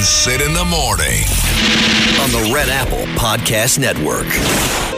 And Sid in the morning. on the Red Apple Podcast Network.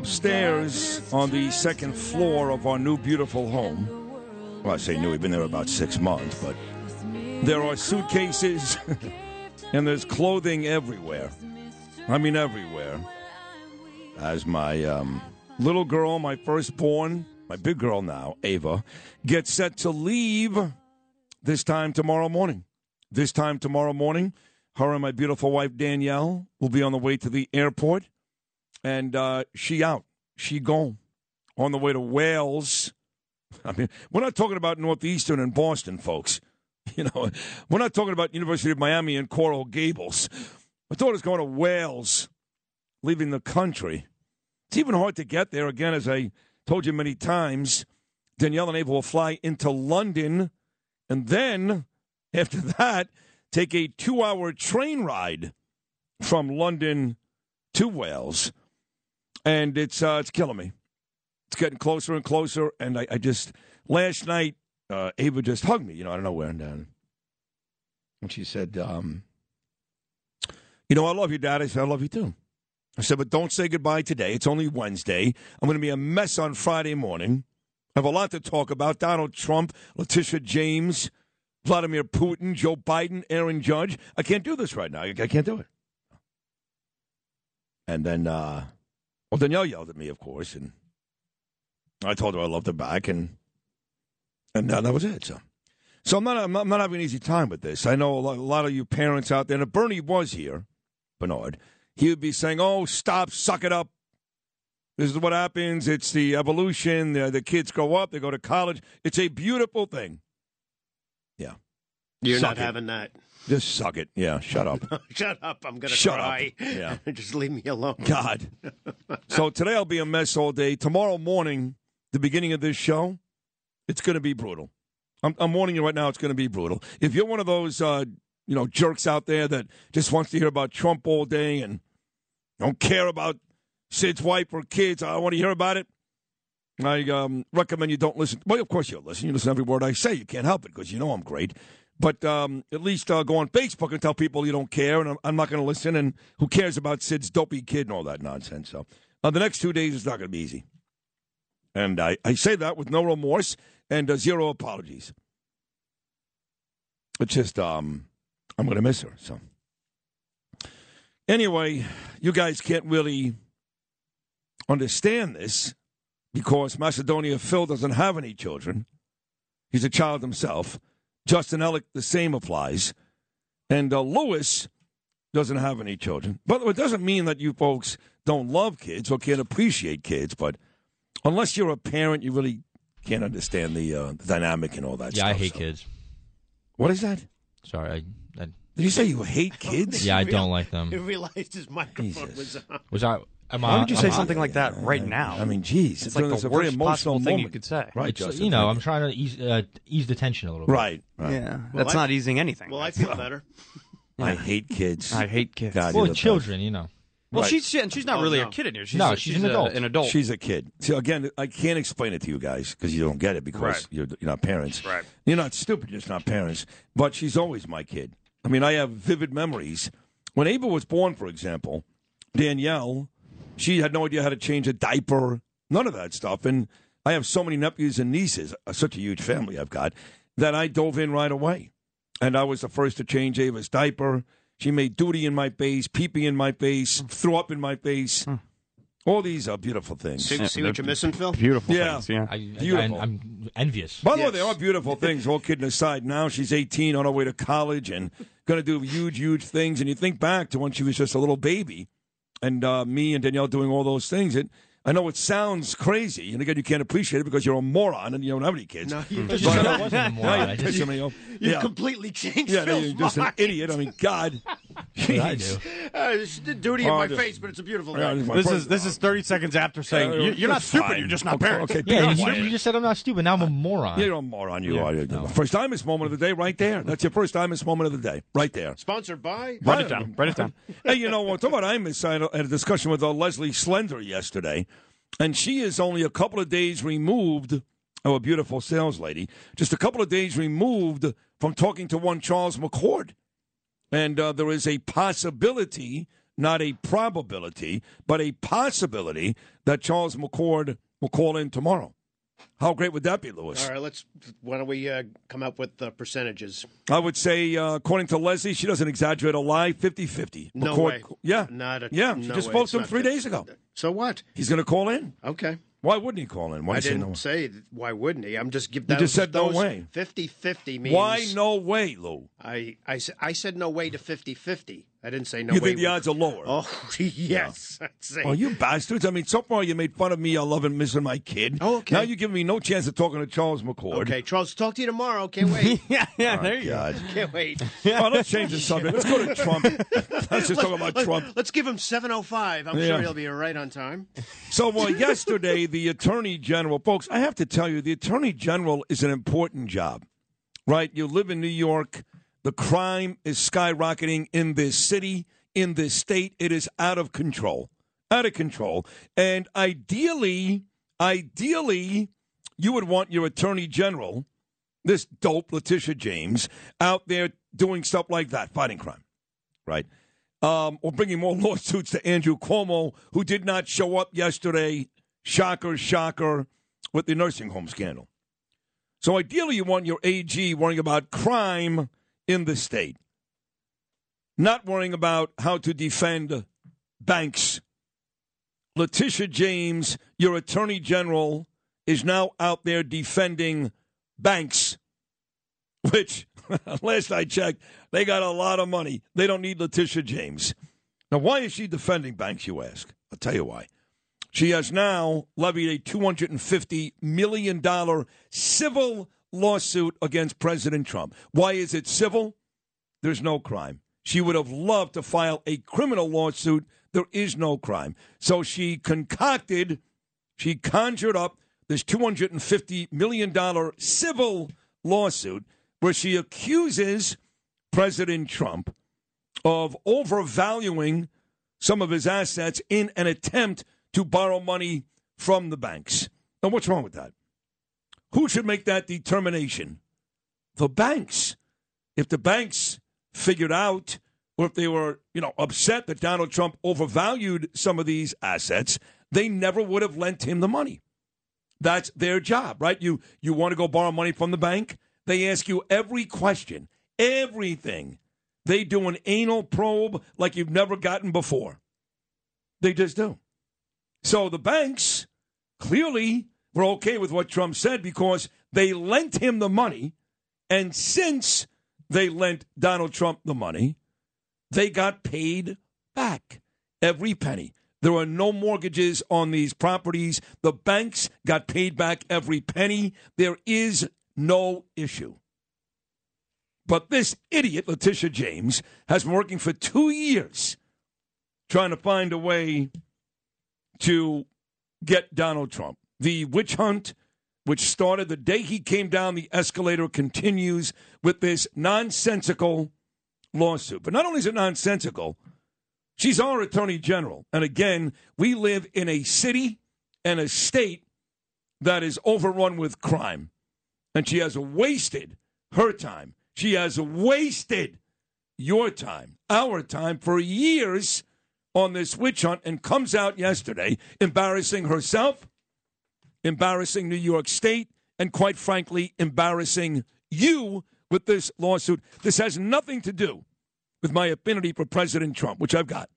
Upstairs on the second floor of our new beautiful home. Well, I say new, we've been there about six months, but there are suitcases and there's clothing everywhere. I mean, everywhere. As my um, little girl, my firstborn, my big girl now, Ava, gets set to leave this time tomorrow morning. This time tomorrow morning, her and my beautiful wife Danielle will be on the way to the airport, and uh, she out, she gone, on the way to Wales. I mean, we're not talking about Northeastern and Boston, folks. You know, we're not talking about University of Miami and Coral Gables. My daughter's going to Wales, leaving the country. It's even hard to get there. Again, as I told you many times, Danielle and Ava will fly into London, and then after that, take a two-hour train ride from London to Wales, and it's uh, it's killing me. It's getting closer and closer, and I, I just last night uh, Ava just hugged me, you know, out of nowhere, and, uh, and she said, um, "You know, I love you, Dad." I said, "I love you too." I said, "But don't say goodbye today. It's only Wednesday. I'm going to be a mess on Friday morning. I have a lot to talk about: Donald Trump, Letitia James." Vladimir Putin, Joe Biden, Aaron Judge. I can't do this right now. I I can't do it. And then, uh, well, Danielle yelled at me, of course, and I told her I loved her back, and and uh, that was it. So, so I'm not, I'm not I'm not having an easy time with this. I know a lot, a lot of you parents out there. And if Bernie was here, Bernard, he would be saying, "Oh, stop, suck it up." This is what happens. It's the evolution. The, the kids grow up. They go to college. It's a beautiful thing. Yeah. You're Suck not it. having that. Just suck it. Yeah, shut up. Shut up. I'm going to Shut cry. up. Yeah. Just leave me alone. God. So today I'll be a mess all day. Tomorrow morning, the beginning of this show, it's going to be brutal. I'm, I'm warning you right now, it's going to be brutal. If you're one of those, uh, you know, jerks out there that just wants to hear about Trump all day and don't care about Sid's wife or kids, I want to hear about it. I um, recommend you don't listen. Well, of course you'll listen. You listen to every word I say. You can't help it because you know I'm great. But um, at least uh, go on Facebook and tell people you don't care, and I'm, I'm not going to listen. And who cares about Sid's dopey kid and all that nonsense? So uh, the next two days is not going to be easy. And I, I say that with no remorse and uh, zero apologies. It's just um, I'm going to miss her. So anyway, you guys can't really understand this because Macedonia Phil doesn't have any children. He's a child himself. Justin Ellick, the same applies. And uh, Lewis doesn't have any children. But it doesn't mean that you folks don't love kids or can't appreciate kids. But unless you're a parent, you really can't understand the, uh, the dynamic and all that Yeah, stuff. I hate so- kids. What is that? Sorry, I, I Did you say you hate kids? yeah, I don't like them. He realized his microphone Jesus. was on. Was I? Am Why I, would you am say I- something like that right now? I mean, geez. It's like the worst emotional possible thing you could say. Right, It's, Justin. you know, thank I'm trying to ease, uh, ease the tension a little bit. Right. right. Yeah, Well, that's I- not easing anything. Well, I feel better. I hate kids. I hate kids. God, Well, you're the children, you know. Well, Right. she's she, and she's not Oh, really no. a kid in here. She's No, a, she's she's an a- adult. An adult. She's a kid. So again, I can't explain it to you guys because you don't get it because Right. you're, you're not parents. Right. You're not stupid. You're just not parents. But she's always my kid. I mean, I have vivid memories. When Ava was born, for example, Danielle, she had no idea how to change a diaper, none of that stuff. And I have so many nephews and nieces, uh, such a huge family I've got, that I dove in right away. And I was the first to change Ava's diaper. She made duty in my face, pee pee in my face, threw up in my face. All these are beautiful things. See, see what you're missing, Phil? beautiful. Yeah. things, yeah. I, Beautiful. I, am envious. By the way, they are beautiful things. All kidding aside, now she's 18 on her way to college and going to do huge, huge things. And you think back to when she was just a little baby, and uh, me and Danielle doing all those things. It, I know it sounds crazy, and again, you can't appreciate it because you're a moron and you don't have any kids. No, you, Just But- said I wasn't a moron. you're I just, pissing you Yeah, completely changed yeah, Phil's you're just an idiot. I mean, God. I do. Uh, it's the duty in Oh, my just- face, but it's a beautiful Yeah, thing. this is This is this is 30 seconds after saying Uh, you, you're not stupid. fine. You're just not Okay, parents. okay, Yeah, you, you just said I'm not stupid. Now I'm a moron. You're a moron. You Yeah, are. no. First Imus moment of the day, right there. That's your first Imus moment of the day, right there. Sponsored by. Write it down. Write it down. hey, you know, what? talk about Imus. I had a discussion with uh, Leslie Slender yesterday, and she is only a couple of days removed. Oh, a beautiful sales lady. Just a couple of days removed from talking to one Charles McCord. And uh, there is a possibility, not a probability, but a possibility that Charles McCord will call in tomorrow. How great would that be, Lewis? All right, let's. Why don't we uh, come up with uh, percentages? I would say, uh, according to Leslie, she doesn't exaggerate a lie, 50 50. No way. Yeah. Not a, yeah, she no just way. spoke to him three fit. days ago. So what? He's going to call in. Okay. Why wouldn't he call in? Why I did you say didn't no? say why wouldn't he. I'm just giving. You just said no way. 50-50 means. Why no way, Lou? I I said no way to 50-50. I didn't say no you way. think the odds are lower? Oh yes. I'd say. Oh, you bastards. I mean, so far you made fun of me. I love and missing my kid. Oh, okay. Now you're giving me no chance of talking to Charles McCord. Okay, Charles. Talk to you tomorrow. Can't wait. yeah, yeah. Oh, there you go. God. Can't wait. All right, let's change the subject. Let's go to Trump. Let's just talk about Trump. Let's give him 7:05. I'm Yeah. sure he'll be right on time. So uh, yesterday, the Attorney General, folks, I have to tell you, the Attorney General is an important job, right? You live in New York. The crime is skyrocketing in this city, in this state. It is out of control, out of control. And ideally, ideally, you would want your Attorney General, this dope Letitia James, out there doing stuff like that, fighting crime, right? um, or bringing more lawsuits to Andrew Cuomo, who did not show up yesterday. Shocker, shocker, with the nursing home scandal. So ideally, you want your AG worrying about crime in the state, not worrying about how to defend banks. Letitia James, your attorney general, is now out there defending banks, which, last I checked, they got a lot of money. They don't need Letitia James. Now, why is she defending banks, you ask? I'll tell you why. She has now levied a $250 million civil lawsuit against President Trump. Why is it civil? There's no crime. She would have loved to file a criminal lawsuit. There is no crime. So she concocted, she conjured up this $250 million civil lawsuit where she accuses President Trump of overvaluing some of his assets in an attempt to borrow money from the banks. Now, what's wrong with that? Who should make that determination? The banks. If the banks figured out, or if they were, you know, upset that Donald Trump overvalued some of these assets, they never would have lent him the money. That's their job, right? You you want to go borrow money from the bank? They ask you every question, everything. They do an anal probe like you've never gotten before. They just do. So the banks clearly were okay with what Trump said because they lent him the money. And since they lent Donald Trump the money, they got paid back every penny. There are no mortgages on these properties. The banks got paid back every penny. There is no issue. But this idiot, Letitia James, has been working for two years trying to find a way to get Donald Trump. The witch hunt, which started the day he came down the escalator, continues with this nonsensical lawsuit. But not only is it nonsensical, She's our attorney general. And again, we live in a city and a state that is overrun with crime. And she has wasted her time. She has wasted your time, our time for years on this witch hunt and comes out yesterday embarrassing herself, embarrassing New York State, and quite frankly, embarrassing you with this lawsuit. This has nothing to do with my affinity for President Trump, which I've got.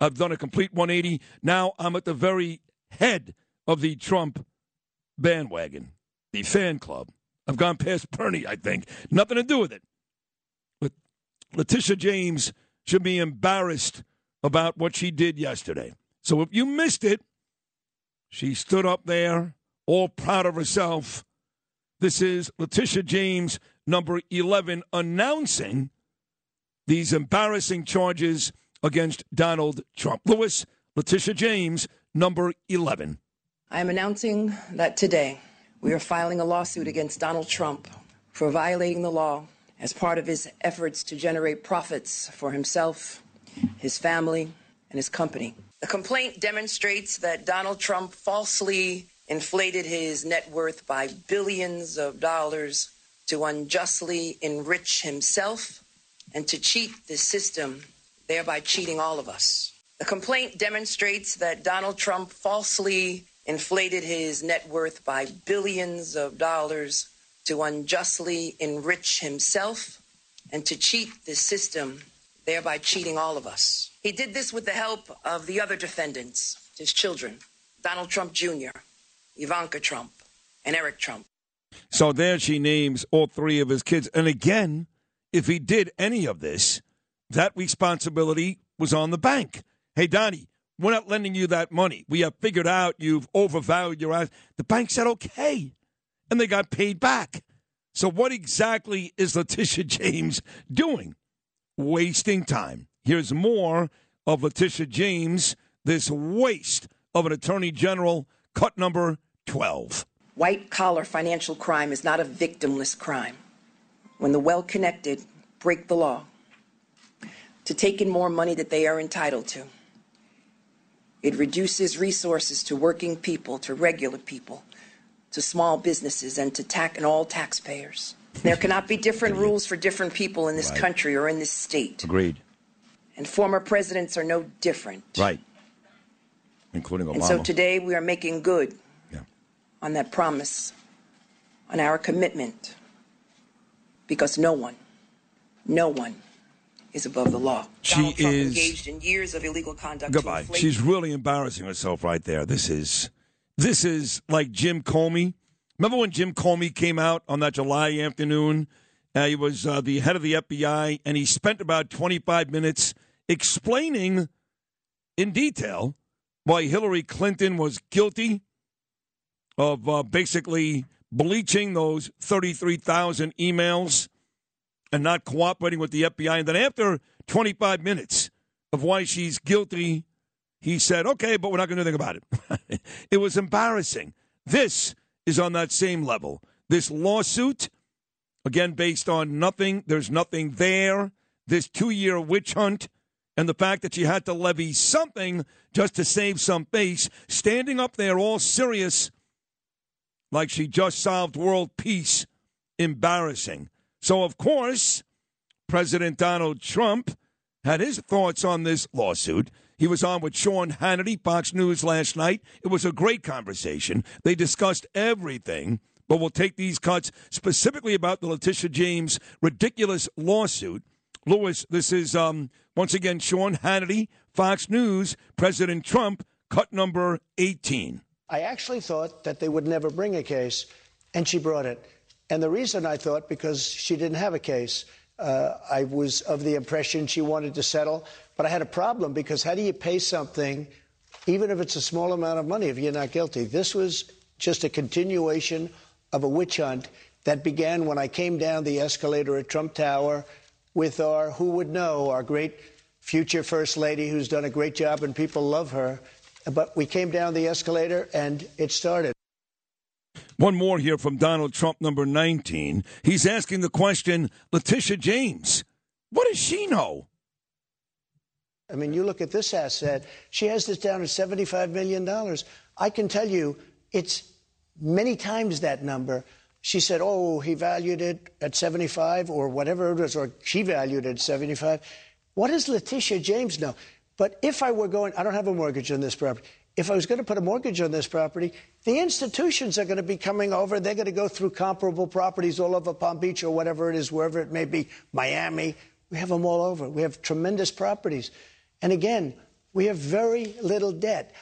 I've done a complete 180. Now I'm at the very head of the Trump bandwagon, the fan club. I've gone past Bernie, I think. Nothing to do with it. But Letitia James should be embarrassed about what she did yesterday. So if you missed it, she stood up there, all proud of herself. This is Letitia James, number 11, announcing these embarrassing charges against Donald Trump. Lewis, Letitia James, number 11. I am announcing that today we are filing a lawsuit against Donald Trump for violating the law as part of his efforts to generate profits for himself, his family, and his company. The complaint demonstrates that Donald Trump falsely inflated his net worth by billions of dollars to unjustly enrich himself and to cheat the system, thereby cheating all of us. The complaint demonstrates that Donald Trump falsely inflated his net worth by billions of dollars to unjustly enrich himself and to cheat the system, thereby cheating all of us. He did this with the help of the other defendants, his children, Donald Trump Jr., Ivanka Trump, and Eric Trump. So there she names all three of his kids. And again, if he did any of this, that responsibility was on the bank. Hey, Donnie, we're not lending you that money. We have figured out you've overvalued your ass. The bank said okay, and they got paid back. So, what exactly is Letitia James doing? Wasting time. Here's more of Letitia James, this waste of an attorney general, cut number 12. White collar financial crime is not a victimless crime. When the well connected break the law to take in more money that they are entitled to, it reduces resources to working people, to regular people, to small businesses, and to tax and all taxpayers. There cannot be different rules for different people in this Right. country or in this state. Agreed. And former presidents are no different. Right. Including Obama. And so today we are making good. On that promise, on our commitment, because no one, no one is above the law. She is- engaged in years of illegal conduct. Goodbye. She's really embarrassing herself right there. This is this is like Jim Comey. Remember when Jim Comey came out on that July afternoon? Uh, he was uh, the head of the FBI, and he spent about 25 minutes explaining in detail why Hillary Clinton was guilty of uh, basically bleaching those 33,000 emails and not cooperating with the FBI. And then after 25 minutes of why she's guilty, he said, okay, but we're not going to do anything about it. it was embarrassing. This is on that same level. This lawsuit, again, based on nothing, there's nothing there. This two year witch hunt, and the fact that she had to levy something just to save some face, standing up there all serious, like she just solved world peace, embarrassing. So, of course, President Donald Trump had his thoughts on this lawsuit. He was on with Sean Hannity, Fox News, last night. It was a great conversation. They discussed everything, but we'll take these cuts specifically about the Letitia James ridiculous lawsuit. Lewis, this is um, once again Sean Hannity, Fox News, President Trump, cut number 18. I actually thought that they would never bring a case, and she brought it. And the reason I thought, because she didn't have a case, uh, I was of the impression she wanted to settle. But I had a problem because how do you pay something, even if it's a small amount of money, if you're not guilty? This was just a continuation of a witch hunt that began when I came down the escalator at Trump Tower with our, who would know, our great future First Lady who's done a great job and people love her. But we came down the escalator and it started. One more here from Donald Trump, number 19. He's asking the question Letitia James, what does she know? I mean, you look at this asset, she has this down at $75 million. I can tell you it's many times that number. She said, oh, he valued it at 75 or whatever it was, or she valued it at 75. What does Letitia James know? But if I were going, I don't have a mortgage on this property. If I was going to put a mortgage on this property, the institutions are going to be coming over. They're going to go through comparable properties all over Palm Beach or whatever it is, wherever it may be, Miami. We have them all over. We have tremendous properties. And again, we have very little debt.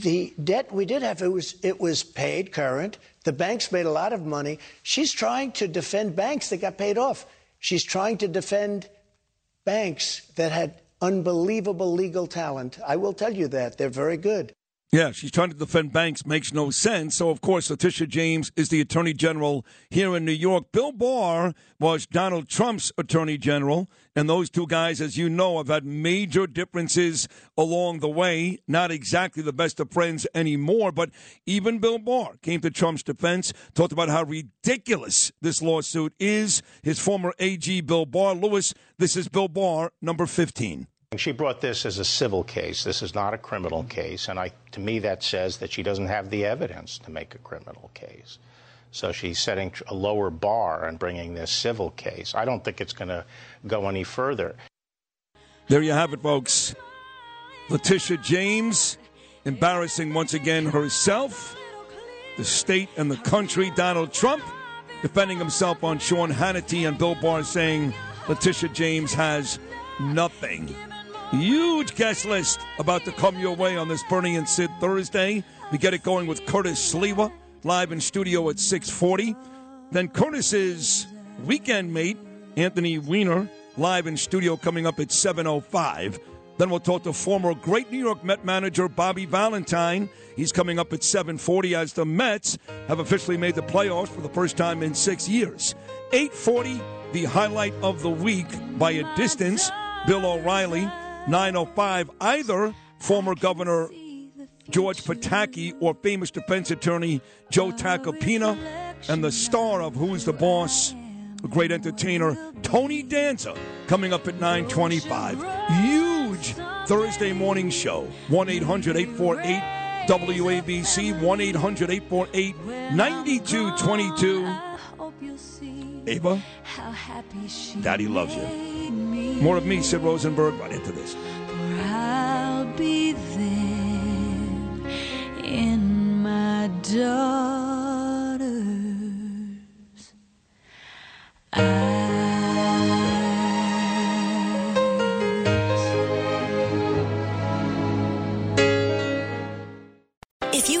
The debt we did have, it was, it was paid current. The banks made a lot of money. She's trying to defend banks that got paid off. She's trying to defend banks that had unbelievable legal talent. I will tell you that. They're very good. Yeah, she's trying to defend banks, makes no sense. So, of course, Letitia James is the Attorney General here in New York. Bill Barr was Donald Trump's Attorney General, and those two guys, as you know, have had major differences along the way. Not exactly the best of friends anymore, but even Bill Barr came to Trump's defense, talked about how ridiculous this lawsuit is. His former AG, Bill Barr. Lewis, this is Bill Barr, number 15. She brought this as a civil case. This is not a criminal mm-hmm. case, and I, to me, that says that she doesn't have the evidence to make a criminal case. So she's setting a lower bar and bringing this civil case. I don't think it's going to go any further. There you have it, folks. Letitia James embarrassing once again herself, the state, and the country. Donald Trump defending himself on Sean Hannity and Bill Barr saying Letitia James has nothing. Huge guest list about to come your way on this Bernie and Sid Thursday. We get it going with Curtis Sliwa live in studio at 640. Then Curtis's weekend mate, Anthony Weiner, live in studio coming up at 705. Then we'll talk to former great New York Met manager Bobby Valentine. He's coming up at 740 as the Mets have officially made the playoffs for the first time in six years. 840, the highlight of the week by a distance, Bill O'Reilly. 905, either former Governor George Pataki or famous defense attorney Joe Tacopina, and the star of Who's the Boss, a great entertainer, Tony Danza, coming up at 925. Huge Thursday morning show. 1 800 848 WABC, 1 800 848 9222. Ava, Daddy loves you. More of me, Sid Rosenberg, right into this. I'll be there in my daughter's If you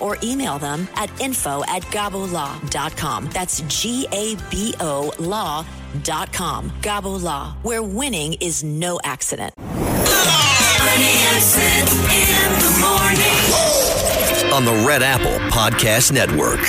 or email them at info at gabolaw.com. That's G A B O law.com. Gabo Law, where winning is no accident. On the Red Apple Podcast Network.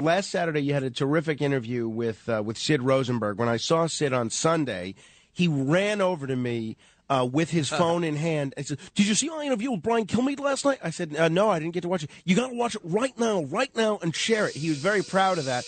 Last Saturday, you had a terrific interview with uh, with Sid Rosenberg. When I saw Sid on Sunday, he ran over to me uh, with his phone in hand and said, "Did you see my interview with Brian Kilmeade last night?" I said, uh, "No, I didn't get to watch it. You got to watch it right now, right now, and share it." He was very proud of that.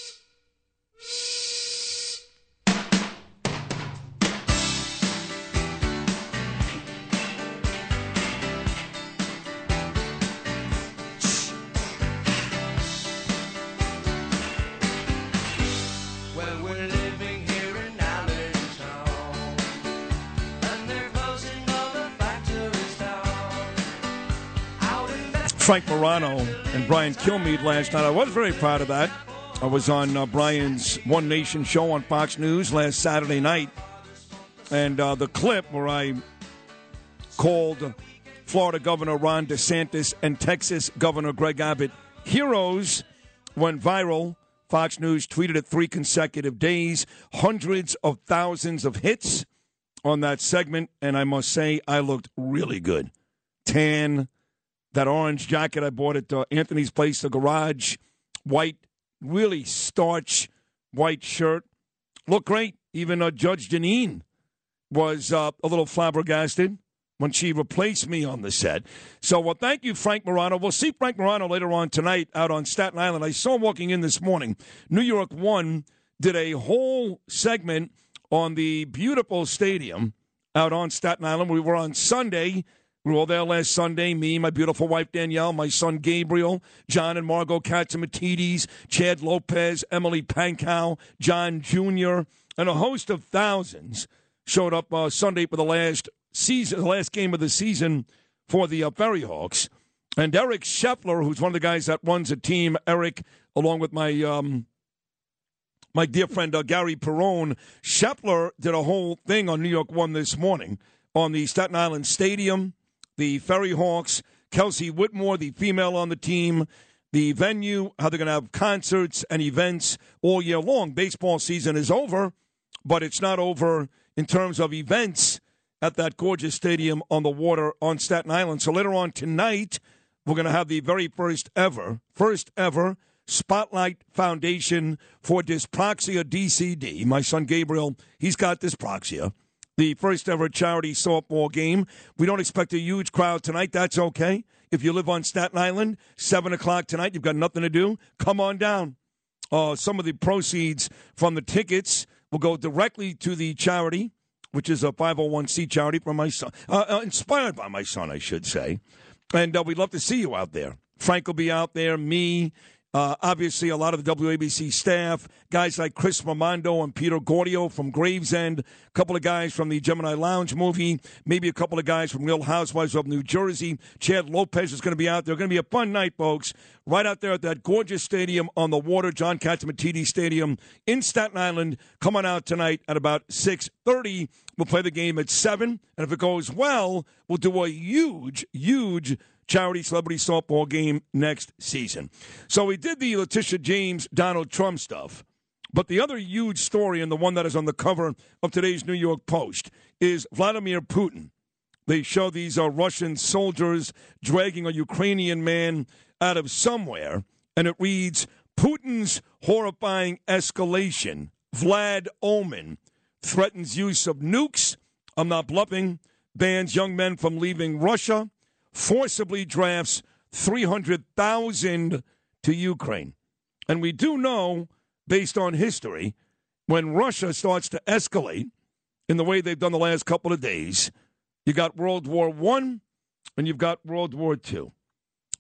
Frank Morano and Brian Kilmeade last night. I was very proud of that. I was on uh, Brian's One Nation show on Fox News last Saturday night, and uh, the clip where I called Florida Governor Ron DeSantis and Texas Governor Greg Abbott heroes went viral. Fox News tweeted it three consecutive days, hundreds of thousands of hits. on that segment, and I must say I looked really good. Tan, that orange jacket I bought at uh, Anthony's place, the garage, white, really starch white shirt. Looked great. Even uh, Judge Jeanine was uh, a little flabbergasted when she replaced me on the set. So, well, thank you, Frank Morano. We'll see Frank Morano later on tonight out on Staten Island. I saw him walking in this morning. New York One did a whole segment on the beautiful stadium out on Staten Island. We were on Sunday. We were all there last Sunday. Me, my beautiful wife Danielle, my son Gabriel, John and Margot Catsimatidis, Chad Lopez, Emily Pankow, John Jr., and a host of thousands showed up uh, Sunday for the last season, the last game of the season for the uh, Ferry Hawks. And Eric Scheffler, who's one of the guys that runs a team, Eric, along with my um, my dear friend uh, Gary Perone, Scheffler did a whole thing on New York One this morning on the Staten Island Stadium, the Ferry Hawks, Kelsey Whitmore, the female on the team, the venue, how they're going to have concerts and events all year long. Baseball season is over, but it's not over in terms of events at that gorgeous stadium on the water on Staten Island. So later on tonight, we're going to have the very first ever, first ever Spotlight Foundation for Dyspraxia DCD. My son Gabriel, he's got dyspraxia. The first ever charity softball game. We don't expect a huge crowd tonight. That's okay. If you live on Staten Island, 7 o'clock tonight, you've got nothing to do, come on down. Uh, some of the proceeds from the tickets will go directly to the charity, which is a 501c charity for my son, uh, uh, inspired by my son, I should say. And uh, we'd love to see you out there. Frank will be out there, me, uh, obviously, a lot of the WABC staff, guys like Chris Ramondo and Peter Gordio from Gravesend, a couple of guys from the Gemini Lounge movie, maybe a couple of guys from Real Housewives of New Jersey. Chad Lopez is going to be out there. Going to be a fun night, folks. Right out there at that gorgeous stadium on the water, John Catsimatidis Stadium in Staten Island. Come on out tonight at about 6.30. We'll play the game at 7. And if it goes well, we'll do a huge, huge charity celebrity softball game next season. So we did the Letitia James Donald Trump stuff. But the other huge story, and the one that is on the cover of today's New York Post, is Vladimir Putin. They show these uh, Russian soldiers dragging a Ukrainian man out of somewhere, and it reads Putin's horrifying escalation. Vlad Omen threatens use of nukes. I'm not bluffing. Bans young men from leaving Russia forcibly drafts 300,000 to Ukraine. And we do know, based on history, when Russia starts to escalate in the way they've done the last couple of days, you got World War One and you've got World War Two.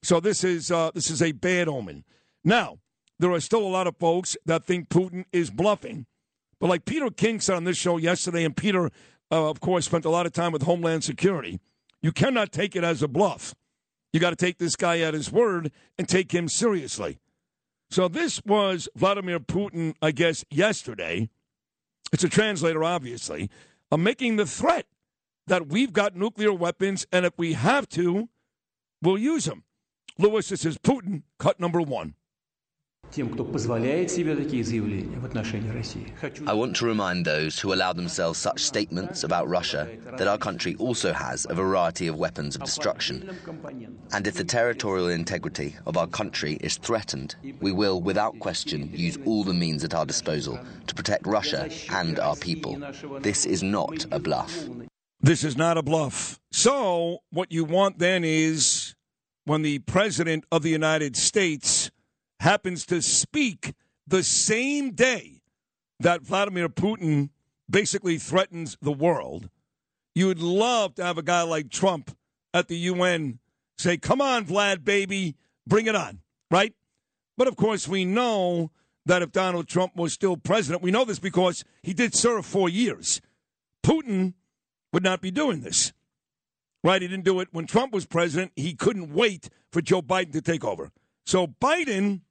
So this is uh, this is a bad omen. Now there are still a lot of folks that think Putin is bluffing, but like Peter King said on this show yesterday, and Peter, uh, of course, spent a lot of time with Homeland Security. You cannot take it as a bluff. You got to take this guy at his word and take him seriously. So this was Vladimir Putin, I guess, yesterday. It's a translator, obviously, uh, making the threat that we've got nuclear weapons, and if we have to, we'll use them. Lewis, this is Putin, cut number one. I want to remind those who allow themselves such statements about Russia that our country also has a variety of weapons of destruction. And if the territorial integrity of our country is threatened, we will, without question, use all the means at our disposal to protect Russia and our people. This is not a bluff. This is not a bluff. So, what you want then is when the President of the United States happens to speak the same day that Vladimir Putin basically threatens the world, you would love to have a guy like Trump at the UN say, Come on, Vlad, baby, bring it on, right? But of course, we know that if Donald Trump was still president, we know this because he did serve four years. Putin would not be doing this. Right? He didn't do it when Trump was president. He couldn't wait for Joe Biden to take over. So Biden,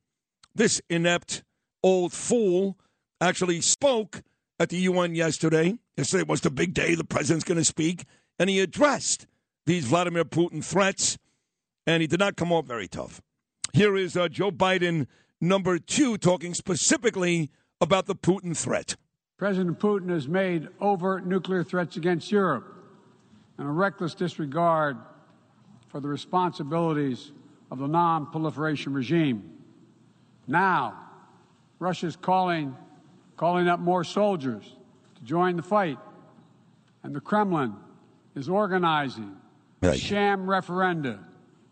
this inept old fool, actually spoke at the UN yesterday. Yesterday was the big day. The president's going to speak. And he addressed these Vladimir Putin threats. And he did not come off very tough. Here is uh, Joe Biden, number two, talking specifically about the Putin threat. President Putin has made overt nuclear threats against Europe and a reckless disregard for the responsibilities of the non proliferation regime. Now, Russia's calling, calling up more soldiers to join the fight, and the Kremlin is organizing a sham referenda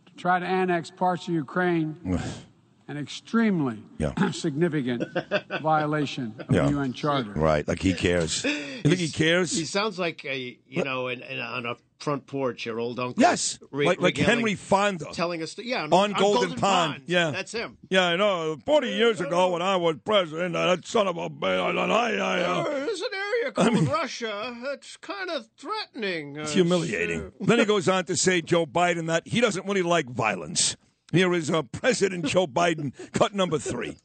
to try to annex parts of Ukraine, an extremely significant violation of Yeah. the UN Charter. Right, like he cares. You think he cares? He sounds like a you know, in, in, on a front porch, your old uncle. Yes, re- like, like Henry Fonda. telling us, yeah, on, on Golden, Pond. Yeah, that's him. Yeah, I know. Forty years ago, when I was president, uh, that son of a bitch, and I, I, uh, There's an area called Russia that's kind of threatening. it's humiliating. then he goes on to say, Joe Biden, that he doesn't really like violence. Here is uh, President Joe Biden, cut number three.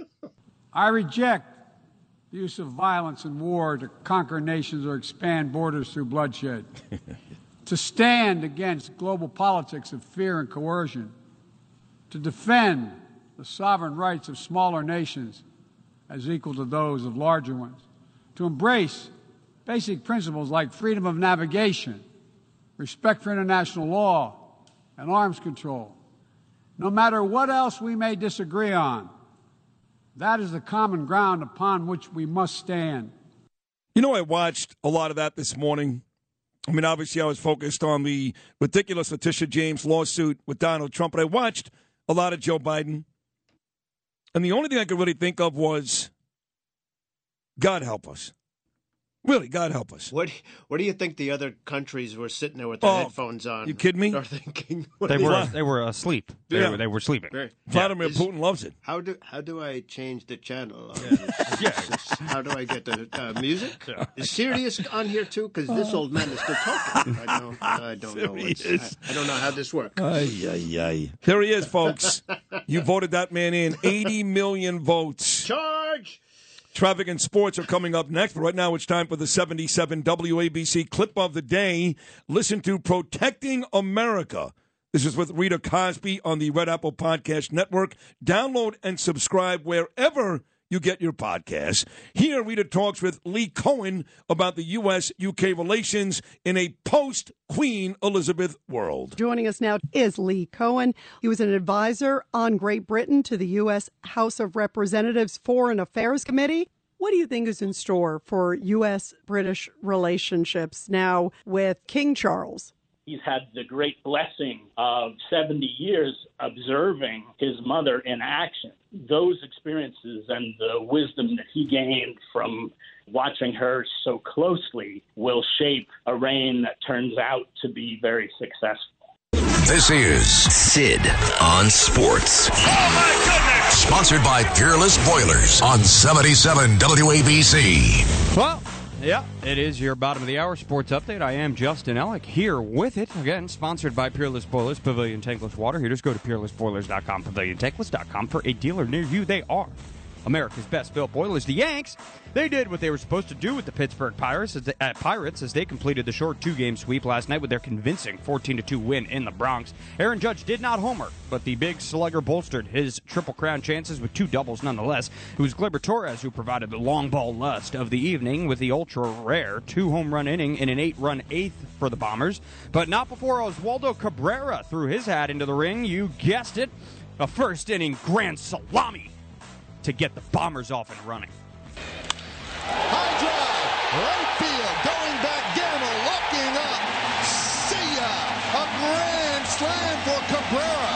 I reject the use of violence and war to conquer nations or expand borders through bloodshed. to stand against global politics of fear and coercion. To defend the sovereign rights of smaller nations as equal to those of larger ones. To embrace basic principles like freedom of navigation, respect for international law, and arms control. No matter what else we may disagree on, that is the common ground upon which we must stand. You know, I watched a lot of that this morning. I mean, obviously, I was focused on the ridiculous Letitia James lawsuit with Donald Trump, but I watched a lot of Joe Biden. And the only thing I could really think of was God help us. Really, God help us. What What do you think the other countries were sitting there with their Oh, headphones on? you kidding me? Are thinking They were that? they were asleep. They, Yeah. were, they were sleeping. Right. Vladimir Is- Putin loves it. How do how do I change the channel? on? Yeah. How do I get the uh, music? Is Sirius on here too? Because this old man is still talking. I don't. I don't know. What's, I, I don't know how this works. Ay, ay, ay. There he is, folks. you voted that man in. 80 million votes. Charge! Traffic and sports are coming up next, but right now it's time for the 77 WABC clip of the day. Listen to Protecting America. This is with Rita Cosby on the Red Apple Podcast Network. Download and subscribe wherever you get your podcasts. Here, we Rita talks with Lee Cohen about the U.S. UK relations in a post Queen Elizabeth world. Joining us now is Lee Cohen. He was an advisor on Great Britain to the U.S. House of Representatives Foreign Affairs Committee. What do you think is in store for U.S. British relationships now with King Charles? He's had the great blessing of 70 years observing his mother in action. Those experiences and the wisdom that he gained from watching her so closely will shape a reign that turns out to be very successful. This is Sid on Sports. Oh, sponsored by Peerless Boilers on 77 WABC. Well, yeah, it is your bottom of the hour sports update. I am Justin Ellick here with it. Again, sponsored by Peerless Boilers, Pavilion Tankless Water. Just go to peerlessboilers.com, paviliontankless.com for a dealer near you. They are America's best built boilers. The Yanks, they did what they were supposed to do with the Pittsburgh Pirates as they, uh, Pirates as they completed the short two game sweep last night with their convincing 14 2 win in the Bronx. Aaron Judge did not homer, but the big slugger bolstered his triple crown chances with two doubles nonetheless. It was Gleyber Torres who provided the long ball lust of the evening with the ultra rare two home run inning in an eight run eighth for the Bombers, but not before Oswaldo Cabrera threw his hat into the ring. You guessed it, a first inning grand salami to get the Bombers off and running. High drive, right field, going back, Gamel looking up. See ya! A grand slam for Cabrera.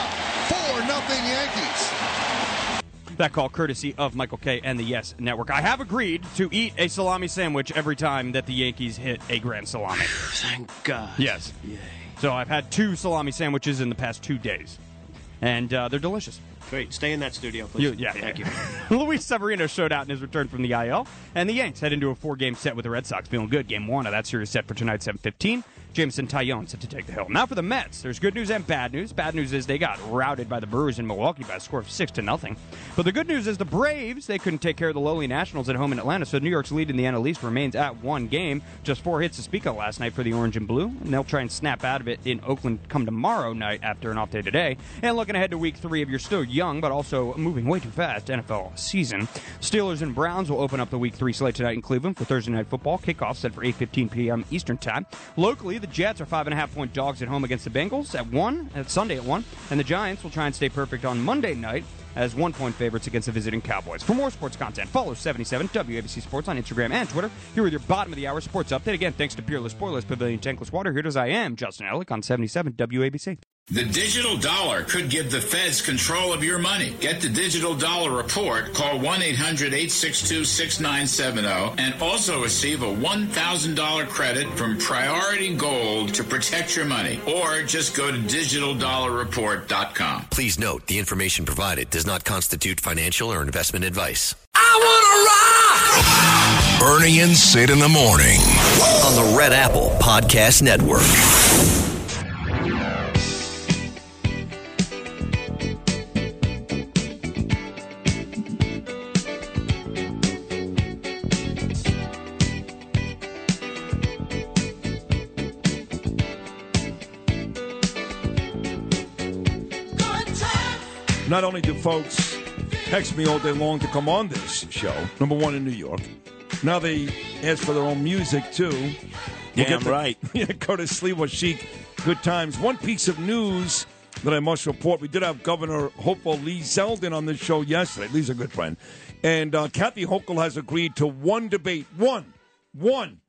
Four nothing Yankees. That call courtesy of Michael Kay and the Yes Network. I have agreed to eat a salami sandwich every time that the Yankees hit a grand salami. Thank God. Yes. So I've had two salami sandwiches in the past two days, and uh, they're delicious. Great. Stay in that studio, please. You, yeah, Thank yeah. you. Luis Severino showed out in his return from the IL, and the Yanks head into a four-game set with the Red Sox, feeling good. Game one of that series set for tonight, 7:15. Jameson Taillon set to take the hill. Now for the Mets, there's good news and bad news. Bad news is they got routed by the Brewers in Milwaukee by a score of six to nothing. But the good news is the Braves they couldn't take care of the lowly Nationals at home in Atlanta, so New York's lead in the NL East remains at one game. Just four hits to speak of last night for the Orange and Blue, and they'll try and snap out of it in Oakland come tomorrow night after an off day today. And looking ahead to Week Three of your still young, but also moving way too fast NFL season. Steelers and Browns will open up the Week 3 slate tonight in Cleveland for Thursday Night Football. Kickoff set for 8.15 p.m. Eastern Time. Locally, the Jets are 5.5 point dogs at home against the Bengals at 1, at Sunday at 1. And the Giants will try and stay perfect on Monday night as one point favorites against the visiting Cowboys. For more sports content, follow 77 WABC Sports on Instagram and Twitter. Here with your bottom of the hour sports update. Again, thanks to Peerless Boilers Pavilion Tankless Water. Here as I am, Justin Ellick on 77 WABC. The digital dollar could give the feds control of your money. Get the digital dollar report. Call 1 800 862 6970 and also receive a $1,000 credit from Priority Gold to protect your money. Or just go to digitaldollarreport.com. Please note the information provided does not constitute financial or investment advice. I want to rock! Bernie and Sid in the morning. On the Red Apple Podcast Network. Not only do folks text me all day long to come on this show, number one in New York, now they ask for their own music too. Damn the- right. yeah, Curtis Sliwa Chic, good times. One piece of news that I must report: we did have Governor Hopeful Lee Zeldin on this show yesterday. Lee's a good friend, and uh, Kathy Hochul has agreed to one debate, one, one,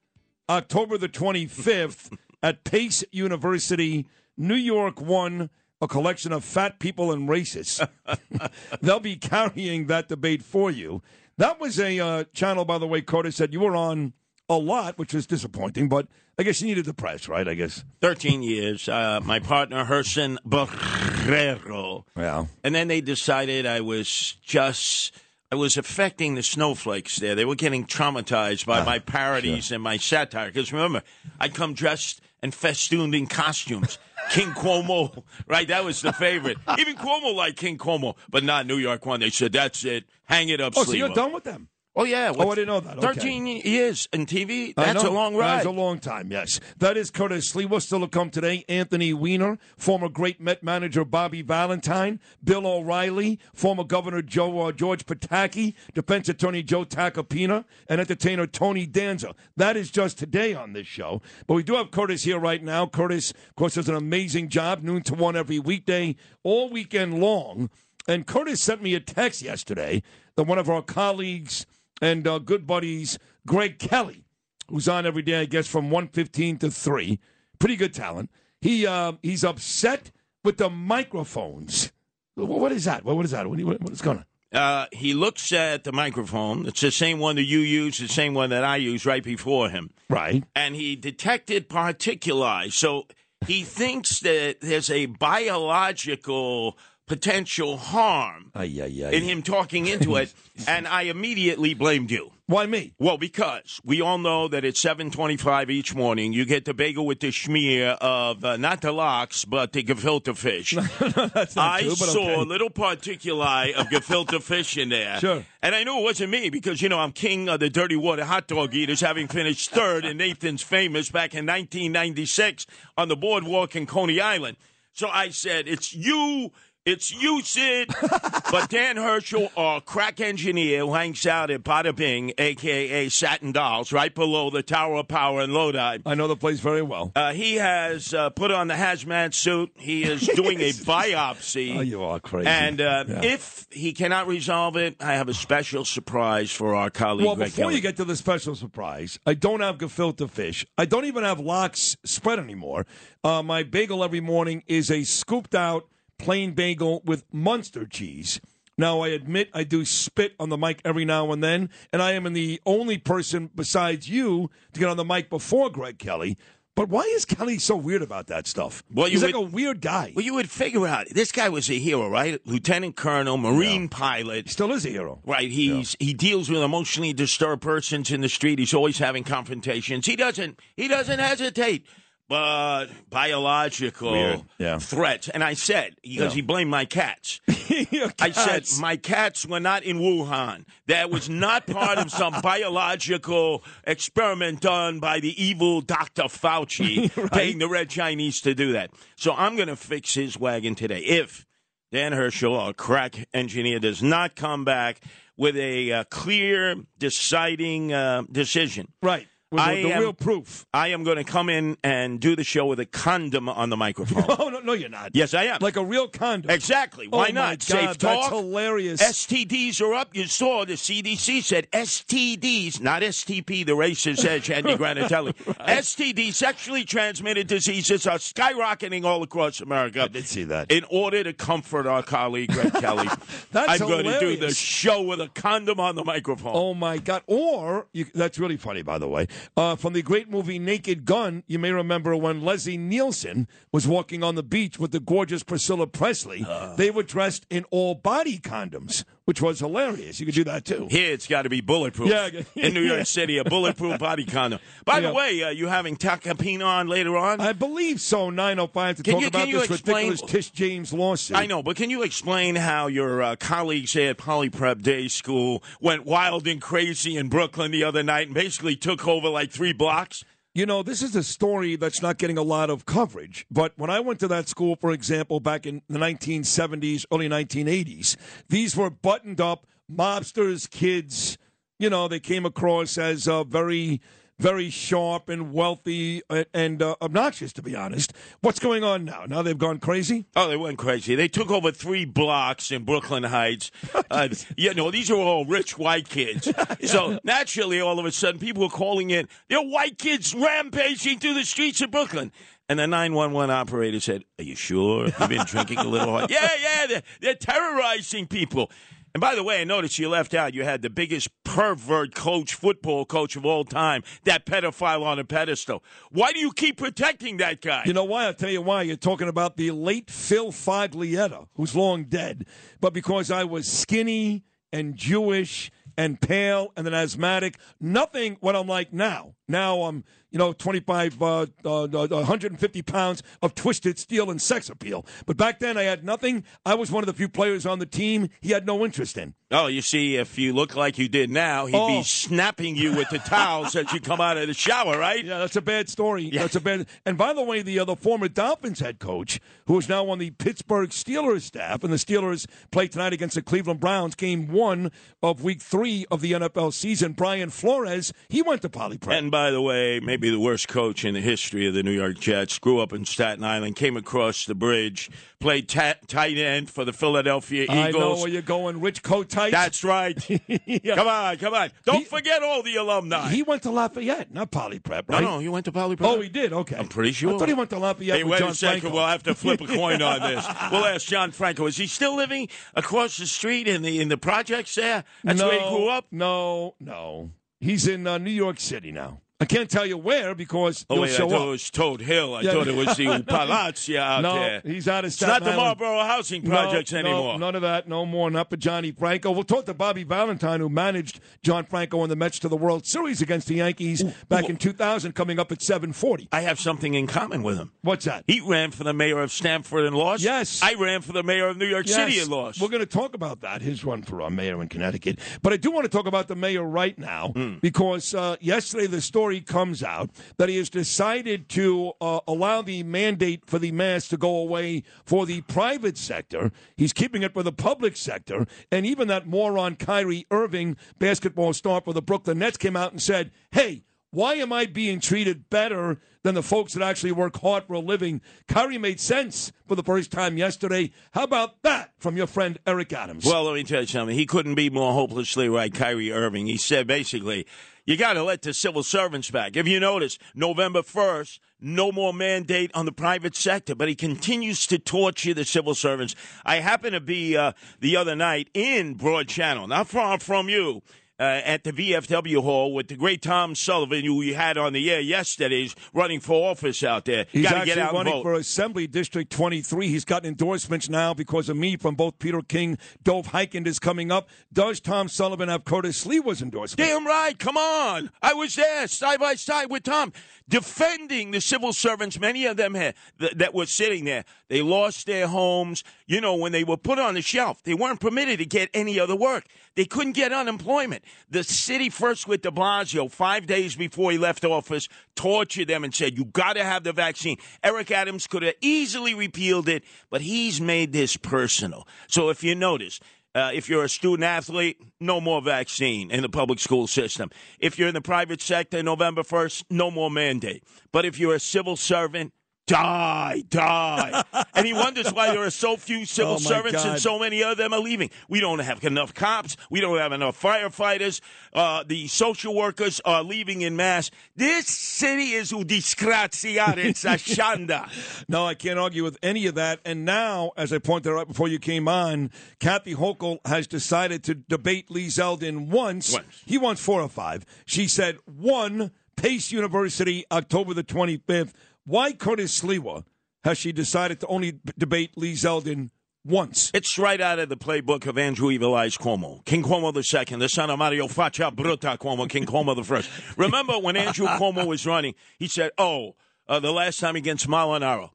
October the twenty fifth at Pace University, New York. One. A collection of fat people and racists. They'll be carrying that debate for you. That was a uh, channel, by the way, Curtis said you were on a lot, which was disappointing, but I guess you needed the press, right? I guess. 13 years. Uh, my partner, Herson Barrero. Yeah. And then they decided I was just. I was affecting the snowflakes there. They were getting traumatized by my parodies and my satire. Because remember, I'd come dressed and festooned in costumes. King Cuomo, right? That was the favorite. Even Cuomo liked King Cuomo, but not New York one. They said, that's it. Hang it up, Oh, so you're Sleeper." done with them? Oh, yeah. Oh, I didn't know that. Okay. 13 years in TV. That's a long ride. That's a long time, yes. That is Curtis Sliwa. Still to come today. Anthony Weiner, former great Met manager Bobby Valentine, Bill O'Reilly, former Governor Joe uh, George Pataki, defense attorney Joe Tacopina, and entertainer Tony Danza. That is just today on this show. But we do have Curtis here right now. Curtis, of course, does an amazing job, noon to one every weekday, all weekend long. And Curtis sent me a text yesterday that one of our colleagues and uh, good buddies, Greg Kelly, who's on every day, I guess, from 115 to 3. Pretty good talent. He uh, He's upset with the microphones. What is that? What what is that? What, what- what's going on? Uh, he looks at the microphone. It's the same one that you use, the same one that I use right before him. Right. And he detected particuli. So he thinks that there's a biological potential harm Ay, ay, ay. in him talking into it. and I immediately blamed you. Why me? Well, because we all know that at 7.25 each morning, you get the bagel with the schmear of uh, not the lox, but the gefilte fish. That's not I true, but saw okay. a little particuli of gefilte fish in there. Sure. And I knew it wasn't me because, you know, I'm king of the dirty water hot dog eaters, having finished third in Nathan's Famous back in 1996 on the boardwalk in Coney Island. So I said, it's you. It's you, Sid. but Dan Herschel, our crack engineer who hangs out at Bada Bing, a.k.a. Satin Dolls, right below the Tower of Power in Lodi. I know the place very well. Uh, he has uh, put on the hazmat suit. He is doing a biopsy. Oh, you are crazy. And uh, Yeah. if he cannot resolve it, I have a special surprise for our colleague. Well, Greg before Kelly. you get to the special surprise, I don't have gefilte fish. I don't even have lox spread anymore. Uh, my bagel every morning is a scooped out plain bagel with Munster cheese. Now, I admit I do spit on the mic every now and then, and I am the only person besides you to get on the mic before Greg Kelly. But why is Kelly so weird about that stuff? Well, He's like would- a weird guy. Well, you would figure out this guy was a hero, right? Lieutenant Colonel, Marine pilot. Still is a hero. Right. He's he deals with emotionally disturbed persons in the street. He's always having confrontations. He doesn't he doesn't hesitate. But biological. Yeah. threats. And I said, because Yeah. he blamed my cats. Your I said, my cats were not in Wuhan. That was not part of some biological experiment done by the evil Dr. Fauci, paying the red Chinese to do that. So I'm going to fix his wagon today. If Dan Herschel, our crack engineer, does not come back with a uh, clear, deciding uh, decision. Right. With the, the am- real proof. I am going to come in and do the show with a condom on the microphone. Oh no, no, you're not. yes, I am. Like a real condom. Exactly. Oh Why Oh, not? God, Safe that's hilarious. STDs are up. You saw the CDC said STDs, not STP, the racist edge, Andy Granatelli. STD, sexually transmitted diseases, are skyrocketing all across America. I did see that. In order to comfort our colleague, Greg Kelly, That's I'm going to do the show with a condom on the microphone. Oh my God! Or you, that's really funny, by the way. Uh, from the great movie Naked Gun, you may remember when Leslie Nielsen was walking on the beach with the gorgeous Priscilla Presley. Uh. they were dressed in all body condoms, which was hilarious. You could do that too. Here, it's got to be bulletproof. Yeah. In New York City, a bulletproof body condom. By the way, uh, you having Tacopina on later on? I believe so. Nine oh five to Can talk you- about this explain- ridiculous Tish James lawsuit. I know, but can you explain how your uh, colleagues here at Polyprep Day School went wild and crazy in Brooklyn the other night and basically took over like three blocks? You know, this is a story that's not getting a lot of coverage. But when I went to that school, for example, back in the 1970s, early 1980s, these were buttoned up mobsters, kids. You know, they came across as uh, very, very sharp and wealthy and, uh, obnoxious, to be honest. What's going on now? Now they've gone crazy? Oh, they went crazy. They took over three blocks in Brooklyn Heights. Uh, you know, these are all rich white kids. So naturally, all of a sudden, people were calling in. They're white kids rampaging through the streets of Brooklyn. And the 911 operator said, Are you sure? You've been drinking a little hard? Yeah, yeah, they're, they're terrorizing people. And by the way, I noticed you left out. You had the biggest pervert coach, football coach of all time, that pedophile on a pedestal. Why do you keep protecting that guy? You know why? I'll tell you why. You're talking about the late Phil Foglietta, who's long dead. But because I was skinny and Jewish and pale and an asthmatic, nothing what I'm like now. Now I'm, you know, 25, uh, uh, uh, 150 pounds of twisted steel and sex appeal. But back then I had nothing. I was one of the few players on the team he had no interest in. Oh, you see, if you look like you did now, he'd Oh. be snapping you with the towels as you come out of the shower, right? Yeah, that's a bad story. That's a bad. And by the way, the other former Dolphins head coach, who is now on the Pittsburgh Steelers staff, and the Steelers play tonight against the Cleveland Browns, game one of Week Three of the NFL season. Brian Flores, he went to Polyprep. By the way, maybe the worst coach in the history of the New York Jets, grew up in Staten Island, came across the bridge, played tight end for the Philadelphia Eagles. I know where you're going, Rich Kotite. That's right. Come on, come on. Don't forget all the alumni. He went to Lafayette, not Polyprep, no, right? no, he went to Poly Prep. Oh, he did. Okay, I'm pretty sure. I thought he went to Lafayette Hey, wait John a second. Franco. We'll have to flip a coin on this. We'll ask John Franco. Is he still living across the street in the in the projects there? That's no, where he grew up. No, no. He's in uh, New York City now. I can't tell you where because Oh wait, I thought up. it was Todt Hill. I Yeah. thought it was the Palazzo out no, there. he's out of It's Staten not the Marlboro housing projects no, anymore. none of that. No more. Not for Johnny Franco. We'll talk to Bobby Valentine, who managed John Franco and the Mets to the World Series against the Yankees back in 2000, coming up at 7:40. I have something in common with him. What's that? He ran for the mayor of Stamford and lost. Yes. I ran for the mayor of New York City Yes. and lost. We're going to talk about that, his run for uh, mayor in Connecticut. But I do want to talk about the mayor right now Hmm. because uh, yesterday the story comes out that he has decided to uh, allow the mandate for the mask to go away for the private sector. He's keeping it for the public sector. And even that moron Kyrie Irving, basketball star for the Brooklyn Nets, came out and said, hey, why am I being treated better than the folks that actually work hard for a living? Kyrie made sense for the first time yesterday. How about that from your friend Eric Adams? Well, let me tell you something. He couldn't be more hopelessly right, Kyrie Irving. He said basically, you got to let the civil servants back. If you notice, November 1st, no more mandate on the private sector, but he continues to torture the civil servants. I happened to be uh, the other night in Broad Channel, not far from you. Uh, at the VFW hall with the great Tom Sullivan, who we had on the air yesterday, is running for office out there. He's Got to actually get out running for Assembly District 23. He's got endorsements now because of me from both Peter King, Dov Hikind is coming up. Does Tom Sullivan have Curtis Sliwa's endorsement? Damn right. Come on. I was there side by side with Tom defending the civil servants. Many of them had, th- that were sitting there. They lost their homes. You know, when they were put on the shelf, they weren't permitted to get any other work. They couldn't get unemployment. The city, first with de Blasio, five days before he left office, tortured them and said, You got to have the vaccine. Eric Adams could have easily repealed it, but he's made this personal. So if you notice, uh, if you're a student athlete, no more vaccine in the public school system. If you're in the private sector, November 1st, no more mandate. But if you're a civil servant, die, die. and he wonders why there are so few civil Oh, servants and so many of them are leaving. We don't have enough cops. We don't have enough firefighters. Uh, the social workers are leaving in mass. This city is disgraziata. It's a shanda. No, I can't argue with any of that. And now, as I pointed out before you came on, Kathy Hochul has decided to debate Lee Zeldin once. Once. He wants four or five. She said one, Pace University, October the 25th. Why Curtis Sliwa has she decided to only debate Lee Zeldin once? It's right out of the playbook of Andrew Evil Eyes Cuomo. King Cuomo the second, the son of Mario Faccia Bruta Cuomo, King Cuomo the first. Remember when Andrew Cuomo was running, he said, oh, uh, the last time against Molinaro,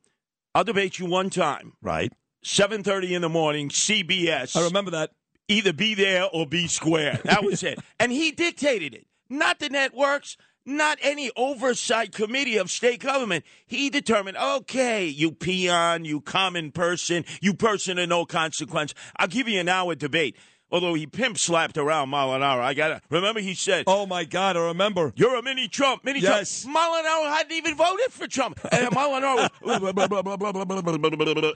I'll debate you one time. Right. 7.30 in the morning, CBS. I remember that. Either be there or be square. That was it. And he dictated it. Not the networks, not any oversight committee of state government. He determined, okay, you peon, you common person, you person of no consequence. I'll give you an hour debate. Although he pimp slapped around Molinaro. I got to remember he said, Oh, my God, I remember. You're a mini Trump, mini Yes. Trump. Molinaro hadn't even voted for Trump. And Molinaro,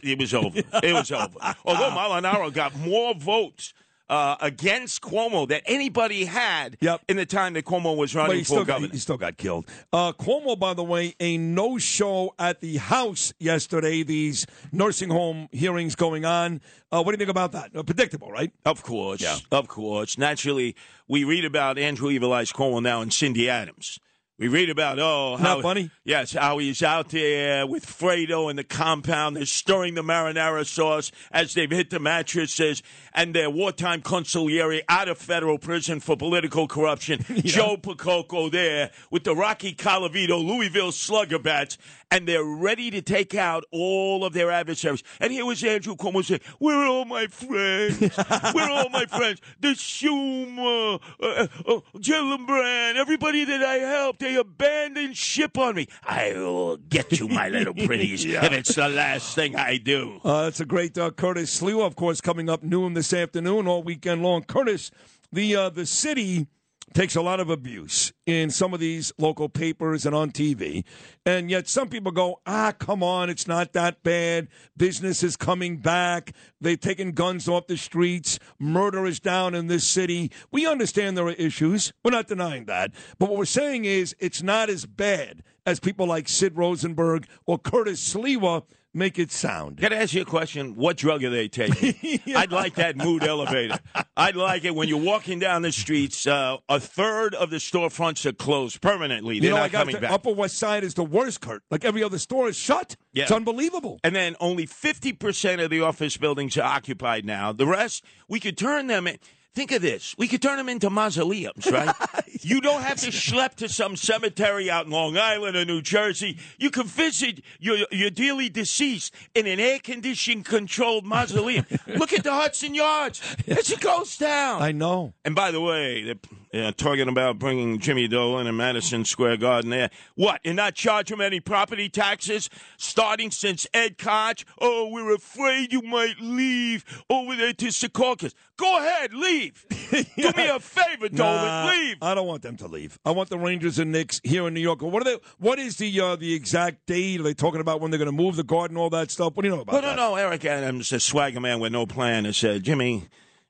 it was over. It was over. Although Molinaro got more votes uh, against Cuomo that anybody had yep. in the time that Cuomo was running for still, governor. he still got killed. Uh, Cuomo, by the way, a no show at the House yesterday. These nursing home hearings going on. Uh, what do you think about that? Uh, predictable, right? Of course, Yeah. of course. Naturally, we read about Andrew Evil Eyes Cuomo now and Cindy Adams. We read about oh, how Not funny? Yes, how he's out there with Fredo in the compound. They're stirring the marinara sauce as they've hit the mattresses, and their wartime consigliere out of federal prison for political corruption. Joe Percoco there with the Rocky Colavito Louisville Slugger bats, and they're ready to take out all of their adversaries. And here was Andrew Cuomo saying, "We're all my friends? We're all my friends? The Schumer, uh, uh, Gillibrand, everybody that I helped, they abandoned ship on me. I will get you, my little pretties, Yeah. if it's the last thing I do." Uh, that's a great uh, Curtis Sliwa, of course, coming up noon this afternoon, all weekend long. Curtis, the uh, the city takes a lot of abuse in some of these local papers and on TV, and yet some people go, "Ah, come on, it's not that bad. Business is coming back. They've taken guns off the streets. Murder is down in this city. We understand there are issues. We're not denying that, but what we're saying is it's not as bad as people like Sid Rosenberg or Curtis Sliwa." Make it sound. Can I ask you a question? What drug are they taking? I'd like that mood elevator. I'd like it when you're walking down the streets. Uh, a third of the storefronts are closed permanently. They're you know, not coming the back. Upper West Side is the worst, Kurt. Like every other store is shut. Yeah. It's unbelievable. And then only 50% of the office buildings are occupied now. The rest, we could turn them in. Think of this. We could turn them into mausoleums, right? You don't have to schlep to some cemetery out in Long Island or New Jersey. You can visit your, your dearly deceased in an air conditioned controlled mausoleum. Look at the Hudson Yards. It's a ghost town. I know. And by the way, they're uh, talking about bringing Jimmy Dolan and Madison Square Garden there. What? And not charge him any property taxes starting since Ed Koch? Oh, we're afraid you might leave over there to Secaucus. Go ahead, leave. Do me a favor, Dolan. Nah, leave. I don't want them to leave. I want the Rangers and Knicks here in New York. What are they? What is the uh, the exact date? Are they talking about when they're going to move the garden, all that stuff? What do you know about No, that? no, no. Eric Adams, a swagger man with no plan, has said, Jimmy,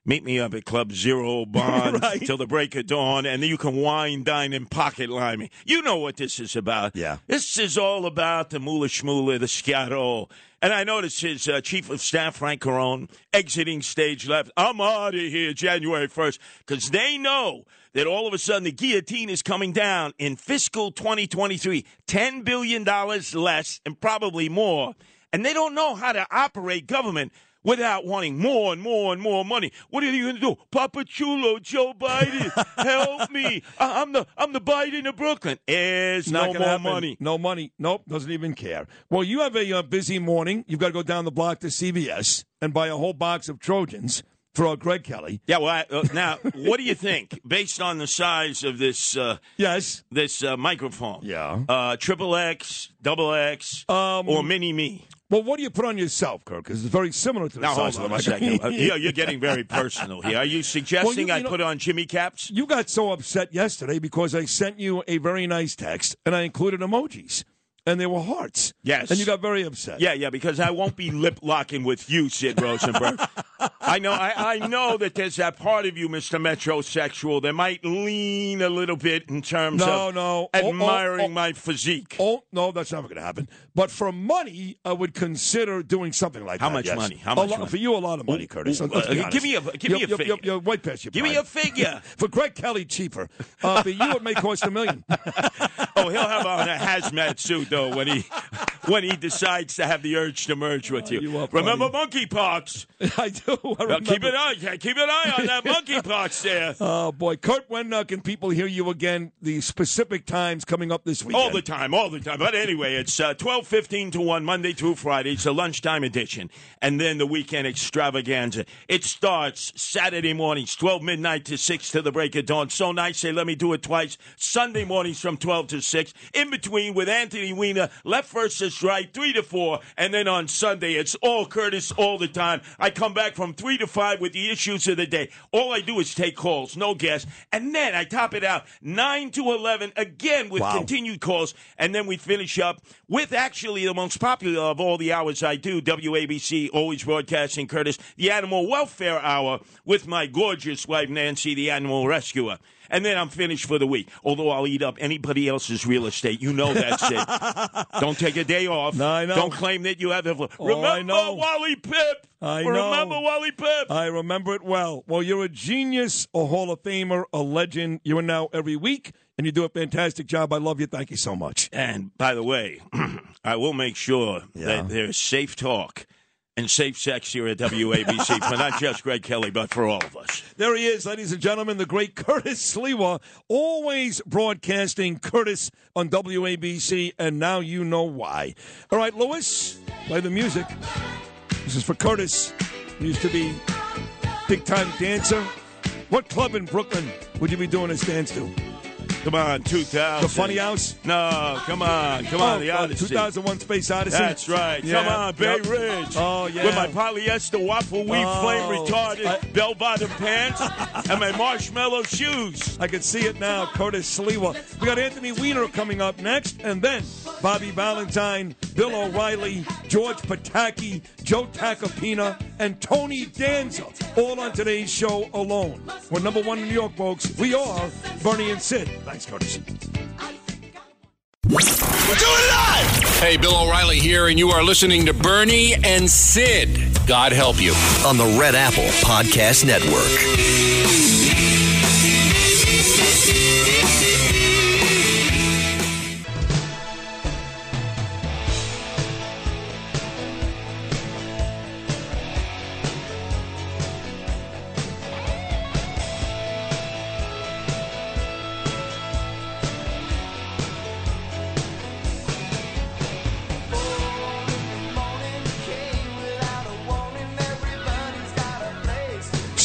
meet me up at Club Zero Bond Right. till the break of dawn, and then you can wine, dine, and pocket line me. You know what this is about. Yeah. This is all about the moolah shmoolah, the schiaro. And I noticed his uh, chief of staff, Frank Carone, exiting stage left. I'm out of here January 1st because they know that all of a sudden the guillotine is coming down in fiscal 2023. $10 billion less and probably more. And they don't know how to operate government without wanting more and more and more money. What are you going to do? Papa Chulo, Joe Biden, help me. I- I'm the I'm the Biden of Brooklyn. There's Not no more happen. money. No money. Nope. Doesn't even care. Well, you have a uh, busy morning. You've got to go down the block to CVS and buy a whole box of Trojans for uh, Greg Kelly. Yeah, well, I, uh, now, what do you think, based on the size of this? Uh, yes, this uh, microphone. Yeah, uh, triple X, double X, Um, or mini me. Well, what do you put on yourself, Kirk? Because it's very similar to the Now hold size on of the second. yeah, you're getting very personal here. Are you suggesting you I know- put on Jimmy caps? You got so upset yesterday because I sent you a very nice text and I included emojis, and they were hearts. Yes. and you got very upset. Yeah, yeah, because I won't be lip locking with you, Sid Rosenberg. I know, I, I know that there's that part of you, Mister Metrosexual, that might lean a little bit in terms No, of no. Oh, oh, admiring oh. my physique. Oh no, that's never going to happen. But for money, I would consider doing something like How that. much yes. money? How A much lot- money? For you, a lot of money, Curtis. ooh, Let's uh, give me a- give me a You're- you're- figure. You're, way past your Give me a figure. for Greg Kelly, cheaper. Uh, for you, it may cost a million. Oh, he'll have on a hazmat suit though when he when he decides to have the urge to merge with you. remember monkeypox? I do. I Well, keep remember. an eye, keep an eye on that monkeypox there. Oh boy, Kurt, when uh, can people hear you again? The specific times coming up this weekend. All the time, all the time. But anyway, it's uh, twelve fifteen to one Monday through Friday. It's a lunchtime edition, and then the weekend extravaganza. It starts Saturday mornings, twelve midnight to six to the break of dawn. So nice, say let me do it twice. Sunday mornings from twelve to six. In between with Anthony Weiner, left versus right, three to four, and then on Sunday it's all Curtis all the time. I come back from three to five with the issues of the day. All I do is take calls, no guests, and then I top it out nine to eleven again with Wow. continued calls, and then we finish up with actually the most popular of all the hours I do, WABC, always broadcasting Curtis, the Animal Welfare Hour with my gorgeous wife Nancy, the Animal Rescuer. And then I'm finished for the week. Although I'll eat up anybody else's real estate. You know that's it. Don't take a day off. No, I know. Don't claim that you have it. Oh, Remember I know. Wally Pipp? I know. Remember Wally Pipp? I remember it well. Well, you're a genius, a Hall of Famer, a legend. You're in now every week, and you do a fantastic job. I love you. Thank you so much. And by the way, I will make sure that there's safe talk and safe sex here at WABC for not just Greg Kelly, but for all of us. There he is, ladies and gentlemen, the great Curtis Sliwa, always broadcasting Curtis on WABC, and now you know why. All right, Lewis, play the music. This is for Curtis. He used to be big time dancer. What club in Brooklyn would you be doing a dance to? Come on, 2000. The Funny House? No, come on, come on, Oh, the uh, Odyssey. 2001 Space Odyssey? That's right. Yeah, Come on, Bay yep. Ridge. Oh, yeah. With my polyester waffle weave Oh, flame retarded I- bell bottom pants and my marshmallow shoes. I can see it now, Curtis Sliwa. We got Anthony Weiner coming up next, and then Bobby Valentine, Bill O'Reilly, George Pataki, Joe Tacopina, and Tony Danza, all on today's show alone. We're number one in New York, folks. We are Bernie and Sid. Thanks, Curtis. We're doing live! Hey, Bill O'Reilly here, and you are listening to Bernie and Sid. God help you. On the Red Apple Podcast Network.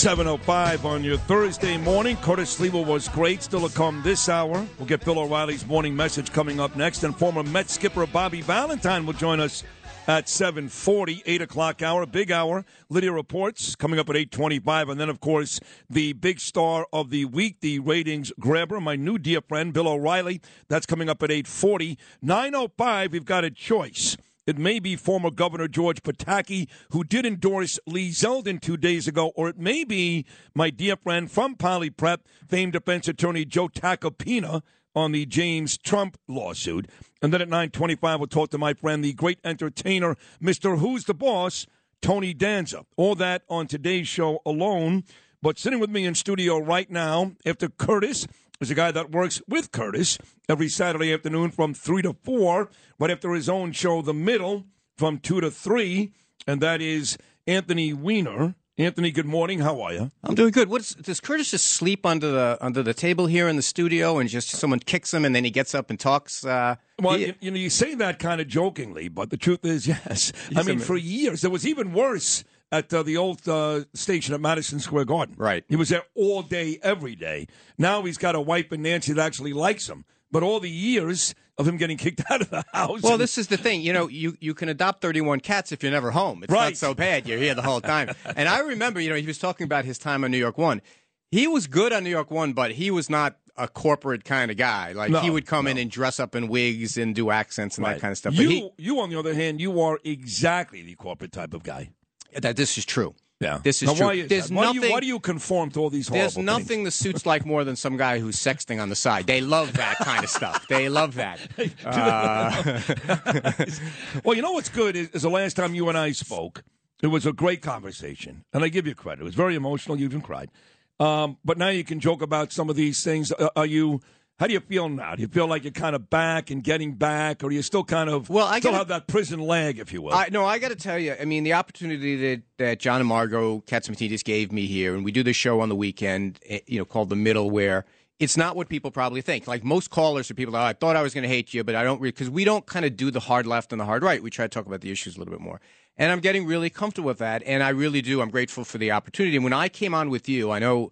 Seven oh five on your Thursday morning. Curtis Sliwa was great. Still to come this hour. We'll get Bill O'Reilly's morning message coming up next, and former Met skipper Bobby Valentine will join us at 7.40, 8 o'clock hour, big hour. Lydia reports coming up at 8.25. And then, of course, the big star of the week, the ratings grabber, my new dear friend, Bill O'Reilly. That's coming up at 8.40. 9.05, we've got a choice. It may be former Governor George Pataki, who did endorse Lee Zeldin two days ago, or it may be my dear friend from Poly Prep, famed defense attorney Joe Tacopina on the James Trump lawsuit. And then at 925, we'll talk to my friend, the great entertainer, Mr. Who's the Boss, Tony Danza. All that on today's show alone. But sitting with me in studio right now, after Curtis, is a guy that works with Curtis every Saturday afternoon from 3 to 4, right after his own show, The Middle, from 2 to 3. And that is Anthony Weiner. Anthony, good morning. How are you? I'm doing good. What's, does Curtis just sleep under the under the table here in the studio, and just someone kicks him, and then he gets up and talks? Uh, Well, he- you, you know, you say that kind of jokingly, but the truth is, yes. I mean, for years, it was even worse at uh, the old uh, station at Madison Square Garden. Right. He was there all day, every day. Now he's got a wife and Nancy that actually likes him. But all the years of him getting kicked out of the house. Well, and- this is the thing. You know, you, you can adopt 31 cats if you're never home. It's not so bad. You're here the whole time. and I remember, you know, he was talking about his time on New York One. He was good on New York One, but he was not a corporate kind of guy. Like No, he would come in and dress up in wigs and do accents and that kind of stuff. But You, he, you, on the other hand, you are exactly the corporate type of guy. That this is true. Yeah. This is Now, true. Why, is There's that? Why do nothing. you, why do you conform to all these horrible There's things? nothing the suits like more than some guy who's sexting on the side. They love that kind of stuff. They love that. Uh, well, you know what's good is, is the last time you and I spoke, it was a great conversation, and I give you credit. It was very emotional. You even cried. Um, but now you can joke about some of these things. Uh, are you? How do you feel now? Do you feel like you're kind of back and getting back, or do you still kind of Well, I still gotta- have that prison leg, if you will? I, no, I got to tell you. I mean, the opportunity that, that John and Margot Catsimatidis gave me here, and we do this show on the weekend, eh, you know, called The Middle, where it's not what people probably think. Like most callers are people, oh, I thought I was going to hate you, but I don't because we don't kind of do the hard left and the hard right. We try to talk about the issues a little bit more. And I'm getting really comfortable with that, and I really do. I'm grateful for the opportunity. And when I came on with you, I know.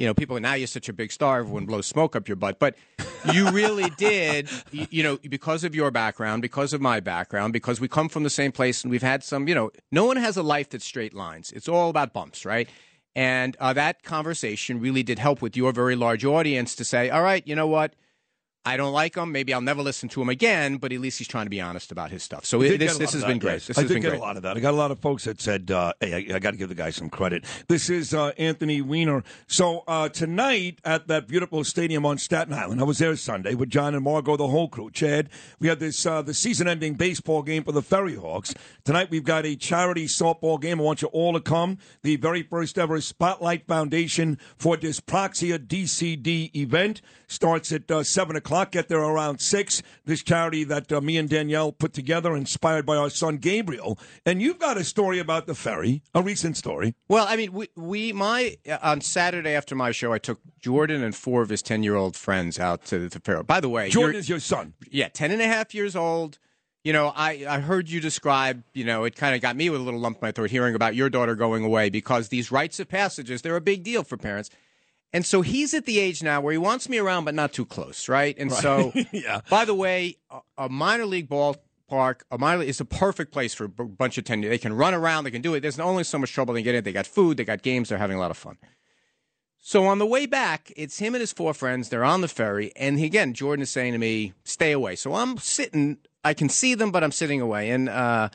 You know, people now you're such a big star, everyone blows smoke up your butt. But you really did, you, you know, because of your background, because of my background, because we come from the same place and we've had some, you know, no one has a life that's straight lines. It's all about bumps, right? And uh, that conversation really did help with your very large audience to say, all right, you know what? I don't like him. Maybe I'll never listen to him again, but at least he's trying to be honest about his stuff. So did this, this has of been that, great. yes. This I did get great. a lot of that. I got a lot of folks that said, uh, "Hey, I, I got to give the guy some credit." This is uh, Anthony Weiner. So uh, tonight at that beautiful stadium on Staten Island, I was there Sunday with John and Margot, the whole crew. Chad, we had this uh, the season-ending baseball game for the Ferry Hawks. Tonight we've got a charity softball game. I want you all to come. The very first ever Spotlight Foundation for Dyspraxia DCD event starts at uh, seven o'clock. Clock get there around six. This charity that uh, me and Danielle put together, inspired by our son Gabriel. And you've got a story about the ferry, a recent story. Well, I mean, we, we my uh, on Saturday after my show, I took Jordan and four of his ten year old friends out to the ferry. By the way, Jordan is your son. yeah, 10 and a half years old. You know, I, I heard you describe, you know, it kind of got me with a little lump in my throat hearing about your daughter going away because these rites of passages, they're a big deal for parents. And so he's at the age now where he wants me around, but not too close, right? And Right. so, Yeah. by the way, a, a minor league ballpark, a minor league is a perfect place for a bunch of 10 They can run around, they can do it. There's only so much trouble they get in. They got food, they got games, they're having a lot of fun. So on the way back, it's him and his four friends. They're on the ferry, and he, again, Jordan is saying to me, "Stay away." So I'm sitting. I can see them, but I'm sitting away. And uh,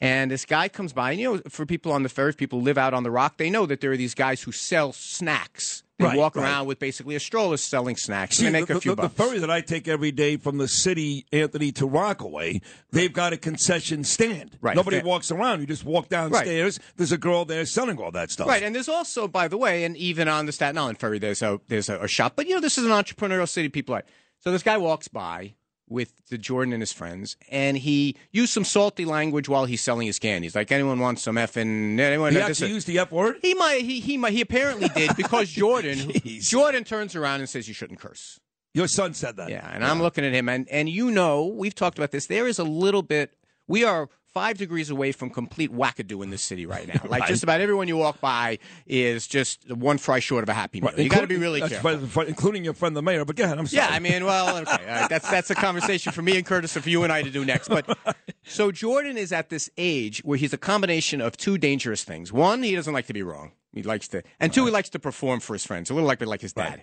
and this guy comes by. And you know, for people on the ferry, if people live out on the rock, they know that there are these guys who sell snacks. They Right, walk right. around with basically a stroller selling snacks. See, and they make the, a few the- the ferry that I take every day from the city, Anthony, to Rockaway, they've got a concession stand. Right. Nobody Fa- walks around. You just walk downstairs. There's a girl there selling all that stuff. Right, and there's also, by the way, and even on the Staten Island ferry, there's a there's a, a shop. But you know, this is an entrepreneurial city. People are so. This guy walks by with the Jordan and his friends, and he used some salty language while he's selling his candies. Like anyone wants some effing anyone. He actually used the F word? He might. He he might. He apparently did because Jordan Jordan turns around and says you shouldn't curse. Your son said that. Yeah, and I'm looking at him, and and you know, we've talked about this. There is a little bit. We are five degrees away from complete wackadoo in this city right now. Like Right. just about everyone you walk by is just one fry short of a happy meal. You got to be really careful. fine, including your friend the mayor. But go ahead. I'm sorry. Yeah, I mean, well, okay, right, that's that's a conversation for me and Curtis, and for you and I to do next. But so Jordan is at this age where he's a combination of two dangerous things. One, he doesn't like to be wrong. He likes to, and two, he likes to perform for his friends. A little like like his dad.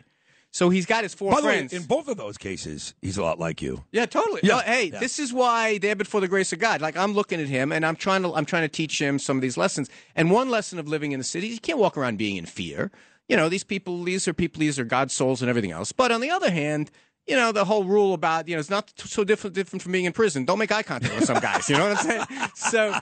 So he's got his four By the way, friends. in both of those cases, he's a lot like you. Yeah, totally. Yeah. Uh, hey, Yeah. this is why they're before the grace of God. Like I'm looking at him and I'm trying to I'm trying to teach him some of these lessons. And one lesson of living in the city, you can't walk around being in fear. You know, these people, these are people, these are God's souls and everything else. But on the other hand, you know, the whole rule about, you know, it's not so different different from being in prison. Don't make eye contact with some guys. You know what I'm saying? So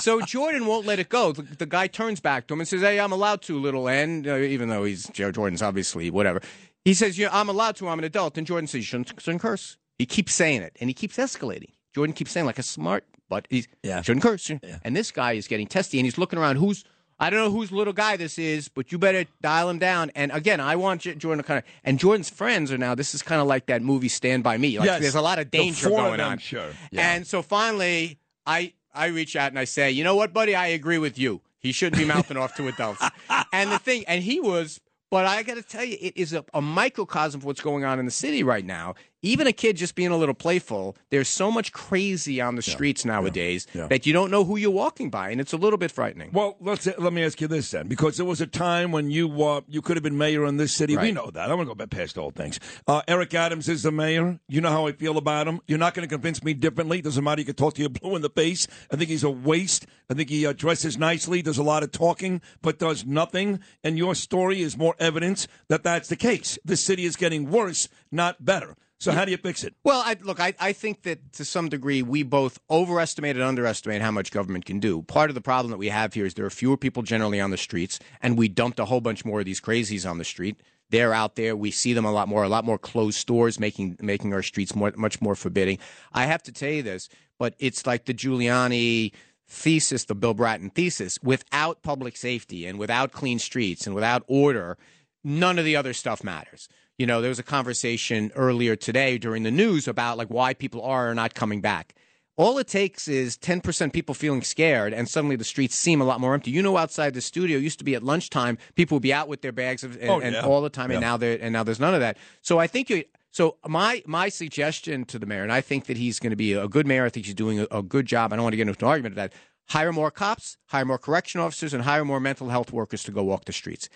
so Jordan won't let it go. The, the guy turns back to him and says, Hey, I'm allowed to, little N, uh, even though he's Joe Jordan's obviously whatever. He says, yeah, I'm allowed to. I'm an adult. And Jordan says, you shouldn't, shouldn't curse. He keeps saying it, and he keeps escalating. Jordan keeps saying, like a smart, but he Yeah. shouldn't curse. And this guy is getting testy, and he's looking around. Who's I don't know whose little guy this is, but you better dial him down. And again, I want Jordan to kind of. And Jordan's friends are now. This is kind of like that movie Stand by Me. Like Yes. there's a lot of danger going on. sure. Yeah. And so finally, I I reach out and I say, you know what, buddy, I agree with you. He shouldn't be mouthing off to adults. And the thing, and he was, but I got to tell you, it is a, a microcosm of what's going on in the city right now. Even a kid just being a little playful, there's so much crazy on the streets nowadays yeah. that you don't know who you're walking by, and it's a little bit frightening. Well, let's let me ask you this then, because there was a time when you uh, you could have been mayor in this city. We know that. I'm going to go back past old things. Uh, Eric Adams is the mayor. You know how I feel about him. You're not going to convince me differently. Doesn't matter. You can talk to you blue in the face. I think he's a waste. I think he uh, dresses nicely, does a lot of talking, but does nothing. And your story is more evidence that that's the case. The city is getting worse, not better. So how do you fix it? Well, I, look, I, I think that to some degree we both overestimate and underestimate how much government can do. Part of the problem that we have here is there are fewer people generally on the streets, and we dumped a whole bunch more of these crazies on the street. They're out there. We see them a lot more. A lot more closed stores making making our streets more much more forbidding. I have to tell you this, but it's like the Giuliani thesis, the Bill Bratton thesis. Without public safety and without clean streets and without order, none of the other stuff matters. You know, there was a conversation earlier today during the news about like why people are or not coming back. All it takes is 10% people feeling scared, and suddenly the streets seem a lot more empty. You know, outside the studio used to be at lunchtime, people would be out with their bags of, and, Oh, and all the time, and Yeah. now there and now there's none of that. So I think you. So my my suggestion to the mayor, and I think that he's going to be a good mayor. I think he's doing a, a good job. I don't want to get into an argument of that. Hire more cops, hire more correction officers, and hire more mental health workers to go walk the streets.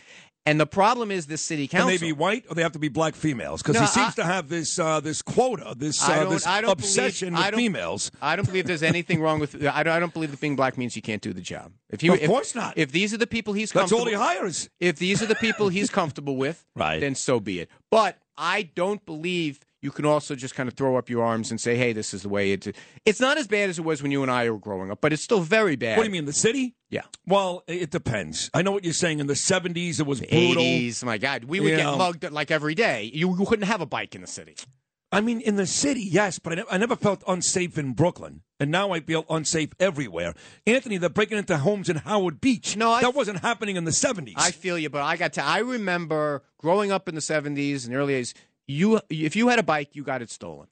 And the problem is this city Can council. they be white or they have to be black females? Because No, he seems I- to have this uh, this quota, this I uh, this I obsession believe- I with don't- females. I don't believe there's anything wrong with. I don't, I don't believe that being black means you can't do the job. If you, Of if- course not. If these are the people he's That's all he hires. If these are the people he's comfortable with, Right. then so be it. But I don't believe you can also just kind of throw up your arms and say, "Hey, this is the way it." It's not as bad as it was when you and I were growing up, but it's still very bad. What do you mean, the city? Yeah. Well, it depends. I know what you're saying. In the 70s, it was brutal. 80s, my God, we would You get know. mugged like every day. You, couldn't have a bike in the city. I mean, in the city, yes, but I, ne- I never felt unsafe in Brooklyn, and now I feel unsafe everywhere. Anthony, they're breaking into homes in Howard Beach. No, that wasn't happening in the 70s. I feel you, but I got to. I remember growing up in the '70s and early '80s. You, if you had a bike, you got it stolen.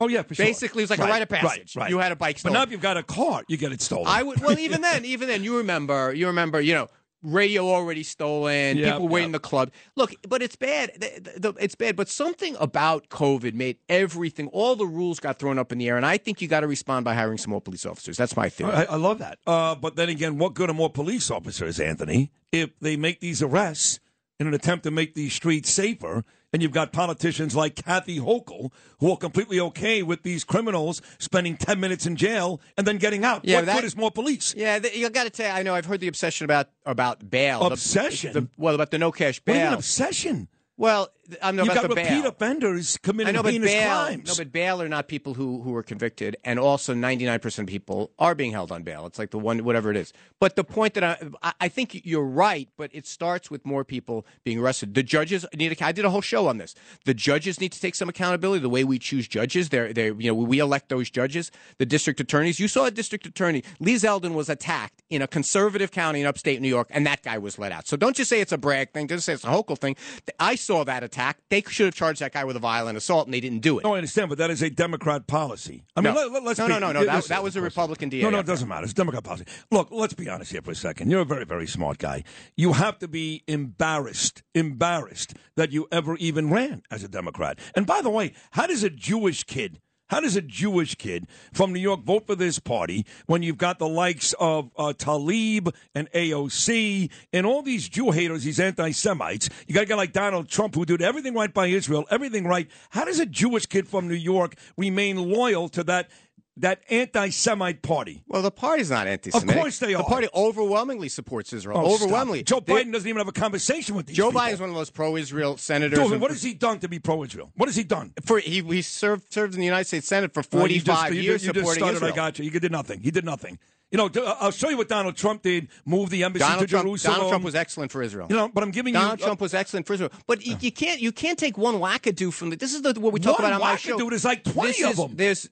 Oh yeah, for sure. Basically, it was like Right, a rite of passage. Right, right. You had a bike But now if you've got a car, you get it stolen. I would. Well, even then, even then, you remember. You remember. You know. Radio already stolen. Yep, people waiting in the club. Look, but it's bad. The- the- It's bad. But something about COVID made everything. All the rules got thrown up in the air, and I think you got to respond by hiring some more police officers. That's my theory. I, I love that. Uh, but then again, what good are more police officers, Anthony, if they make these arrests in an attempt to make these streets safer? And you've got politicians like Kathy Hochul who are completely okay with these criminals spending 10 minutes in jail and then getting out. Yeah, what that- good is more police? Yeah, th- you got to tell I know I've heard the obsession about about bail. The- Obsession? the- well, about the no cash bail. you mean obsession? Well, I'm You've got the repeat bail. offenders committing I know, heinous bail, crimes. no, but bail are not people who who are convicted, and also 99 percent of people are being held on bail. It's like the one, whatever it is. But the point that I, I, I think you're right, but it starts with more people being arrested. The judges need. A, I did a whole show on this. The judges need to take some accountability. The way we choose judges, they're they you know we elect those judges. The district attorneys. You saw a district attorney. Lee Zeldin was attacked in a conservative county in upstate New York, and that guy was let out. So don't just say it's a Bragg thing. Don't say it's a Hochul thing. I saw that attack. They should have charged that guy with a violent assault, and they didn't do it. No, I understand, but that is a Democrat policy. I mean, No. let, us No, no, no, no, that- that was a. Republican DA No, no, it doesn't matter. It's Democrat policy. Look, let's be honest here for a second. You're a very, very smart guy. You have to be embarrassed, embarrassed that you ever even ran as a Democrat. And by the way, how does a Jewish kid? How does a Jewish kid from New York vote for this party when you've got the likes of uh, Tlaib and AOC and all these Jew haters, these anti Semites? You got a guy like Donald Trump who did everything right by Israel, everything right. How does a Jewish kid from New York remain loyal to that that anti-Semite party? Well, the party's not anti-Semitic. Of course they are. The party overwhelmingly supports Israel. Oh, overwhelmingly. Joe Biden doesn't even have a conversation with these Joe people. Biden's one of those pro-Israel senators. Dude, what has he done to be pro-Israel? What has he done? For he, he served served in the United States Senate for Uh, you 45 just- you years just, you just supporting started, Israel. I got you. He did nothing. He did nothing. You know, I'll show you what Donald Trump did. Move the embassy Donald to Trump, Jerusalem. Donald Trump was excellent for Israel. You know, but I'm giving Donald you. uh, Trump was excellent for Israel. But you, you can't you can't take one wackadoo from the. This is the, what we talk about on my show. wackadoo, there's like 20 This of is- them. There's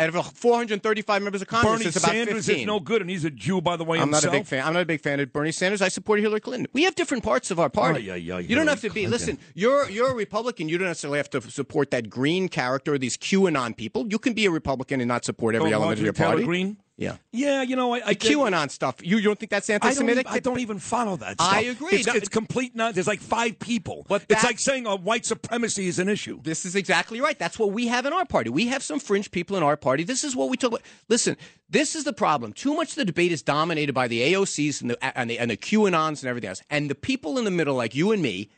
out of 435 members of Congress, Bernie about Sanders 15. is no good, and he's a Jew, by the way. I'm not a big fan. I'm not a big fan of Bernie Sanders. I support Hillary Clinton. We have different parts of our party. Ay, ay, ay, you don't have to Hillary be. Listen, you're you're a Republican. You don't necessarily have to support that Greene character, these QAnon people. You can be a Republican and not support every Oh, element of your party. Greene? Yeah. Yeah, you know, I, I The QAnon stuff. You, you don't think that's I don't, anti-Semitic? even, I don't even follow that. Stuff. I agree. It's, No, it's complete nonsense. There's like five people. But it's like saying uh, white supremacy is an issue. This is exactly right. That's what we have in our party. We have some fringe people in our party. This is what we talk about. Listen, this is the problem. Too much of the debate is dominated by the AOCs and the and the, and the QAnons and everything else. And the people in the middle, like you and me,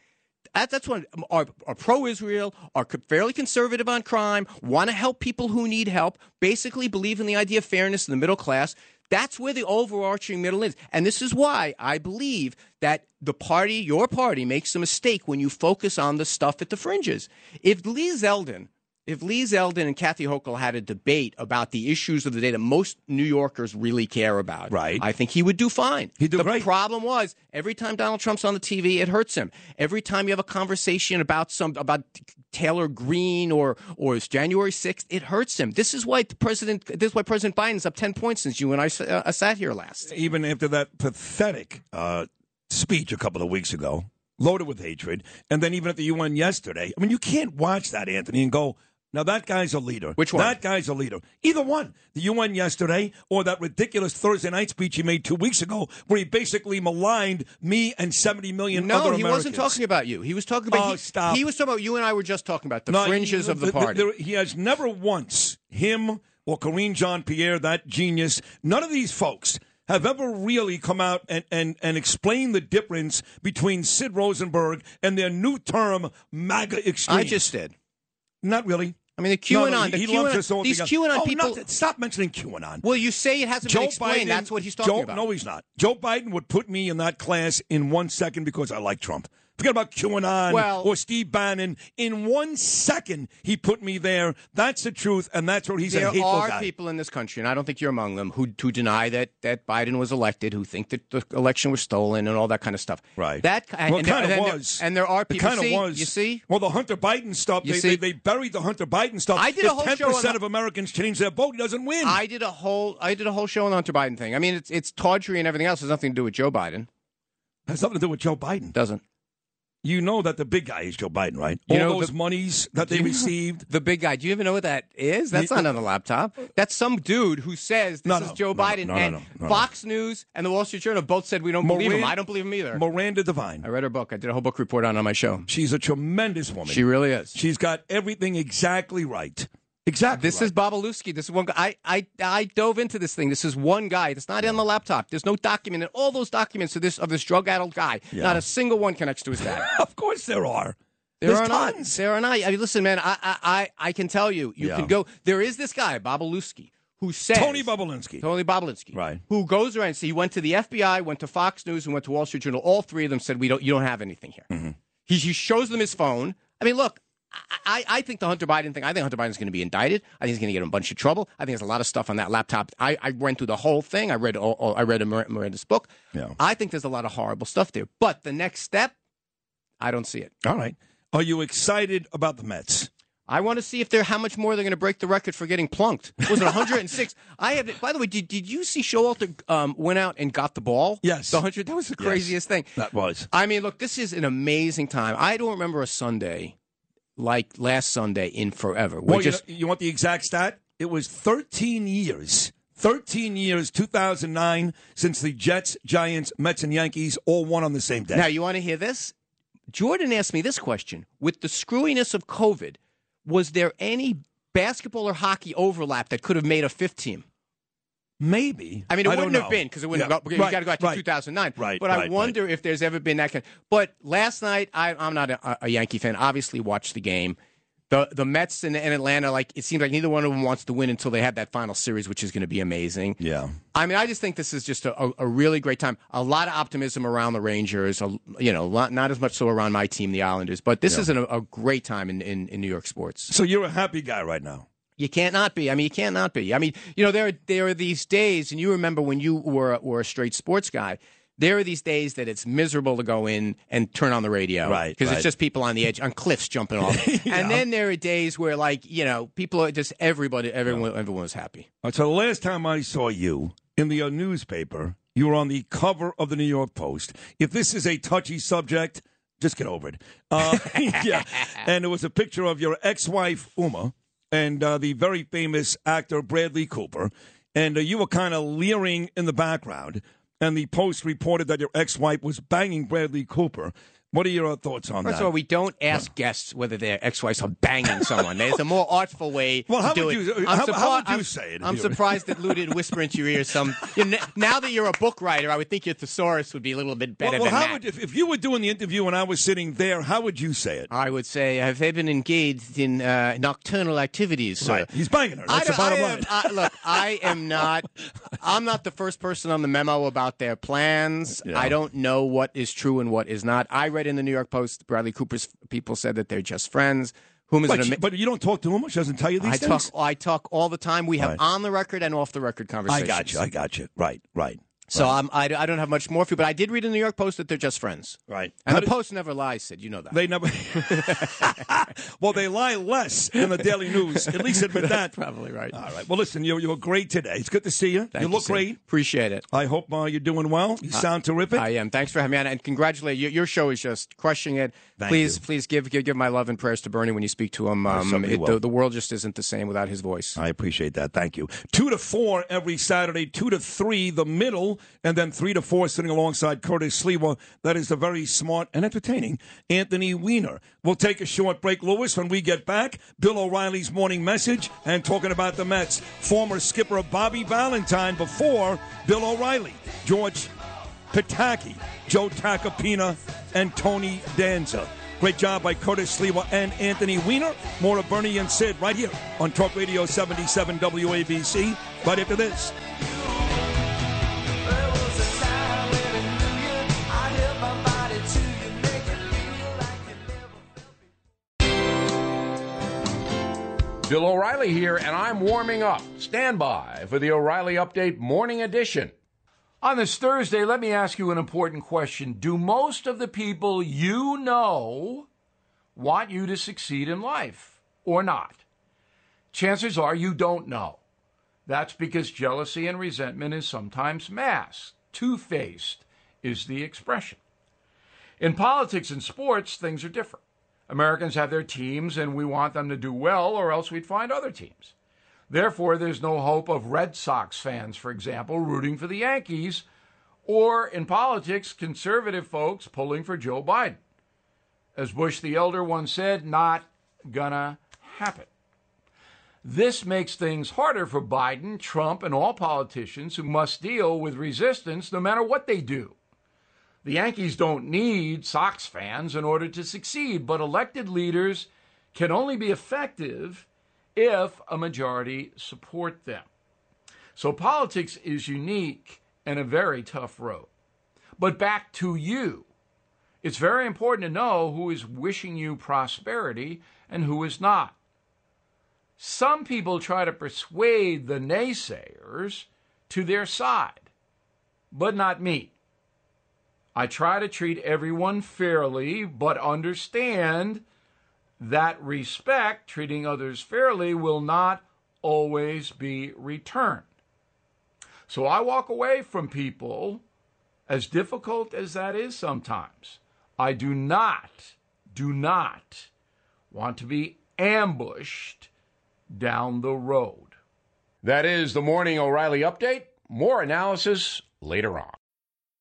that's what are, are pro-Israel, are fairly conservative on crime, want to help people who need help, basically believe in the idea of fairness in the middle class. That's where the overarching middle is. And this is why I believe that the party, your party, makes a mistake when you focus on the stuff at the fringes. If Lee Zeldin, if Lee Zeldin and Kathy Hochul had a debate about the issues of the day that most New Yorkers really care about, right. I think he would do fine. He'd do the problem was every time Donald Trump's on the TV, it hurts him. Every time you have a conversation about some about Taylor Greene or or it's January sixth, it hurts him. This is why the president. This is why President Biden's up ten points since you and I uh, sat here last. Even after that pathetic uh, speech a couple of weeks ago, loaded with hatred, and then even at the UN yesterday, I mean, you can't watch that, Anthony, and go. Now that guy's a leader. Which one? That guy's a leader. Either one. The UN yesterday or that ridiculous Thursday night speech he made two weeks ago where he basically maligned me and 70 million No, other he wasn't talking about you. He was talking about. Oh, he, stop. He was talking about you and I were just talking about the No, fringes he- of the party. there- he has never once, him or Karine Jean Pierre, that genius, none of these folks have ever really come out and, and, and explained the difference between Sid Rosenberg and their new term MAGA extreme. I just did. Not really. I mean, the No, QAnon, no, the he QAnon these. QAnon Oh, people. not- stop mentioning QAnon. Well, you say it hasn't Joe been explained. Biden- That's what he's talking Joe, about. No, he's not. Joe Biden would put me in that class in one second because I like Trump. Forget about QAnon Well- or Steve Bannon. In one second, he put me there. That's the truth, and that's what he's there a hateful are guy. people in this country, and I don't think you're among them, who who deny that that Biden was elected, who think that the election was stolen, and all that kind of stuff. Right. That well, and kind there- of there- was. and there are It people. kind of was. You see. Well, the Hunter Biden stuff. You They, see? they, they buried the Hunter Biden stuff. I did a whole ten show on of Americans change their vote, he doesn't win. I did a whole I did a whole show on the Hunter Biden thing. I mean, it's it's tawdry and everything else. It has nothing to do with Joe Biden. has nothing to do with Joe Biden. Doesn't. You know that the big guy is Joe Biden, right? You All know those the- monies that they received. The big guy. Do you even know what that is? That's not on the laptop. That's some dude who says this No, is no, Joe no, Biden. no, no, and. Fox News and the Wall Street Journal both said we don't believe him. I don't believe him either. Miranda Devine. I read her book. I did a whole book report on it on my show. She's a tremendous woman. She really is. She's got everything exactly right. Exactly. This is Babaluski. This is one guy. I, I, I dove into this thing. This is one guy. It's not on the laptop. There's no document. And all those documents of this of this drug addled guy, Yeah. not a single one connects to his dad. of course there are. There There's are not. tons. There are not. I mean, listen, man. I, I, I, I can tell you. You Yeah. can go. There is this guy, Babaluski, who says Tony Bobulinski. Tony Bobulinski, Right. Who goes around and says he went to the FBI, went to Fox News, and went to Wall Street Journal. All three of them said we don't. You don't have anything here. Mm-hmm. He, he shows them his phone. I mean, look. I, I think the Hunter Biden thing. I think Hunter Biden's going to be indicted. I think he's going to get in a bunch of trouble. I think there's a lot of stuff on that laptop. I, I went through the whole thing. I read all, all- I read Mir- Miranda's book. Yeah. I think there's a lot of horrible stuff there. But the next step, I don't see it. All right. Are you excited about the Mets? I want to see if they're how much more they're going to break the record for getting plunked. Was it 106? I had. By the way, did, did you see Showalter um, went out and got the ball? Yes. the hundred. That was the Yes. craziest thing. That was. I mean, look, this is an amazing time. I don't remember a Sunday like last Sunday in forever. We're Well, you, know- you want the exact stat? It was 13 years. 13 years, 2009, since the Jets, Giants, Mets, and Yankees all won on the same day. now. You want to hear this? Jordan asked me this question: With the screwiness of COVID, was there any basketball or hockey overlap that could have made a fifth team? Maybe. I mean, it I wouldn't have been because it wouldn't Yeah. have got, you Right, got to go out to right. 2009. Right, But I right, wonder if there's ever been that kind. But last night, I, I'm not a, a Yankee fan. Obviously, watched the game. The the Mets and, and Atlanta, like it seems like neither one of them wants to win until they have that final series, which is going to be amazing. Yeah. I mean, I just think this is just a, a, a really great time. A lot of optimism around the Rangers. A, you know, lot, not as much so around my team, the Islanders. But this Yeah. is an, a great time in, in, in New York sports. So you're a happy guy right now. You can't not be. I mean, you can't not be. I mean, you know, there are, there are these days, and you remember when you were were a straight sports guy. There are these days that it's miserable to go in and turn on the radio, Right, Because right. it's just people on the edge, on cliffs jumping off. And then there are days where, like, you know, people are just everybody, everyone, everyone was happy. Right, so the last time I saw you in the uh, newspaper, you were on the cover of the New York Post. If this is a touchy subject, just get over it. Uh, yeah, and it was a picture of your ex-wife Huma and uh, the very famous actor Bradley Cooper. and uh, you were kind of leering in the background. And the Post reported that your ex-wife was banging Bradley Cooper. What are your thoughts on First that? of all, we don't ask guests whether their ex-wives are banging someone. There's a more artful way Well, to how do would it. you- how- surpri- how would you I'm- say it I'm surprised that Lou didn't whisper into your ear some. You know, now that you're a book writer, I would think your thesaurus would be a little bit better well, well, than how that. would if, if you were doing the interview and I was sitting there, how would you say it? I would say, have they been engaged in uh, nocturnal activities, sir? Right. He's banging her. That's the bottom line. I- look, I am not. I'm not the first person on the memo about their plans. Yeah. I don't know what is true and what is not. I read in the New York Post, Bradley Cooper's people said that they're just friends. Whom is But, ama- but you don't talk to him. She doesn't tell you these I things. talk. I talk all the time. We have Right. on the record and off the record conversations. I got you. I got you. Right. Right. So right. I'm, I, I don't have much more for you, but I did read in the New York Post that they're just friends. Right. And How the did- Post never lies, Sid. You know that. They never. well, they lie less in the Daily News. At least admit that. Probably right. All right. Well, listen, you you were great today. It's good to see you. Thank you look Sid. great. Appreciate it. I hope uh, you're doing well. You sound terrific. I am. Thanks for having me on, and congratulate you. Your show is just crushing it. Thank please, you. please give, give give my love and prayers to Bernie when you speak to him. Um, it- the, the world just isn't the same without his voice. I appreciate that. Thank you. Two to four every Saturday, two to three, the middle, and then three to four sitting alongside Curtis Sliwa. That is the very smart and entertaining Anthony Weiner. We'll take a short break, Lewis. When we get back, Bill O'Reilly's morning message and talking about the Mets. Former skipper Bobby Valentine before Bill O'Reilly. George Pataki, Joe Tacopina, and Tony Danza. Great job by Curtis Sliwa and Anthony Weiner. More of Bernie and Sid right here on Talk Radio 77 WABC. Right after this. Bill O'Reilly here, and I'm warming up. Stand by for the O'Reilly Update Morning Edition. On this Thursday, let me ask you an important question. Do most of the people you know want you to succeed in life or not? Chances are you don't know. That's because jealousy and resentment is sometimes masked. Two faced is the expression. In politics and sports, things are different. Americans have their teams and we want them to do well, or else we'd find other teams. Therefore, there's no hope of Red Sox fans, for example, rooting for the Yankees, or in politics, conservative folks pulling for Joe Biden. As Bush the Elder once said, not gonna happen. This makes things harder for Biden, Trump, and all politicians who must deal with resistance no matter what they do. The Yankees don't need Sox fans in order to succeed, but elected leaders can only be effective if a majority support them. So politics is unique and a very tough road. But back to you. It's very important to know who is wishing you prosperity and who is not. Some people try to persuade the naysayers to their side, but not me. I try to treat everyone fairly, but understand that respect, treating others fairly, will not always be returned. So I walk away from people, as difficult as that is sometimes. I do not, do not want to be ambushed down the road. That is the Morning O'Reilly Update. More analysis later on.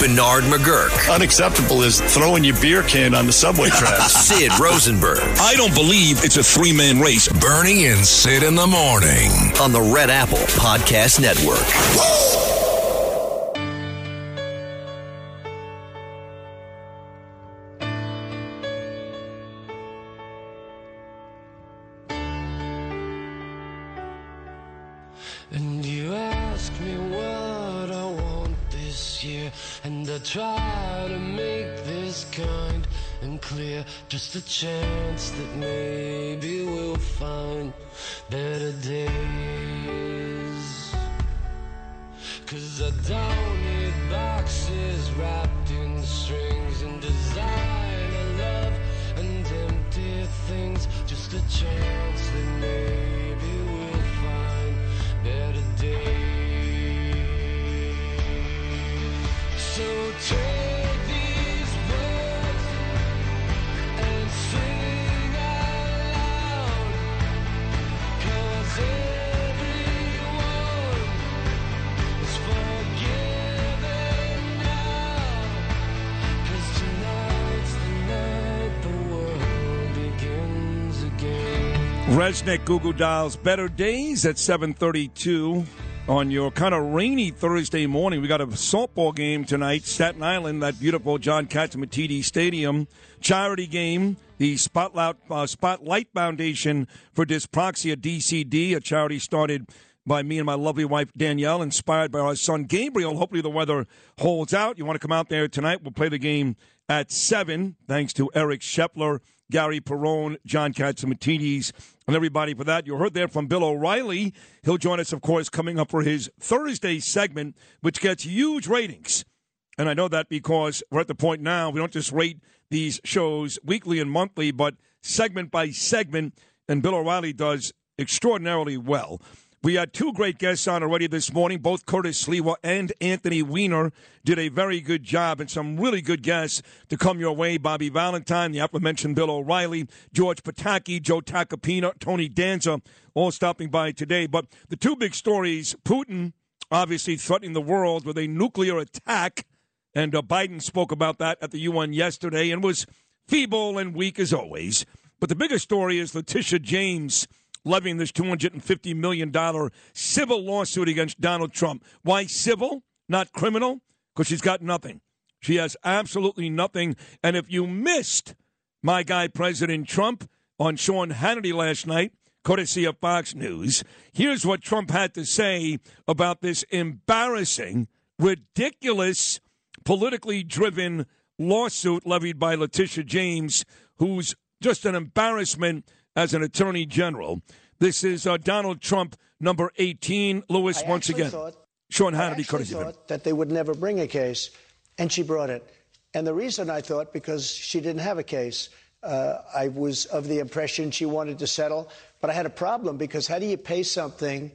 Bernard McGurk. Unacceptable is throwing your beer can on the subway tracks. Sid Rosenberg. I don't believe it's a three man race. Bernie and Sid in the morning on the Red Apple Podcast Network. And I try to make this kind and clear. Just a chance that maybe we'll find better days. Cause I don't need boxes wrapped in strings and designer love and empty things. Just a chance that maybe Resnick Goo Goo Dolls Better Days at 732 on your kind of rainy Thursday morning. We got a softball game tonight, Staten Island, that beautiful John Catsimatidis Stadium. Charity game, the Spotlight, uh, Spotlight Foundation for Dyspraxia DCD, a charity started by me and my lovely wife Danielle, inspired by our son Gabriel. Hopefully the weather holds out. You want to come out there tonight? We'll play the game at 7, thanks to Eric Shepler, Gary Perone, John Catsimatidis, and everybody for that. You heard there from Bill O'Reilly. He'll join us, of course, coming up for his Thursday segment, which gets huge ratings. And I know that because we're at the point now, we don't just rate these shows weekly and monthly, but segment by segment. And Bill O'Reilly does extraordinarily well. We had two great guests on already this morning. Both Curtis Sliwa and Anthony Weiner did a very good job, and some really good guests to come your way. Bobby Valentine, the aforementioned Bill O'Reilly, George Pataki, Joe Tacopina, Tony Danza, all stopping by today. But the two big stories Putin obviously threatening the world with a nuclear attack, and uh, Biden spoke about that at the UN yesterday and was feeble and weak as always. But the biggest story is Letitia James levying this $250 million civil lawsuit against Donald Trump. Why civil, not criminal? Because she's got nothing. She has absolutely nothing. And if you missed my guy, President Trump, on Sean Hannity last night, courtesy of Fox News, here's what Trump had to say about this embarrassing, ridiculous, politically driven lawsuit levied by Letitia James, who's just an embarrassment as an attorney general. This is uh, Donald Trump, number 18. Lewis, I once again. thought- Sean Hannity, actually courtesy of him. thought that they would never bring a case, and she brought it. And the reason I thought because she didn't have a case, uh, I was of the impression she wanted to settle. But I had a problem because how do you pay something,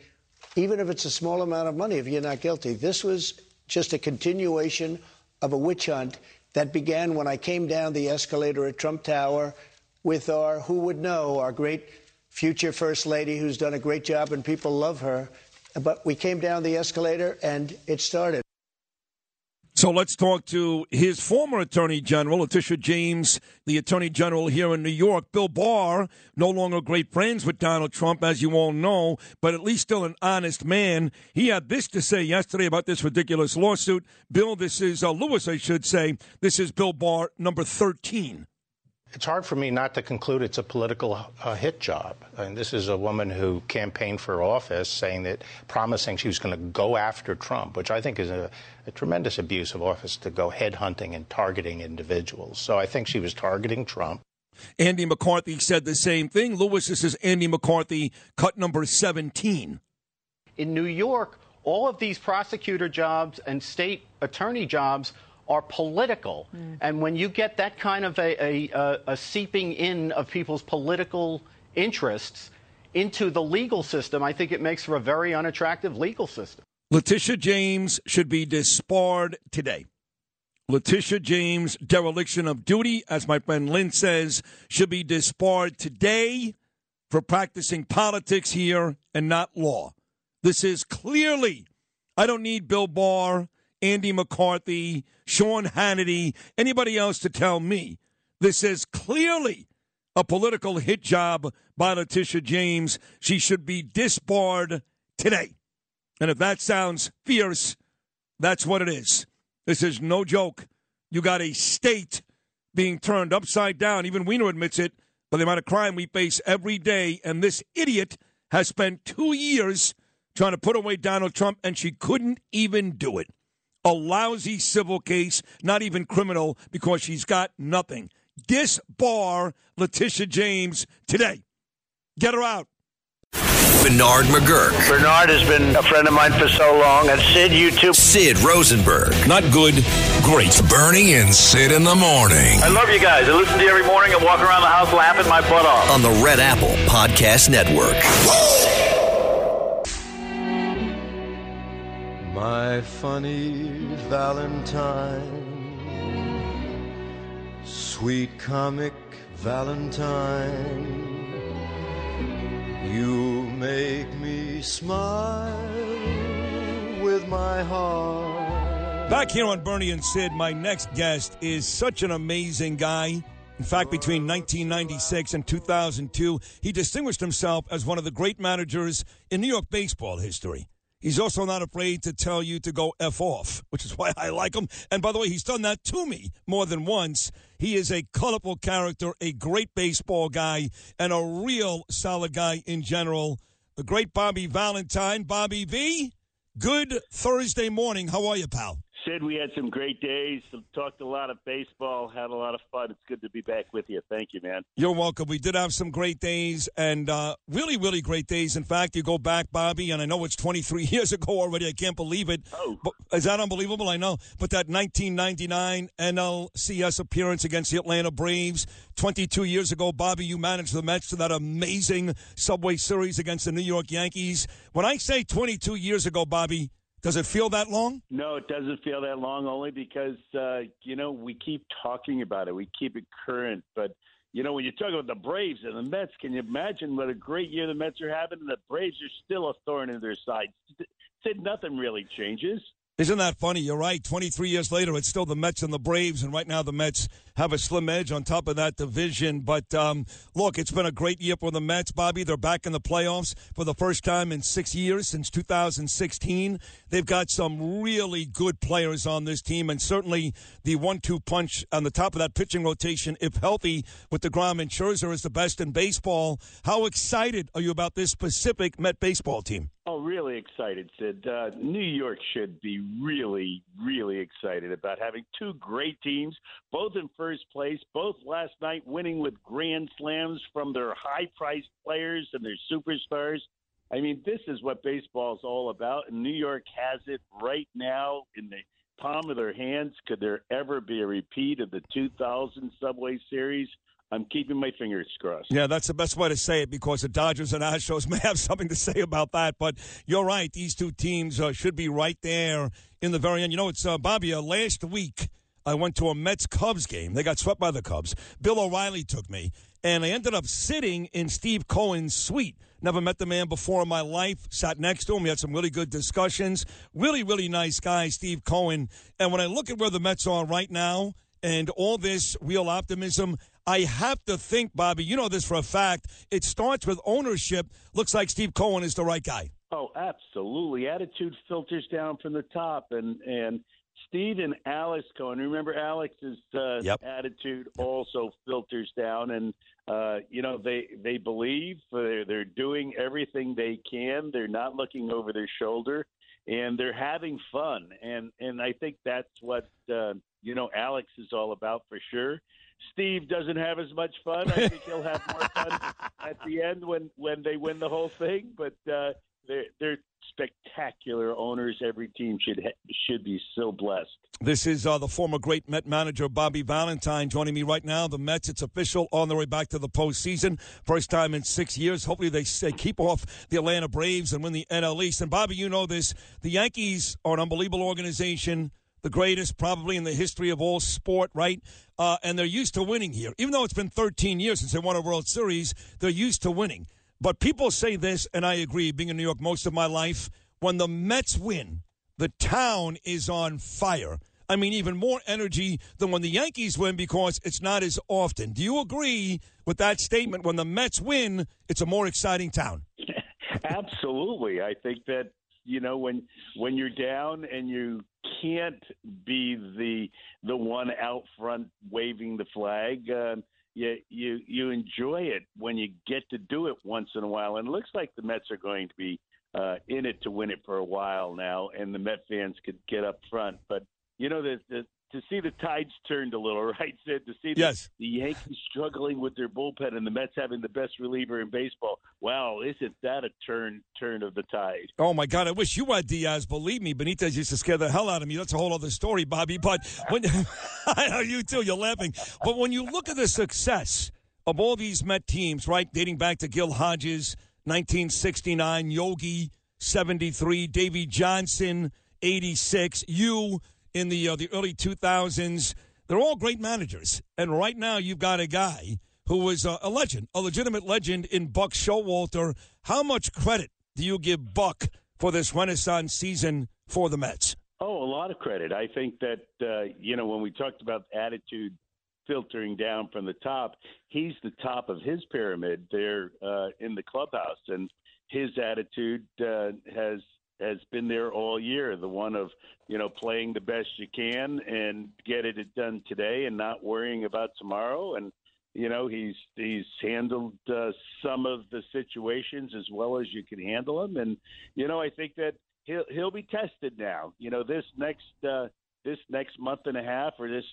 even if it's a small amount of money, if you're not guilty? This was just a continuation of a witch hunt that began when I came down the escalator at Trump Tower with our, who would know, our great future First Lady who's done a great job and people love her. But we came down the escalator and it started. So let's talk to his former Attorney General, Letitia James, the Attorney General here in New York. Bill Barr, no longer great friends with Donald Trump, as you all know, but at least still an honest man. He had this to say yesterday about this ridiculous lawsuit. Bill, this is uh, Lewis, I should say. This is Bill Barr, number 13. It's hard for me not to conclude it's a political uh, hit job. And this is a woman who campaigned for office saying that, promising she was going to go after Trump, which I think is a, a tremendous abuse of office to go headhunting and targeting individuals. So I think she was targeting Trump. Andy McCarthy said the same thing. Lewis, this is Andy McCarthy, cut number 17. In New York, all of these prosecutor jobs and state attorney jobs are political. Mm. And when you get that kind of a, a, a, a seeping in of people's political interests into the legal system, I think it makes for a very unattractive legal system. Letitia James should be disbarred today. Letitia James' dereliction of duty, as my friend Lynn says, should be disbarred today for practicing politics here and not law. This is clearly, I don't need Bill Barr, Andy McCarthy, Sean Hannity, anybody else to tell me. This is clearly a political hit job by Letitia James. She should be disbarred today. And if that sounds fierce, that's what it is. This is no joke. You got a state being turned upside down. Even Weiner admits it by the amount of crime we face every day. And this idiot has spent two years trying to put away Donald Trump, and she couldn't even do it. A lousy civil case, not even criminal, because she's got nothing. Disbar Letitia James today. Get her out. Bernard McGurk. Bernard has been a friend of mine for so long. And Sid, you too. Sid Rosenberg. Not good, great. Bernie and Sid in the morning. I love you guys. I listen to you every morning and walk around the house laughing my butt off. On the Red Apple Podcast Network. My funny Valentine, sweet comic Valentine, you make me smile with my heart. Back here on Bernie and Sid, my next guest is such an amazing guy. In fact, between 1996 and 2002, he distinguished himself as one of the great managers in New York baseball history. He's also not afraid to tell you to go F off, which is why I like him. And by the way, he's done that to me more than once. He is a colorful character, a great baseball guy, and a real solid guy in general. The great Bobby Valentine. Bobby V, good Thursday morning. How are you, pal? Sid, we had some great days. Talked a lot of baseball. Had a lot of fun. It's good to be back with you. Thank you, man. You're welcome. We did have some great days and uh, really, really great days. In fact, you go back, Bobby, and I know it's 23 years ago already. I can't believe it. Oh. But, is that unbelievable? I know. But that 1999 NLCS appearance against the Atlanta Braves, 22 years ago, Bobby, you managed the Mets to that amazing Subway Series against the New York Yankees. When I say 22 years ago, Bobby, does it feel that long? No, it doesn't feel that long. Only because uh, you know we keep talking about it. We keep it current. But you know when you talk about the Braves and the Mets, can you imagine what a great year the Mets are having? And the Braves are still a thorn in their side. Said nothing really changes. Isn't that funny? You're right. 23 years later, it's still the Mets and the Braves, and right now the Mets have a slim edge on top of that division. But um, look, it's been a great year for the Mets, Bobby. They're back in the playoffs for the first time in six years since 2016. They've got some really good players on this team, and certainly the one-two punch on the top of that pitching rotation, if healthy, with DeGrom and Scherzer, is the best in baseball. How excited are you about this specific Met baseball team? Oh, really excited, Sid. Uh, New York should be really, really excited about having two great teams, both in first place, both last night winning with grand slams from their high priced players and their superstars. I mean, this is what baseball is all about, and New York has it right now in the palm of their hands. Could there ever be a repeat of the 2000 Subway Series? I'm keeping my fingers crossed. Yeah, that's the best way to say it because the Dodgers and Astros may have something to say about that. But you're right; these two teams uh, should be right there in the very end. You know, it's uh, Bobby. Uh, last week, I went to a Mets Cubs game. They got swept by the Cubs. Bill O'Reilly took me, and I ended up sitting in Steve Cohen's suite. Never met the man before in my life. Sat next to him. We had some really good discussions. Really, really nice guy, Steve Cohen. And when I look at where the Mets are right now and all this real optimism, I have to think, Bobby, you know this for a fact. It starts with ownership. Looks like Steve Cohen is the right guy. Oh, absolutely. Attitude filters down from the top, and and Steve and Alex Cohen. Remember, Alex's uh, Yep. attitude also filters down, and uh, you know they they believe they're they're doing everything they can. They're not looking over their shoulder, and they're having fun. And and I think that's what uh, you know Alex is all about for sure. Steve doesn't have as much fun. I think he'll have more fun at the end when when they win the whole thing. But uh, they're they're spectacular owners. Every team should ha- should be so blessed. This is uh, the former great Met manager Bobby Valentine joining me right now. The Mets, it's official, on their way back to the postseason. First time in six years. Hopefully, they stay, keep off the Atlanta Braves and win the NL East. And Bobby, you know this: the Yankees are an unbelievable organization, the greatest probably in the history of all sport, right? Uh, and they're used to winning here, even though it's been 13 years since they won a World Series. They're used to winning. But people say this, and I agree. Being in New York most of my life, when the Mets win, the town is on fire. I mean, even more energy than when the Yankees win because it's not as often. Do you agree with that statement? When the Mets win, it's a more exciting town. Absolutely, I think that you know when when you're down and you can't be the the one out front waving the flag. Uh, you you you enjoy it when you get to do it once in a while, and it looks like the Mets are going to be uh, in it to win it for a while now, and the Met fans could get up front. But you know the the to see the tides turned a little, right, Sid? To see the, Yes. the Yankees struggling with their bullpen and the Mets having the best reliever in baseball. Wow, isn't that a turn turn of the tide? Oh my God! I wish you had Diaz. Believe me, Benitez used to scare the hell out of me. That's a whole other story, Bobby. But when I know you too, you're laughing. But when you look at the success of all these Met teams, right, dating back to Gil Hodges, 1969, Yogi, 73, Davey Johnson, 86, you in the uh, the early 2000s. They're all great managers, and right now you've got a guy who was uh, a legend, a legitimate legend in Buck Showalter. How much credit do you give Buck for this renaissance season for the Mets? Oh, a lot of credit. I think that uh, you know when we talked about attitude filtering down from the top, he's the top of his pyramid there uh, in the clubhouse, and his attitude uh, has has been there all year. The one of you know playing the best you can and get it done today, and not worrying about tomorrow. And you know he's he's handled uh, some of the situations as well as you can handle them, and you know I think that he'll he'll be tested now. You know this next uh, this next month and a half or this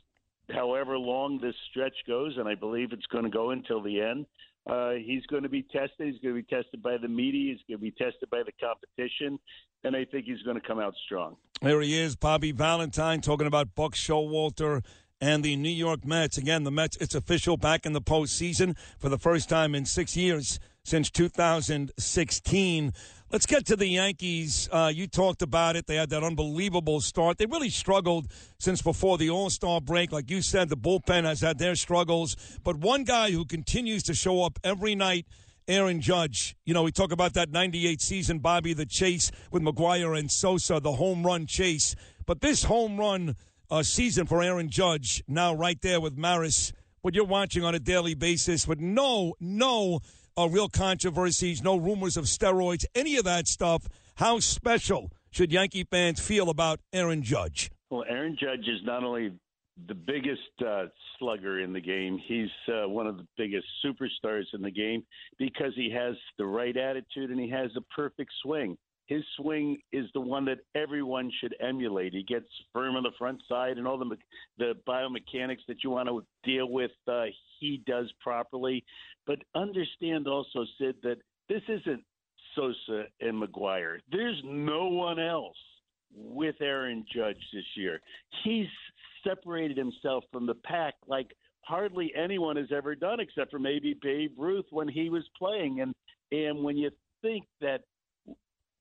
however long this stretch goes, and I believe it's going to go until the end. Uh, he's going to be tested. He's going to be tested by the media. He's going to be tested by the competition, and I think he's going to come out strong. There he is, Bobby Valentine, talking about Buck Showalter and the New York Mets. Again, the Mets, it's official, back in the postseason for the first time in six years since 2016. Let's get to the Yankees. Uh, you talked about it. They had that unbelievable start. They really struggled since before the All Star break. Like you said, the bullpen has had their struggles. But one guy who continues to show up every night Aaron Judge. You know, we talk about that 98 season, Bobby, the chase with McGwire and Sosa, the home run chase. But this home run uh, season for Aaron Judge, now right there with Maris, what you're watching on a daily basis with no, no uh, real controversies, no rumors of steroids, any of that stuff. How special should Yankee fans feel about Aaron Judge? Well, Aaron Judge is not only the biggest uh, slugger in the game, he's uh, one of the biggest superstars in the game because he has the right attitude and he has a perfect swing. His swing is the one that everyone should emulate. He gets firm on the front side and all the me- the biomechanics that you want to deal with. Uh, he does properly, but understand also, Sid, that this isn't Sosa and McGwire. There's no one else with Aaron Judge this year. He's separated himself from the pack like hardly anyone has ever done, except for maybe Babe Ruth when he was playing. And and when you think that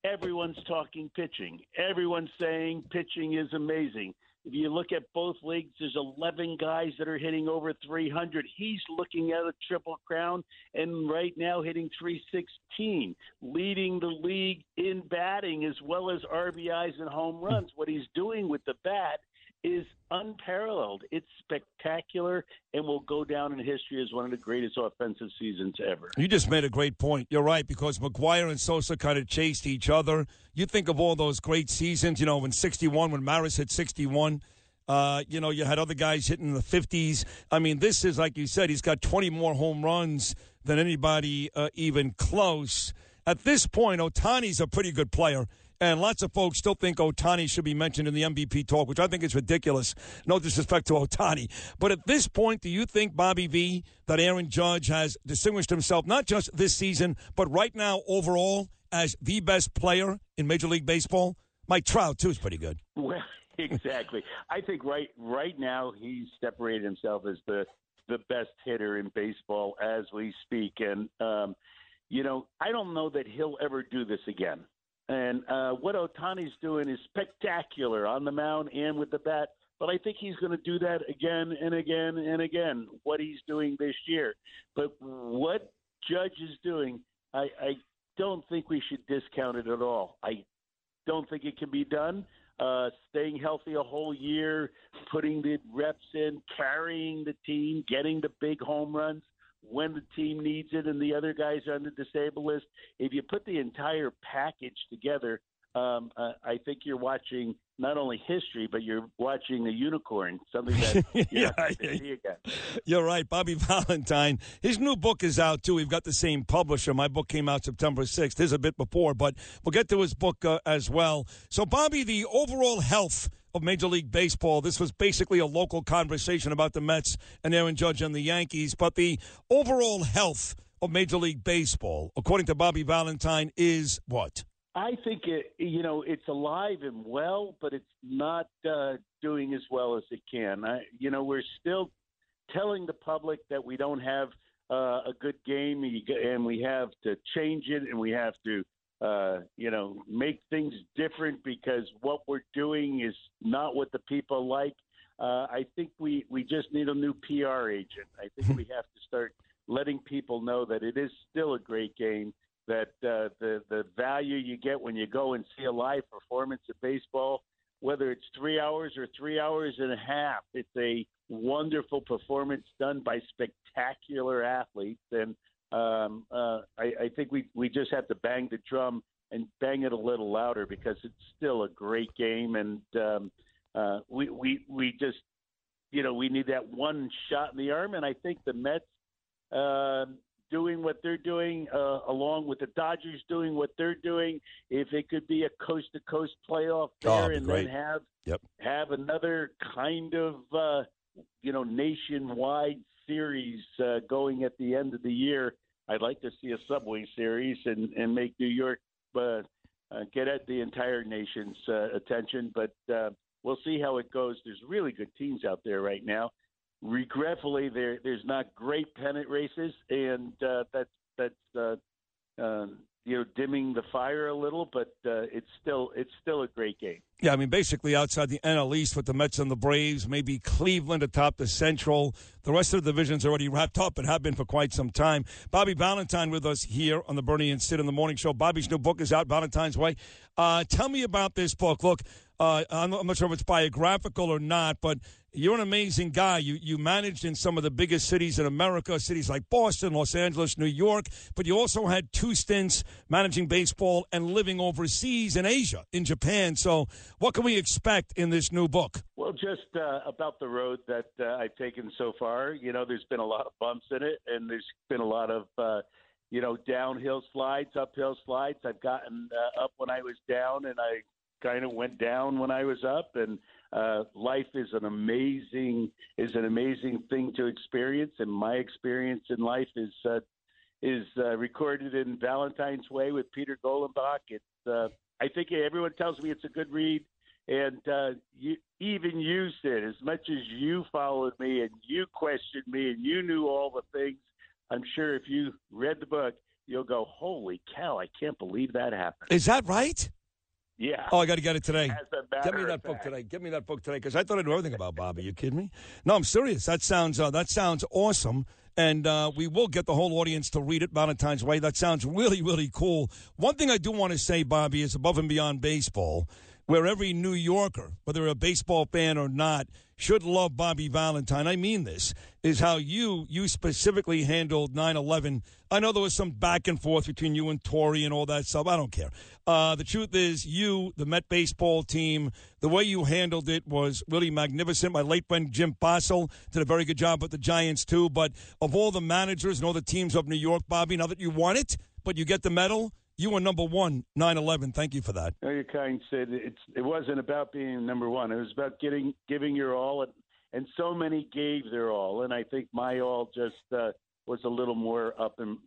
everyone's talking pitching, everyone's saying pitching is amazing. If you look at both leagues, there's 11 guys that are hitting over 300. He's looking at a triple crown and right now hitting 316, leading the league in batting as well as RBIs and home runs. What he's doing with the bat is unparalleled. It's spectacular and will go down in history as one of the greatest offensive seasons ever. You just made a great point. You're right because McGwire and Sosa kind of chased each other. You think of all those great seasons. You know, when '61, when Maris hit 61. Uh, you know, you had other guys hitting in the 50s. I mean, this is like you said. He's got 20 more home runs than anybody uh, even close. At this point, Ohtani's a pretty good player. And lots of folks still think Ohtani should be mentioned in the MVP talk, which I think is ridiculous. No disrespect to Ohtani. But at this point, do you think, Bobby V, that Aaron Judge has distinguished himself not just this season, but right now overall as the best player in Major League Baseball? Mike Trout, too, is pretty good. Well, exactly. I think right right now he's separated himself as the the best hitter in baseball as we speak, and um, you know I don't know that he'll ever do this again. And uh, what Ohtani's doing is spectacular on the mound and with the bat. But I think he's going to do that again and again and again. What he's doing this year, but what Judge is doing, I, I don't think we should discount it at all. I don't think it can be done. Uh, staying healthy a whole year, putting the reps in, carrying the team, getting the big home runs when the team needs it, and the other guys are on the disabled list. If you put the entire package together, um, uh, I think you're watching not only history, but you're watching a unicorn, something that you're Yeah, not see again. You're right. Bobby Valentine. His new book is out, too. We've got the same publisher. My book came out September 6th. His a bit before, but we'll get to his book uh, as well. So, Bobby, the overall health of Major League Baseball. This was basically a local conversation about the Mets and Aaron Judge and the Yankees, but the overall health of Major League Baseball, according to Bobby Valentine, is what? I think it, you know it's alive and well, but it's not uh, doing as well as it can. I, you know, we're still telling the public that we don't have uh, a good game, and we have to change it, and we have to, uh, you know, make things different because what we're doing is not what the people like. Uh, I think we we just need a new PR agent. I think we have to start letting people know that it is still a great game. That uh, the the value you get when you go and see a live performance of baseball, whether it's three hours or three hours and a half, it's a wonderful performance done by spectacular athletes. And um, uh, I, I think we we just have to bang the drum and bang it a little louder because it's still a great game. And um, uh, we we we just you know we need that one shot in the arm. And I think the Mets uh, doing what they're doing, uh, along with the Dodgers doing what they're doing. If it could be a coast to coast playoff Oh, there, it'd and great. then have Yep. have another kind of uh, you know nationwide series uh, going at the end of the year. I'd like to see a Subway series and and make New York uh, uh, get at the entire nation's uh, attention, but. Uh, We'll see how it goes. There's really good teams out there right now regretfully, there there's not great pennant races, and uh, that's that's uh, uh, you know dimming the fire a little, but uh, it's still it's still a great game. Yeah, I mean, basically outside the NL East with the Mets and the Braves, maybe Cleveland atop the Central. The rest of the divisions already wrapped up and have been for quite some time. Bobby Valentine with us here on the Bernie and Sid in the Morning Show. Bobby's new book is out, Valentine's Way. Uh, tell me about this book. Look, uh, I'm, not, sure if it's biographical or not, but you're an amazing guy. You you managed in some of the biggest cities in America, cities like Boston, Los Angeles, New York, but you also had two stints managing baseball and living overseas in Asia, in Japan. So, what can we expect in this new book? Well, just uh, about the road that uh, I've taken so far. You know, there's been a lot of bumps in it, and there's been a lot of uh, you know downhill slides, uphill slides. I've gotten uh, up when I was down, and I kind of went down when I was up, and uh, life is an amazing is an amazing thing to experience, and my experience in life is uh, is uh, recorded in Valentine's Way with Peter Golenbock. It's uh, I think everyone tells me it's a good read, and uh, you, even you said as much as you followed me and you questioned me and you knew all the things. I'm sure if you read the book, you'll go, "Holy cow! I can't believe that happened." Is that right? Yeah. Oh, I got to get it today. Get me that book today. Get me that book today because I thought I knew everything about Bobby. You kidding me? No, I'm serious. That sounds uh, that sounds awesome, and uh, we will get the whole audience to read it Valentine's Way. That sounds really really cool. One thing I do want to say, Bobby, is above and beyond baseball, where every New Yorker, whether a baseball fan or not, should love Bobby Valentine. I mean this is how you you specifically handled 9/11. I know there was some back and forth between you and Torre and all that stuff. I don't care. Uh, the truth is, you, the Met baseball team, the way you handled it was really magnificent. My late friend Jim Fassel did a very good job with the Giants too. But of all the managers and all the teams of New York, Bobby, now that you won it, but you get the medal, you were number one. 9/11. Thank you for that. No, your kind said it wasn't about being number one. It was about getting giving your all, and, and so many gave their all, and I think my all just uh, was a little more up and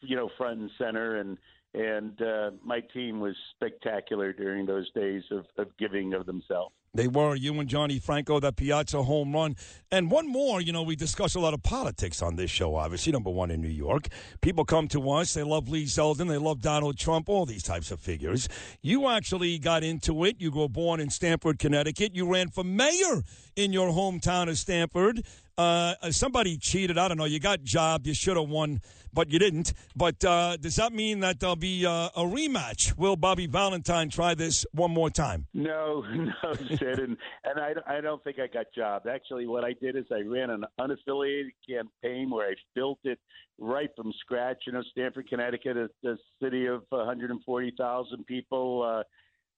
you know front and center, and and uh, my team was spectacular during those days of, of giving of themselves. They were you and Johnny Franco, that Piazza home run. And one more, you know, we discuss a lot of politics on this show, obviously, number one in New York. People come to us, they love Lee Zeldin, they love Donald Trump, all these types of figures. You actually got into it. You were born in Stamford, Connecticut. You ran for mayor in your hometown of Stamford. Uh, somebody cheated. I don't know. You got jobbed. You should have won, but you didn't. But uh, does that mean that there'll be uh, a rematch? Will Bobby Valentine try this one more time? No, no, Sid, and and I, I don't think I got jobbed. Actually, what I did is I ran an unaffiliated campaign where I built it right from scratch. You know, Stamford, Connecticut, a, a city of 140,000 people. Uh,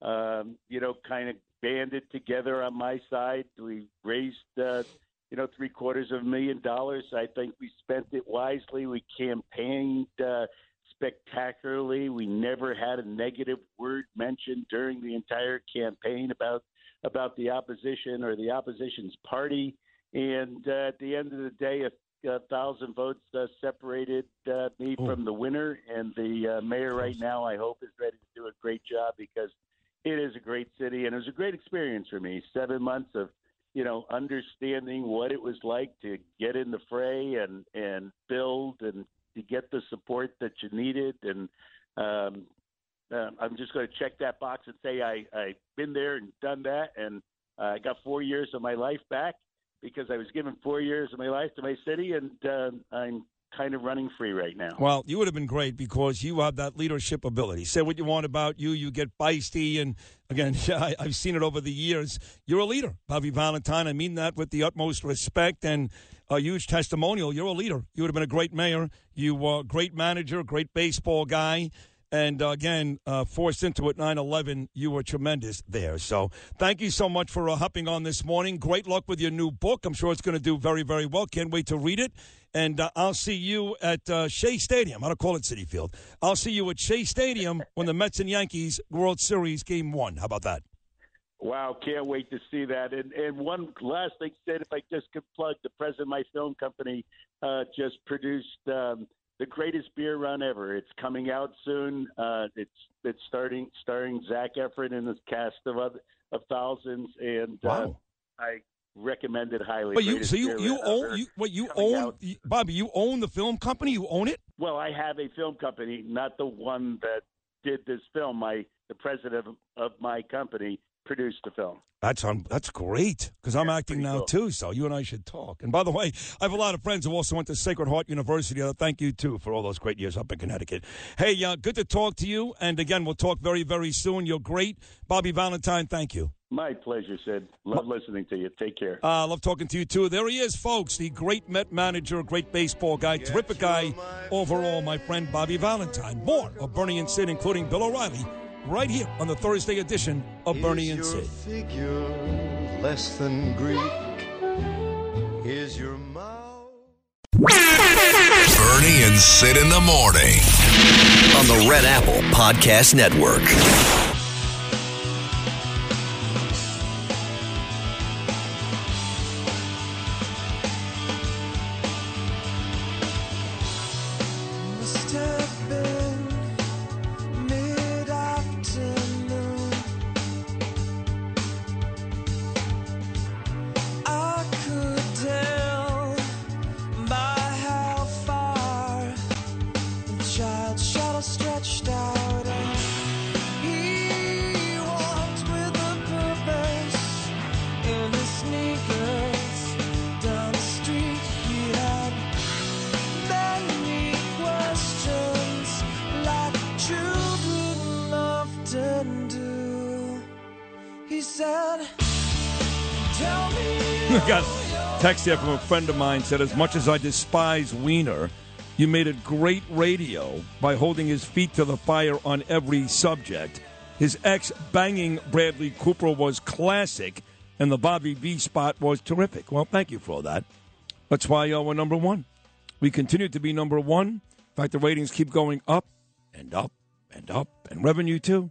um, you know, kind of banded together on my side. We raised, uh, you know, three quarters of a million dollars. I think we spent it wisely. We campaigned uh, spectacularly. We never had a negative word mentioned during the entire campaign about about the opposition or the opposition's party. And uh, at the end of the day, a, a thousand votes uh, separated uh, me from the winner. And the uh, mayor right now, I hope, is ready to do a great job because it is a great city and it was a great experience for me. Seven months of you know understanding what it was like to get in the fray and and build and to get the support that you needed. And um, uh, I'm just going to check that box and say I I've been there and done that. And uh, I got four years of my life back because I was given four years of my life to my city. And uh, I'm kind of running free right now. Well, you would have been great because you have that leadership ability. Say what you want about you. You get feisty. And again, I, I've seen it over the years. You're a leader, Bobby Valentine. I mean that with the utmost respect and a huge testimonial. You're a leader. You would have been a great mayor. You were a great manager, great baseball guy. And uh, again, uh, forced into it 9 11, you were tremendous there. So thank you so much for uh, hopping on this morning. Great luck with your new book. I'm sure it's going to do very, very well. Can't wait to read it. And uh, I'll see you at uh, Shea Stadium. I don't call it Citi Field. I'll see you at Shea Stadium when the Mets and Yankees World Series Game One. How about that? Wow, can't wait to see that. And and one last thing said, if I just could plug, the president of my film company uh, just produced um, the greatest beer run ever. It's coming out soon. Uh, it's it's starting starring Zac Efron and his cast of other, of thousands, and uh, Wow. I recommend it highly. But you, so you, you own, you, what you own, out. Bobby, you own the film company? You own it? Well, I have a film company, not the one that did this film. My the president of, of my company produced the film. That's on. That's great because I'm acting now cool. too. So you and I should talk. And by the way, I have a lot of friends who also went to Sacred Heart University. Uh, thank you too for all those great years up in Connecticut. Hey, uh, good to talk to you. And again, we'll talk very, very soon. You're great, Bobby Valentine. Thank you. My pleasure, Sid. Love listening to you. Take care. Uh, love talking to you too. There he is, folks. The great Met manager, great baseball guy, terrific guy overall. My friend Bobby Valentine. More of Bernie and Sid, including Bill O'Reilly, right here on the Thursday edition of Bernie and Is your Sid. figure less than Greek? Is your mouth? Bernie and Sid in the morning on the Red Apple Podcast Network. Text here from a friend of mine said, as much as I despise Wiener, you made it great radio by holding his feet to the fire on every subject. His ex banging Bradley Cooper was classic, and the Bobby V spot was terrific. Well, thank you for all that. That's why y'all were number one. We continue to be number one. In fact, the ratings keep going up and up and up, and revenue too.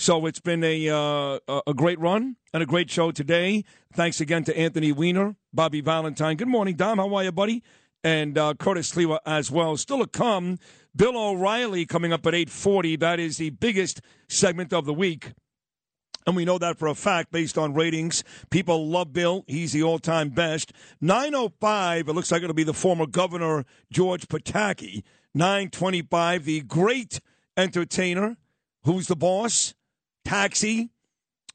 So it's been a uh, a- great run and a great show today. Thanks again to Anthony Weiner, Bobby Valentine. Good morning, Dom. How are you, buddy? And uh, Curtis Sliwa as well. Still to come, Bill O'Reilly coming up at eight forty. That is the biggest segment of the week. And we know that for a fact based on ratings. People love Bill. He's the all time best. 905, it looks like it'll be the former governor, George Pataki. 925, the great entertainer. Who's the boss? Taxi,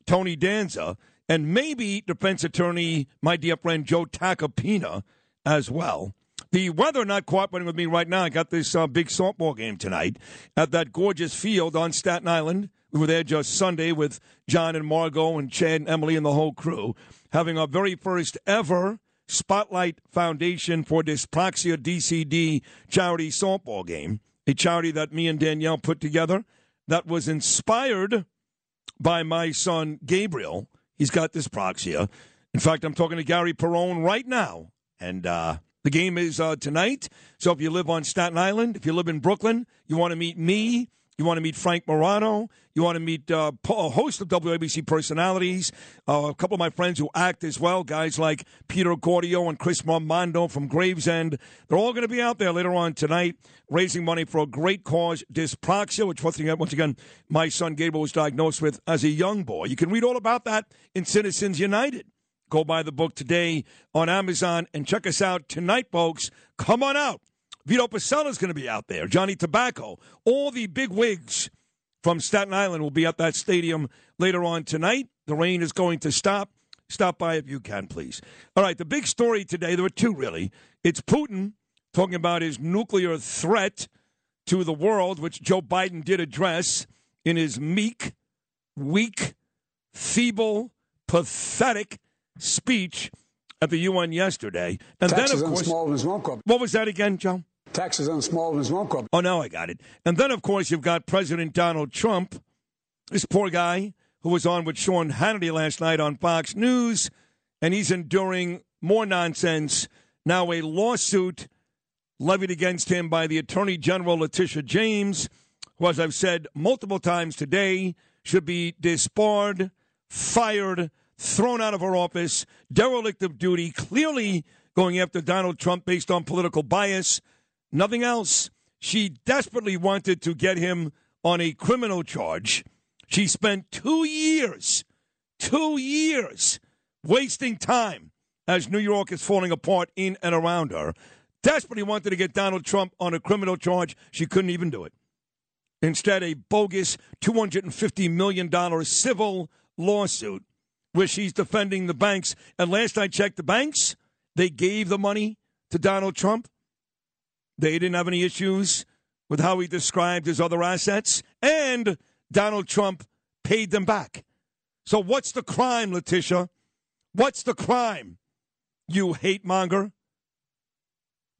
Tony Danza. And maybe defense attorney, my dear friend Joe Tacopina as well. The weather not cooperating with me right now. I got this uh, big softball game tonight at that gorgeous field on Staten Island. We were there just Sunday with John and Margot and Chad and Emily and the whole crew, having our very first ever Spotlight Foundation for Dyspraxia DCD charity softball game, a charity that me and Danielle put together that was inspired by my son Gabriel. He's got this dyspraxia. In fact, I'm talking to Gary Perone right now, and uh, the game is uh, tonight. So if you live on Staten Island, if you live in Brooklyn, you want to meet me You want to meet Frank Morano. You want to meet uh, a host of WABC personalities. Uh, a couple of my friends who act as well, guys like Peter Gordio and Chris Marmondo from Gravesend. They're all going to be out there later on tonight raising money for a great cause, dyspraxia, which once again, once again, my son Gabriel was diagnosed with as a young boy. You can read all about that in Citizens United. Go buy the book today on Amazon and check us out tonight, folks. Come on out. Vito Pacella's going to be out there. Johnny Tobacco. All the big wigs from Staten Island will be at that stadium later on tonight. The rain is going to stop. Stop by if you can, please. All right, the big story today, there were two really. It's Putin talking about his nuclear threat to the world, which Joe Biden did address in his meek, weak, feeble, pathetic speech at the UN yesterday. And Taxes then, of course, small business won't go what was that again, Joe? Taxes on small won't go up. Oh, now I got it. And then, of course, you've got President Donald Trump, this poor guy who was on with Sean Hannity last night on Fox News, and he's enduring more nonsense. Now, a lawsuit levied against him by the Attorney General Letitia James, who, as I've said multiple times today, should be disbarred, fired, thrown out of her office, derelict of duty, clearly going after Donald Trump based on political bias. Nothing else. She desperately wanted to get him on a criminal charge. She spent two years, two years wasting time as New York is falling apart in and around her. Desperately wanted to get Donald Trump on a criminal charge. She couldn't even do it. Instead, a bogus $250 million civil lawsuit where she's defending the banks. And last I checked, the banks, they gave the money to Donald Trump. They didn't have any issues with how he described his other assets, and Donald Trump paid them back. So, what's the crime, Letitia? What's the crime, you hate monger?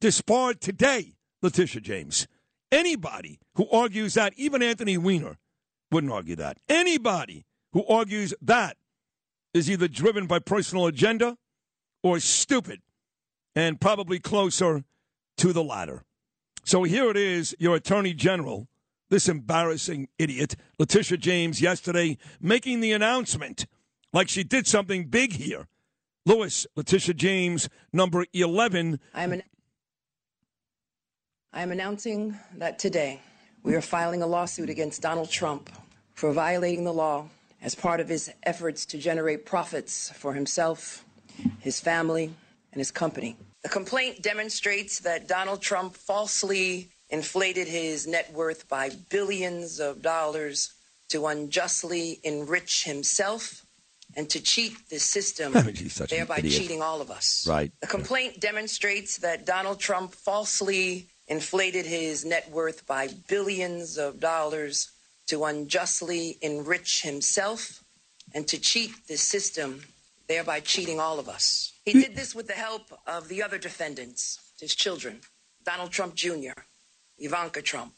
Disbarred today, Letitia James. Anybody who argues that, even Anthony Weiner wouldn't argue that. Anybody who argues that is either driven by personal agenda or stupid, and probably closer to the latter. So here it is, your Attorney General, this embarrassing idiot, Letitia James, yesterday making the announcement like she did something big here. Lewis, Letitia James, number 11. I am, an- I am announcing that today we are filing a lawsuit against Donald Trump for violating the law as part of his efforts to generate profits for himself, his family, and his company. The complaint demonstrates that Donald Trump falsely inflated his net worth by billions of dollars to unjustly enrich himself and to cheat the system, She's such an thereby cheating all of us. Right. The complaint demonstrates that Donald Trump falsely inflated his net worth by billions of dollars to unjustly enrich himself and to cheat the system, thereby cheating all of us. He did this with the help of the other defendants, his children, Donald Trump Jr., Ivanka Trump,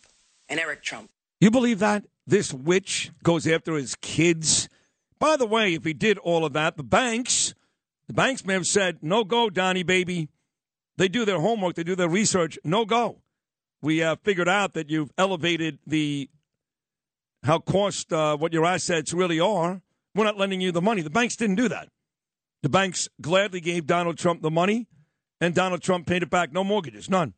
and Eric Trump. You believe that? This witch goes after his kids? By the way, if he did all of that, the banks, the banks may have said, no go, Donnie, baby. They do their homework, they do their research, no go. We have figured out that you've elevated the how cost uh, what your assets really are. We're not lending you the money. The banks didn't do that. The banks gladly gave Donald Trump the money, and Donald Trump paid it back. No mortgages, none.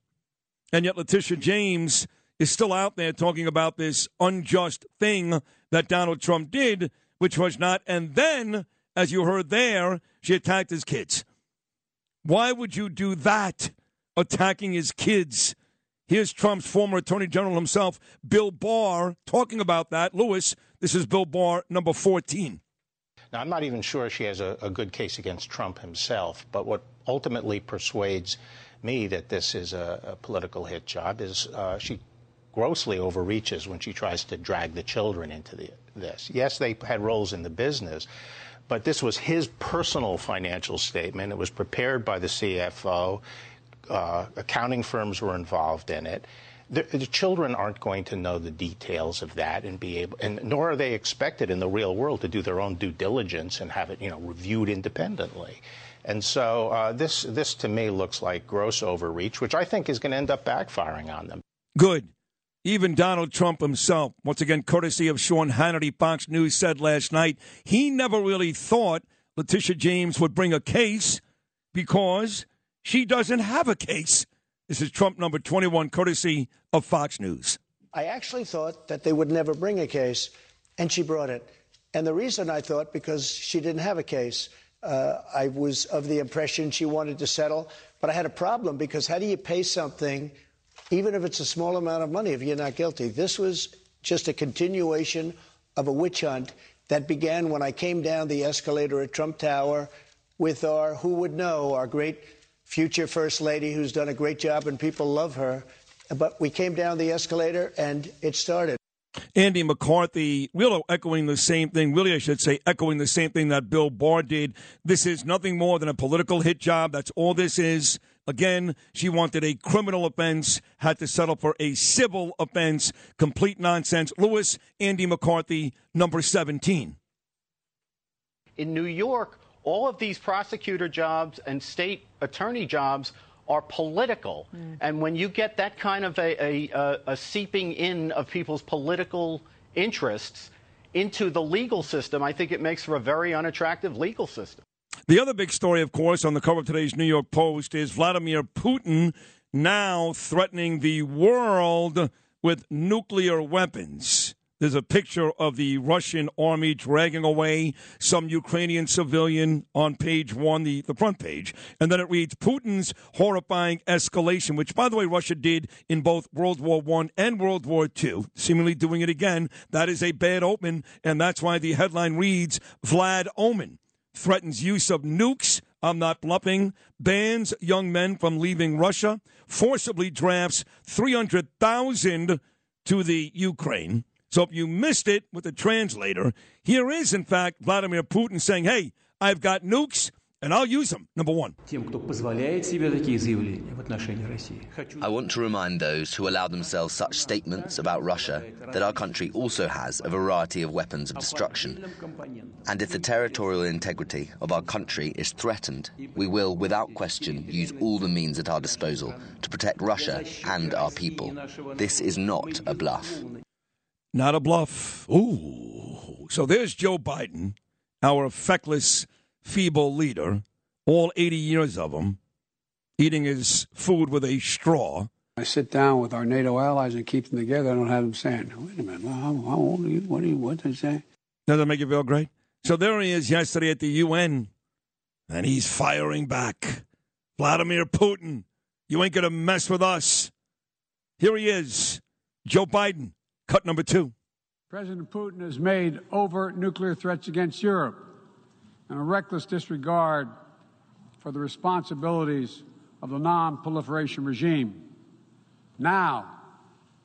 And yet Letitia James is still out there talking about this unjust thing that Donald Trump did, which was not. And then, as you heard there, she attacked his kids. Why would you do that, attacking his kids? Here's Trump's former Attorney General himself, Bill Barr, talking about that. Lewis, this is Bill Barr, number 14. Now, I'm not even sure she has a, a good case against Trump himself, but what ultimately persuades me that this is a, a political hit job is uh, she grossly overreaches when she tries to drag the children into the, this. Yes, they had roles in the business, but this was his personal financial statement. It was prepared by the CFO. Uh, accounting firms were involved in it. The, the children aren't going to know the details of that and be able, and nor are they expected in the real world to do their own due diligence and have it, you know, reviewed independently. And so uh, this, this to me looks like gross overreach, which I think is going to end up backfiring on them. Good. Even Donald Trump himself, once again, courtesy of Sean Hannity, Fox News, said last night he never really thought Letitia James would bring a case because she doesn't have a case. This is Trump number 21, courtesy of Fox News. I actually thought that they would never bring a case, and she brought it. And the reason I thought, because she didn't have a case, uh, I was of the impression she wanted to settle. But I had a problem because how do you pay something, even if it's a small amount of money, if you're not guilty? This was just a continuation of a witch hunt that began when I came down the escalator at Trump Tower with our, who would know, our great future First Lady who's done a great job and people love her. But we came down the escalator and it started. Andy McCarthy, really echoing the same thing, really, I should say, echoing the same thing that Bill Barr did. This is nothing more than a political hit job. That's all this is. Again, she wanted a criminal offense, had to settle for a civil offense. Complete nonsense. Lewis, Andy McCarthy, number 17. In New York, all of these prosecutor jobs and state attorney jobs are political. Mm. And when you get that kind of a, a, a, a seeping in of people's political interests into the legal system, I think it makes for a very unattractive legal system. The other big story, of course, on the cover of today's New York Post is Vladimir Putin now threatening the world with nuclear weapons. There's a picture of the Russian army dragging away some Ukrainian civilian on page one, the, the front page. And then it reads Putin's horrifying escalation, which, by the way, Russia did in both World War I and World War II, seemingly doing it again. That is a bad omen. And that's why the headline reads Vlad Omen threatens use of nukes. I'm not bluffing. Bans young men from leaving Russia. Forcibly drafts 300,000 to the Ukraine. So if you missed it with the translator, here is, in fact, Vladimir Putin saying, hey, I've got nukes. And I'll use them, number one. I want to remind those who allow themselves such statements about Russia that our country also has a variety of weapons of destruction. And if the territorial integrity of our country is threatened, we will, without question, use all the means at our disposal to protect Russia and our people. This is not a bluff. Not a bluff. Ooh. So there's Joe Biden, our feckless, feeble leader, all 80 years of him, eating his food with a straw. I sit down with our NATO allies and keep them together. I don't have them saying, wait a minute, how, how old are you? What do you, what they say? Does that make you feel great? So there he is yesterday at the UN, and he's firing back. Vladimir Putin, you ain't going to mess with us. Here he is, Joe Biden, cut number two. President Putin has made overt nuclear threats against Europe and a reckless disregard for the responsibilities of the non proliferation regime. Now,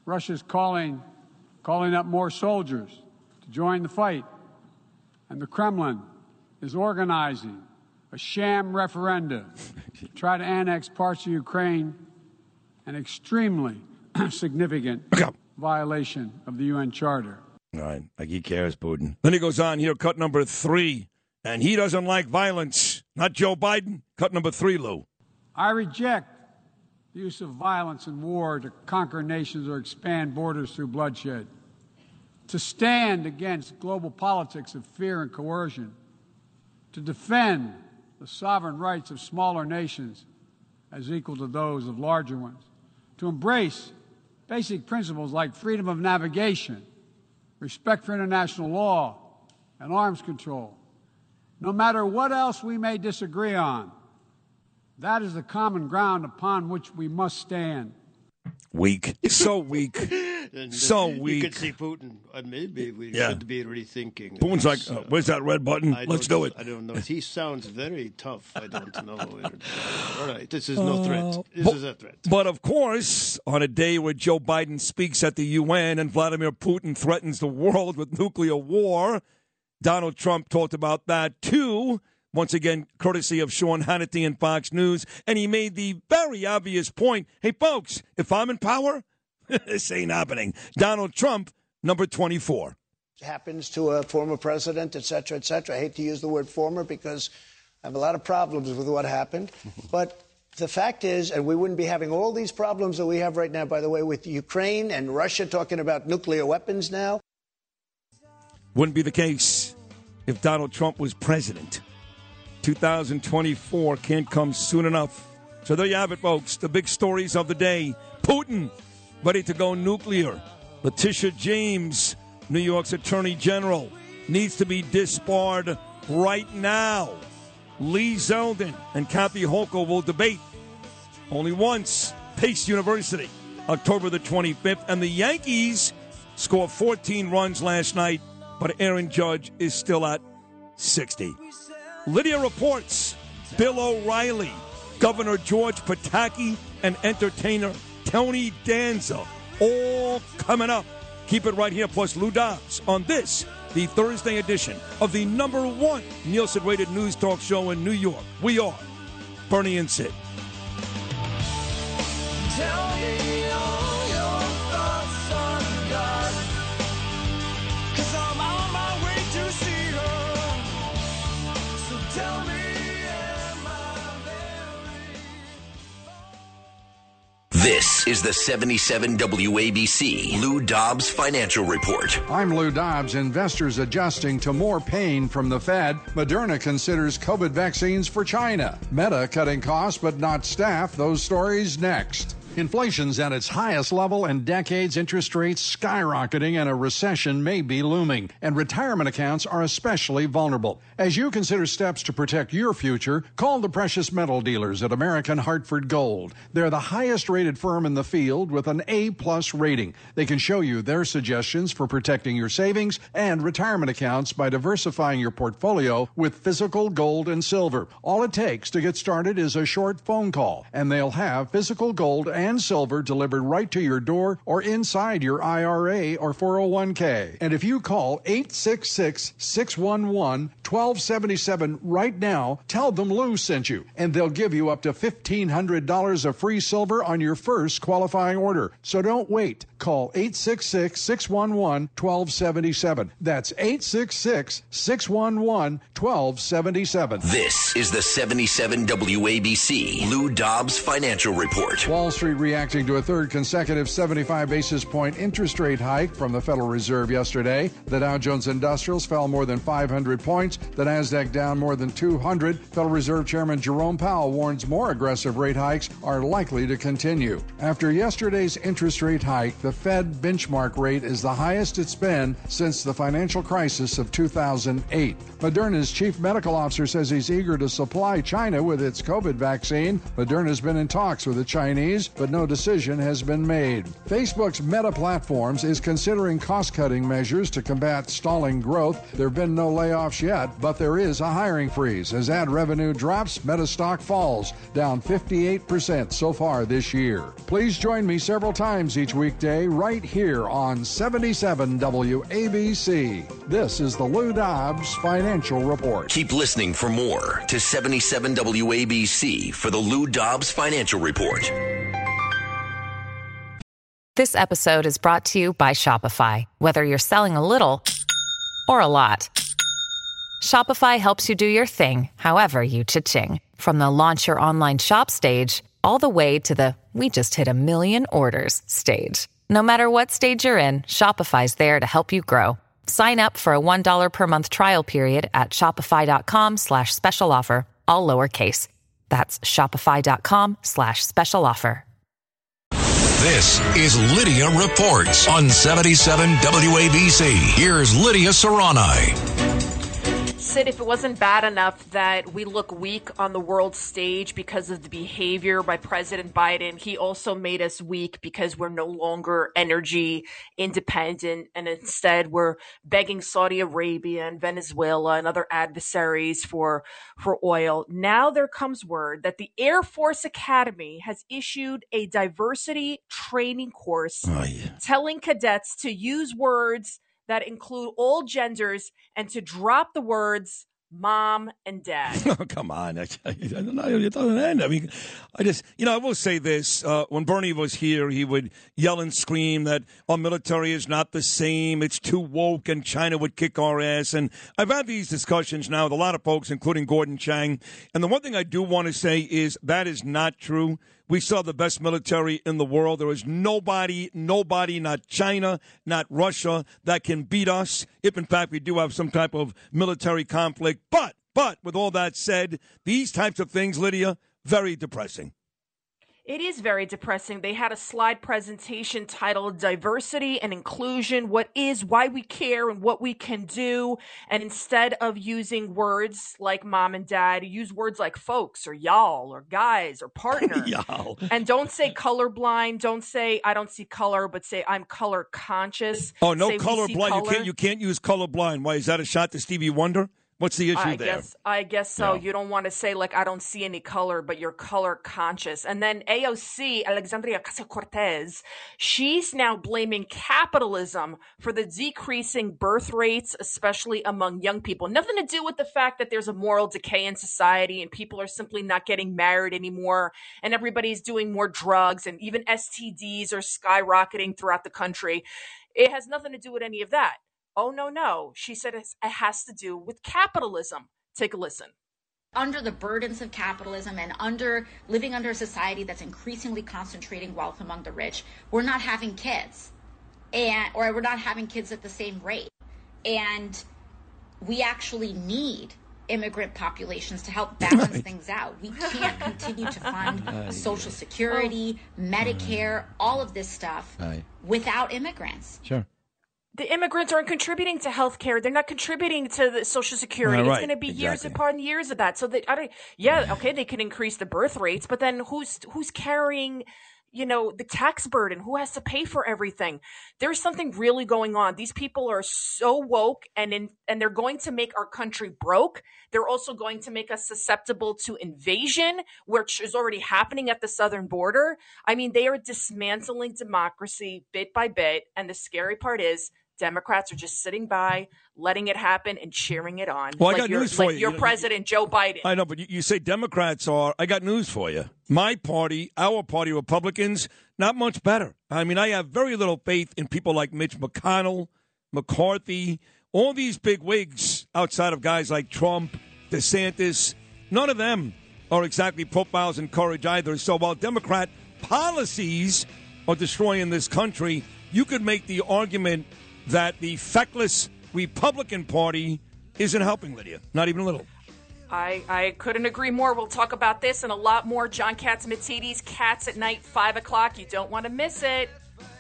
Russia's calling, calling up more soldiers to join the fight, and the Kremlin is organizing a sham referenda to try to annex parts of Ukraine, an extremely significant violation of the UN Charter. All right, like he cares, Putin. Then he goes on here, cut number three, and he doesn't like violence. Not Joe Biden. Cut number three, Lou. I reject the use of violence and war to conquer nations or expand borders through bloodshed. To stand against global politics of fear and coercion. To defend the sovereign rights of smaller nations as equal to those of larger ones. To embrace basic principles like freedom of navigation, respect for international law, and arms control. No matter what else we may disagree on, that is the common ground upon which we must stand. Weak. So weak. And, so we could see Putin. Uh, maybe we Yeah. should be rethinking. Putin's like, uh, where's that red button? Let's don't- it. I don't know. He sounds very tough. I don't know. All right, this is no Uh, threat. This but- is a threat. But of course, on a day where Joe Biden speaks at the UN and Vladimir Putin threatens the world with nuclear war, Donald Trump talked about that too. Once again, courtesy of Sean Hannity and Fox News. And he made the very obvious point hey, folks, if I'm in power, this ain't happening. Donald Trump, number 24. happens to a former president, et cetera, et cetera. I hate to use the word former because I have a lot of problems with what happened. But The fact is, and we wouldn't be having all these problems that we have right now, by the way, with Ukraine and Russia talking about nuclear weapons now. Wouldn't be the case if Donald Trump was president. 2024 can't come soon enough. So there you have it, folks. The big stories of the day. Putin, ready to go nuclear. Letitia James, New York's Attorney General, needs to be disbarred right now. Lee Zeldin and Kathy Hochul will debate only once. Pace University, October the 25th. And the Yankees scored 14 runs last night, but Aaron Judge is still at 60. Lydia reports Bill O'Reilly, Governor George Pataki, and entertainer Tony Danza. All coming up. Keep it right here, plus Lou Dobbs on this, the Thursday edition of the number one Nielsen rated news talk show in New York. We are Bernie and Sid. This is the 77 WABC Lou Dobbs Financial Report. I'm Lou Dobbs. Investors adjusting to more pain from the Fed. Moderna considers COVID vaccines for China. Meta cutting costs but not staff. Those stories next. Inflation's at its highest level in decades, interest rates skyrocketing, and a recession may be looming. And retirement accounts are especially vulnerable. As you consider steps to protect your future, call the precious metal dealers at American Hartford Gold. They're the highest rated firm in the field with an A plus rating. They can show you their suggestions for protecting your savings and retirement accounts by diversifying your portfolio with physical gold and silver. All it takes to get started is a short phone call, and they'll have physical gold and silver delivered right to your door or inside your IRA or 401k. And if you call 866 611 1277 right now, tell them Lou sent you, and they'll give you up to $1,500 of free silver on your first qualifying order. So don't wait. Call 866 611 1277. That's 866 611 1277. This is the 77 WABC Lou Dobbs Financial Report. Wall Street reacting to a third consecutive 75 basis point interest rate hike from the Federal Reserve yesterday. The Dow Jones Industrials fell more than 500 points, the Nasdaq down more than 200. Federal Reserve Chairman Jerome Powell warns more aggressive rate hikes are likely to continue. After yesterday's interest rate hike, the Fed benchmark rate is the highest it's been since the financial crisis of 2008. Moderna's chief medical officer says he's eager to supply China with its COVID vaccine. Moderna's been in talks with the Chinese, but no decision has been made. Facebook's Meta Platforms is considering cost cutting measures to combat stalling growth. There have been no layoffs yet, but there is a hiring freeze. As ad revenue drops, Meta stock falls, down 58% so far this year. Please join me several times each weekday right here on 77 WABC. This is the Lou Dobbs Financial Report. Keep listening for more to 77 WABC for the Lou Dobbs Financial Report. This episode is brought to you by Shopify. Whether you're selling a little or a lot, Shopify helps you do your thing, however you cha-ching. From the launch your online shop stage, all the way to the we just hit a million orders stage. No matter what stage you're in, Shopify's there to help you grow. Sign up for a $1 per month trial period at shopify.com slash special offer, all lowercase. That's shopify.com slash special offer. This is Lydia Reports on 77 WABC. Here's Lydia Serrani. Sid, if it wasn't bad enough that we look weak on the world stage because of the behavior by President Biden, he also made us weak because we're no longer energy independent and instead we're begging Saudi Arabia and Venezuela and other adversaries for for oil. Now there comes word that the Air Force Academy has issued a diversity training course oh, telling cadets to use words that include all genders and to drop the words mom and dad. Oh, come on. I, I, don't know, it doesn't end. I mean, I just, you know, I will say this. Uh, when Bernie was here, he would yell and scream that our military is not the same. It's too woke and China would kick our ass. And I've had these discussions now with a lot of folks, including Gordon Chang. And the one thing I do want to say is that is not true. We saw the best military in the world. There is nobody, nobody, not China, not Russia, that can beat us. If in fact we do have some type of military conflict. But, but with all that said, these types of things, Lydia, very depressing. It is very depressing. They had a slide presentation titled Diversity and Inclusion What is, Why We Care, and What We Can Do. And instead of using words like mom and dad, use words like folks or y'all or guys or partner. y'all. And don't say colorblind. Don't say I don't see color, but say I'm color conscious. Oh, no "We color. You can't, you can't use color blind. Why is that a shot to Stevie Wonder? What's the issue I there? guess I guess so. Yeah. You don't want to say like I don't see any color, but you're color conscious. And then AOC Alexandria Ocasio Cortez, she's now blaming capitalism for the decreasing birth rates, especially among young people. Nothing to do with the fact that there's a moral decay in society and people are simply not getting married anymore, and everybody's doing more drugs, and even STDs are skyrocketing throughout the country. It has nothing to do with any of that. Oh, no, no. She said it has to do with capitalism. Take a listen. under the burdens of capitalism and under living under a society that's increasingly concentrating wealth among the rich, we're not having kids. And or we're not having kids at the same rate. And we actually need immigrant populations to help balance things out. We can't continue to fund Aye, social security, oh. Medicare, all of this stuff Aye. without immigrants. Sure. The immigrants aren't contributing to healthcare. They're not contributing to the Social Security. Yeah, It's going to be years upon years of that. So that I don't. Yeah, okay, they can increase the birth rates, but then who's who's carrying? You know the tax burden. Who has to pay for everything? There's something really going on. These people are so woke, and in, and they're going to make our country broke. They're also going to make us susceptible to invasion, which is already happening at the southern border. I mean, they are dismantling democracy bit by bit. And the scary part is Democrats are just sitting by, letting it happen and cheering it on. Well, I got your, news for like you. Your You know, president, Joe Biden. I know, but you, you say Democrats are. I got news for you. My party, our party, Republicans, not much better. I mean, I have very little faith in people like Mitch McConnell, McCarthy, all these big wigs outside of guys like Trump, DeSantis. None of them are exactly profiles in courage either. So while Democrat policies are destroying this country, you could make the argument that the feckless Republican Party isn't helping Lydia. Not even a little. I, I couldn't agree more. We'll talk about this and a lot more. John Catsimatidis, Cats at Night, 5 o'clock. You don't want to miss it.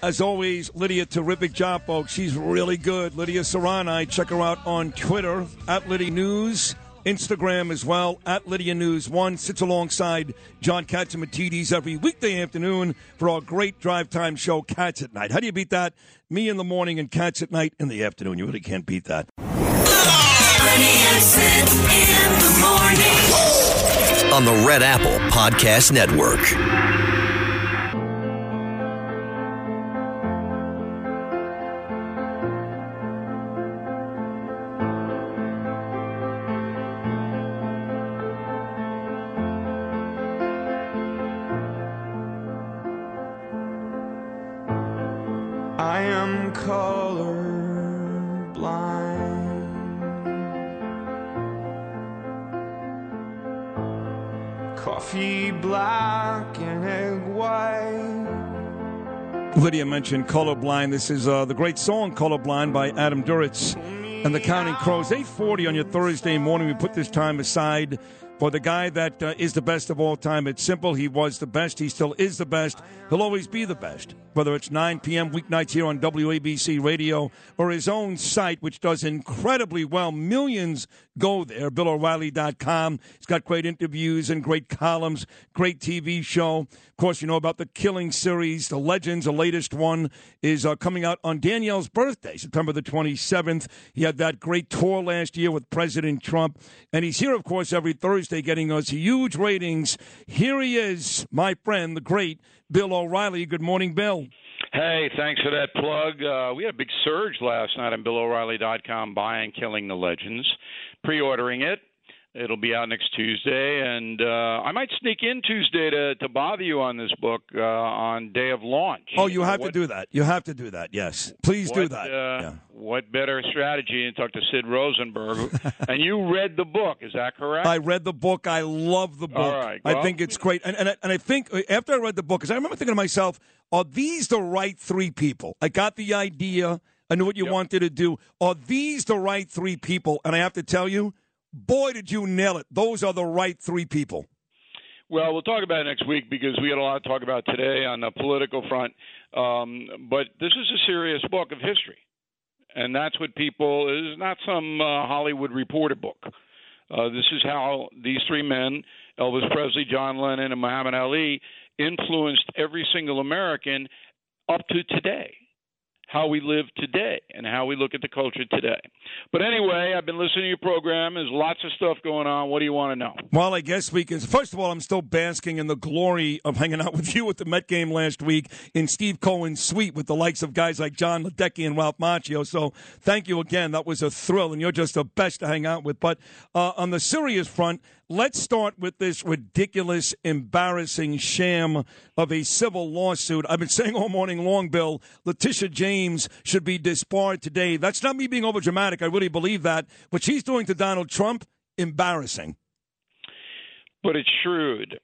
As always, Lydia, terrific job, folks. She's really good. Lydia Serrani, check her out on Twitter at Lydia News, Instagram as well at Lydia News One. Sits alongside John Catsimatidis every weekday afternoon for our great drive time show, Cats at Night. How do you beat that? Me in the morning and Cats at Night in the afternoon. You really can't beat that. On the Red Apple Podcast Network. Coffee black and egg white. Lydia mentioned Colorblind. This is uh, the great song Colorblind by Adam Duritz and the Counting Crows. 840 on your Thursday morning. We put this time aside for the guy that uh, is the best of all time. It's simple. He was the best. He still is the best. He'll always be the best. Whether it's 9 p.m. weeknights here on WABC Radio or his own site, which does incredibly well. Millions go there, BillO'Reilly.com. He's got great interviews and great columns, great TV show. Of course, you know about the Killing series, The Legends. The latest one is uh, coming out on Danielle's birthday, September the 27th. He had that great tour last year with President Trump. And he's here, of course, every Thursday getting us huge ratings. Here he is, my friend, the great Bill O'Reilly. Good morning, Bill. Hey, thanks for that plug. Uh, we had a big surge last night on BillO'Reilly.com buying Killing the Legends, pre ordering it. It'll be out next Tuesday, and uh, I might sneak in Tuesday to, to bother you on this book uh, on day of launch. Oh, you have What- to do that. You have to do that. Yes, please do that. Uh, Yeah. What better strategy? And talk to Sid Rosenberg, and you read the book. Is that correct? I read the book. I love the book. All right, I think it's great. And, and, I, and I think uh, after I read the book, because I remember thinking to myself, are these the right three people? I got the idea. I knew what you wanted to do. Are these the right three people? And I have to tell you, boy, did you nail it. Those are the right three people. Well, we'll talk about it next week because we had a lot to talk about today on the political front. Um, but this is a serious book of history, and that's what people is not some uh, Hollywood reporter book. Uh, this is how these three men, Elvis Presley, John Lennon, and Muhammad Ali, influenced every single American up to today. How we live today and how we look at the culture today. But anyway, I've been listening to your program. There's lots of stuff going on. What do you want to know? Well, I guess we can. First of all, I'm still basking in the glory of hanging out with you at the Met game last week in Steve Cohen's suite with the likes of guys like Jon Ledecky and Ralph Macchio. So thank you again. That was a thrill, and you're just the best to hang out with. But uh, on the serious front, let's start with this ridiculous, embarrassing sham of a civil lawsuit. I've been saying all morning long, Bill, Letitia James should be disbarred today. That's not me being overdramatic. I really believe that. What she's doing to Donald Trump, embarrassing. but it's shrewd.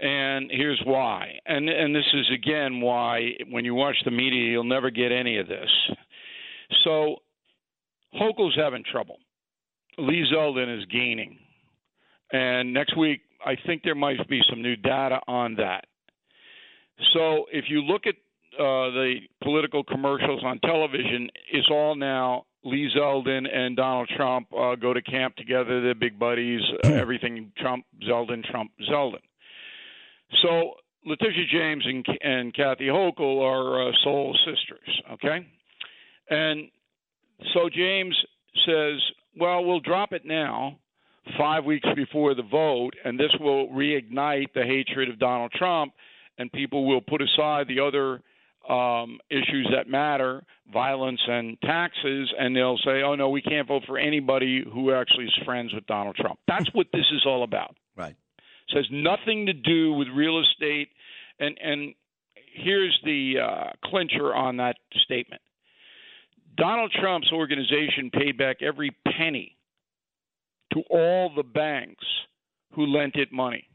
And here's why. And and this is again why when you watch the media you'll never get any of this. So Hochul's having trouble. Lee Zeldin is gaining. And next week I think there might be some new data on that. So if you look at uh, the political commercials on television, it's all now Lee Zeldin and Donald Trump uh, go to camp together. They're big buddies. Uh, everything Trump, Zeldin, Trump, Zeldin. So Letitia James and, and Kathy Hochul are uh, soul sisters. Okay, and so James says, "Well, we'll drop it now." Five weeks before the vote, and this will reignite the hatred of Donald Trump, and people will put aside the other um, issues that matter, violence and taxes, and they'll say, "Oh no, we can't vote for anybody who actually is friends with Donald Trump." That's what this is all about. Right. It has nothing to do with real estate, and and here's the uh, clincher on that statement. Donald Trump's organization paid back every penny to all the banks who lent it money.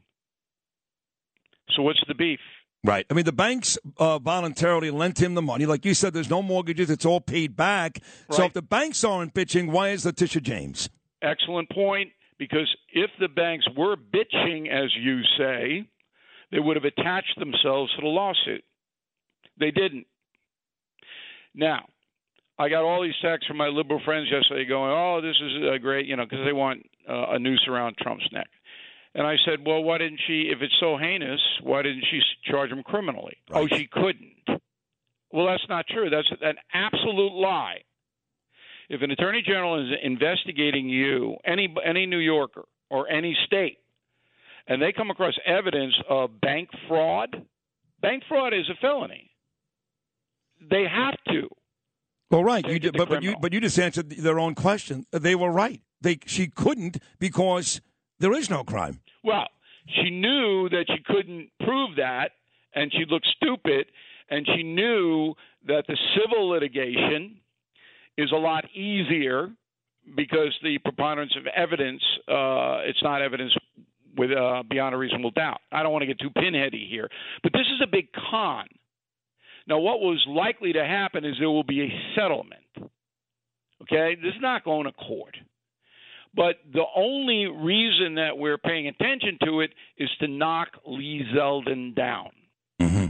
So what's the beef? Right. I mean, the banks uh, voluntarily lent him the money. Like you said, there's no mortgages. It's all paid back. So if the banks aren't bitching, why is Letitia James? Excellent point. Because if the banks were bitching, as you say, they would have attached themselves to the lawsuit. They didn't. Now, I got all these texts from my liberal friends yesterday going, "Oh, this is uh, great," you know, because they want uh, a noose around Trump's neck. And I said, "Well, why didn't she? If it's so heinous, why didn't she charge him criminally?" Oh, she couldn't. Well, that's not true. That's an absolute lie. If an attorney general is investigating you, any any New Yorker or any state, and they come across evidence of bank fraud, bank fraud is a felony. They have to. Well, right. You did, but, but you but you just answered their own question. They were right. They she couldn't because there is no crime. Well, she knew that she couldn't prove that, and she looked stupid, and she knew that the civil litigation is a lot easier because the preponderance of evidence, uh, it's not evidence with uh, beyond a reasonable doubt. I don't want to get too pinheady here, but this is a big con. Now, what was likely to happen is there will be a settlement. Okay, this is not going to court. But the only reason that we're paying attention to it is to knock Lee Zeldin down. Mm-hmm.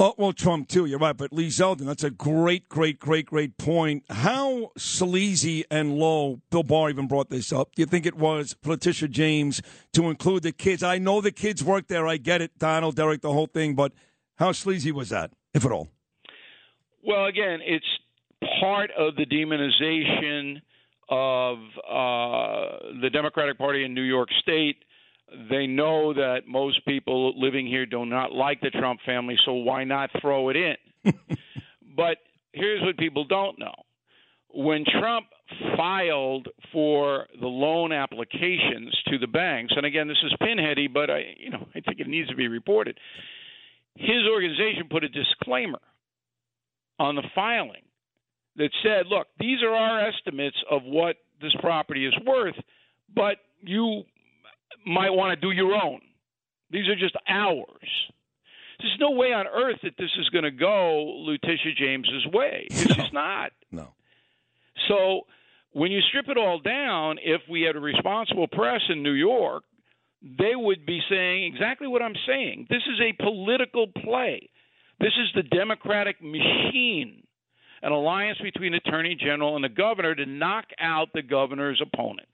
Oh, well, Trump too. You're right, but Lee Zeldin. That's a great, great, great, great point. How sleazy and low? Bill Barr even brought this up. Do you think it was Letitia James to include the kids? I know the kids work there. I get it, Donald, Derek, the whole thing. But how sleazy was that, if at all? Well, again, it's part of the demonization of uh, the Democratic Party in New York State. they know that most people living here do not like the Trump family, so why not throw it in? but here's what people don't know. When Trump filed for the loan applications to the banks, and again, this is pinheady, but I, you know, I think it needs to be reported. His organization put a disclaimer on the filing that said, "Look, these are our estimates of what this property is worth, but you might want to do your own. These are just ours." There's no way on earth that this is going to go Letitia James's way. It's just not. No. So when you strip it all down, if we had a responsible press in New York, they would be saying exactly what I'm saying. This is a political play. This is the Democratic machine, an alliance between Attorney General and the governor to knock out the governor's opponent.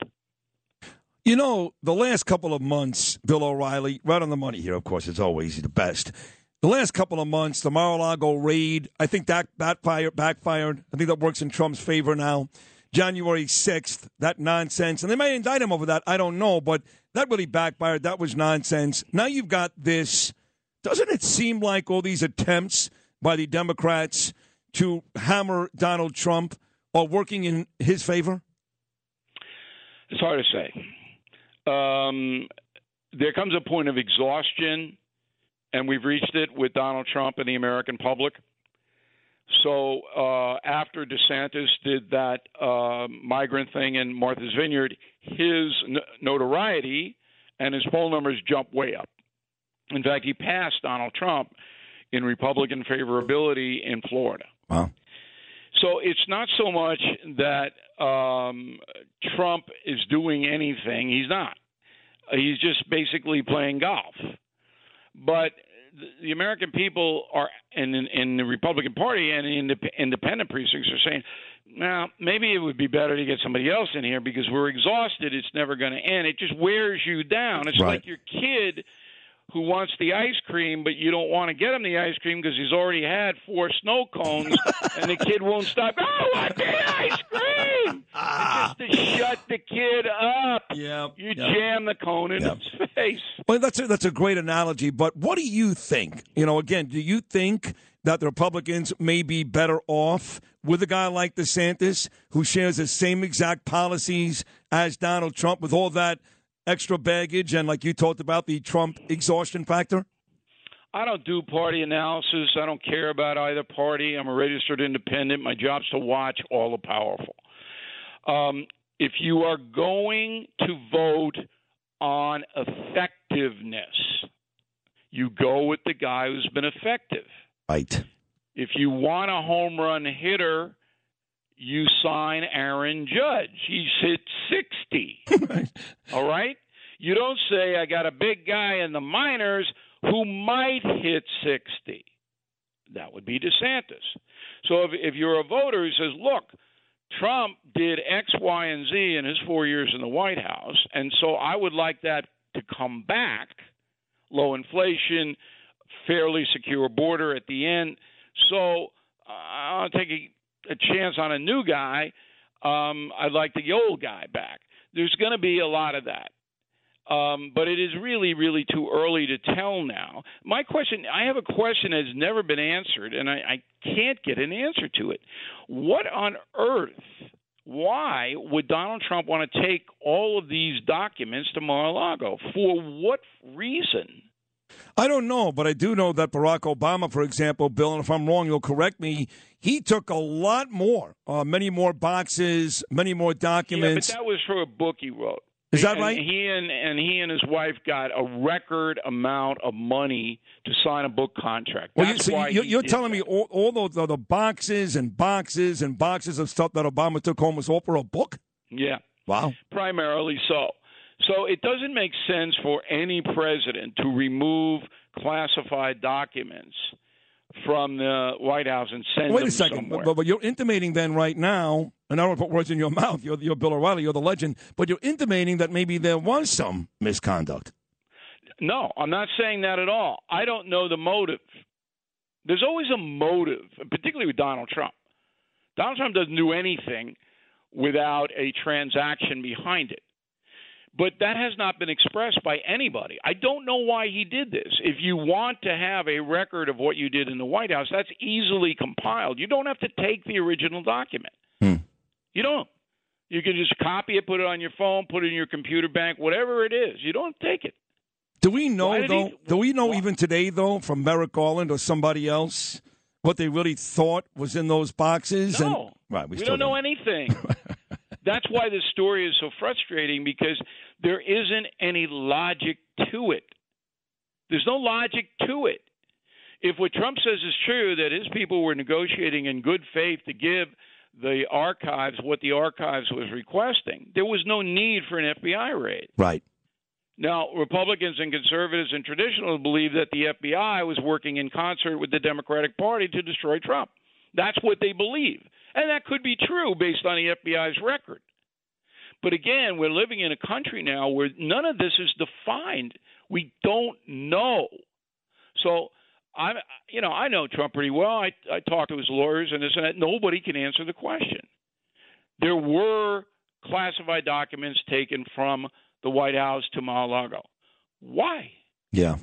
You know, the last couple of months, Bill O'Reilly, right on the money here, of course, it's always the best. The last couple of months, the Mar-a-Lago raid, I think that backfired, backfired. I think that works in Trump's favor now. January 6th, that nonsense. And they might indict him over that. I don't know, but that really backfired. That was nonsense. Now you've got this. Doesn't it seem like all these attempts by the Democrats to hammer Donald Trump are working in his favor? It's hard to say. Um, there comes a point of exhaustion, and we've reached it with Donald Trump and the American public. So uh, after DeSantis did that uh, migrant thing in Martha's Vineyard, his n- notoriety and his poll numbers jumped way up. In fact, he passed Donald Trump in Republican favorability in Florida. Wow. So it's not so much that um, Trump is doing anything. He's not. He's just basically playing golf. But the American people are, in, in the Republican Party and in the independent precincts, are saying, now maybe it would be better to get somebody else in here because we're exhausted. It's never going to end. It just wears you down. It's Right. like your kid who wants the ice cream, but you don't want to get him the ice cream because he's already had four snow cones, and the kid won't stop. Oh, I want the ice cream! Ah. It's just to shut the kid up. Yeah, you yeah. jam the cone in Yep. his face. Well, that's a, that's a great analogy. But what do you think? You know, again, do you think that the Republicans may be better off with a guy like DeSantis who shares the same exact policies as Donald Trump with all that extra baggage and, like you talked about, the Trump exhaustion factor? I don't do party analysis. I don't care about either party. I'm a registered independent. My job's to watch all the powerful. Um, if you are going to vote on effectiveness, you go with the guy who's been effective. Right. If you want a home run hitter, you sign Aaron Judge. He's hit 60. All right? You don't say, I got a big guy in the minors who might hit 60. That would be DeSantis. So if, if you're a voter who says, look, Trump did X, Y, and Z in his four years in the White House, and so I would like that to come back low inflation, fairly secure border at the end. So uh, I'll take a, a chance on a new guy. Um, I'd like the old guy back. There's going to be a lot of that. Um, but it is really, really too early to tell now. My question I have a question that has never been answered, and I, I can't get an answer to it. What on earth, why would Donald Trump want to take all of these documents to Mar a Lago? For what reason? I don't know, but I do know that Barack Obama, for example, Bill, and if I'm wrong, you'll correct me, he took a lot more, uh, many more boxes, many more documents. Yeah, but that was for a book he wrote. Is that And right? He and and he and his wife got a record amount of money to sign a book contract. well, you, That's so why you, you're telling me all, all those the, the boxes and boxes and boxes of stuff that Obama took home was all for a book? Yeah. Wow. Primarily so. So it doesn't make sense for any president to remove classified documents from the White House and send them. Wait a second, but, but you're intimating then right now, and I don't put words in your mouth. You're, you're Bill O'Reilly. You're the legend, but you're intimating that maybe there was some misconduct. No, I'm not saying that at all. I don't know the motive. There's always a motive, particularly with Donald Trump. Donald Trump doesn't do anything without a transaction behind it. But that has not been expressed by anybody. I don't know why he did this. If you want to have a record of what you did in the White House, that's easily compiled. You don't have to take the original document. Hmm. You don't. You can just copy it, put it on your phone, put it in your computer bank, whatever it is. You don't take it. Do we know though? he- do we know even today though from Merrick Garland or somebody else what they really thought was in those boxes? No. And, right. We, We, don't know anything. That's why this story is so frustrating because there isn't any logic to it. There's no logic to it. If what Trump says is true, that his people were negotiating in good faith to give the archives what the archives was requesting, there was no need for an FBI raid. Right. Now, Republicans and conservatives and traditionalists believe that the FBI was working in concert with the Democratic Party to destroy Trump. That's what they believe. And that could be true based on the FBI's record. But again, we're living in a country now where none of this is defined. We don't know. So I you know, I know Trump pretty well. I I talk to his lawyers and this and that. Nobody can answer the question. There were classified documents taken from the White House to Mar-a-Lago. Why? Yeah.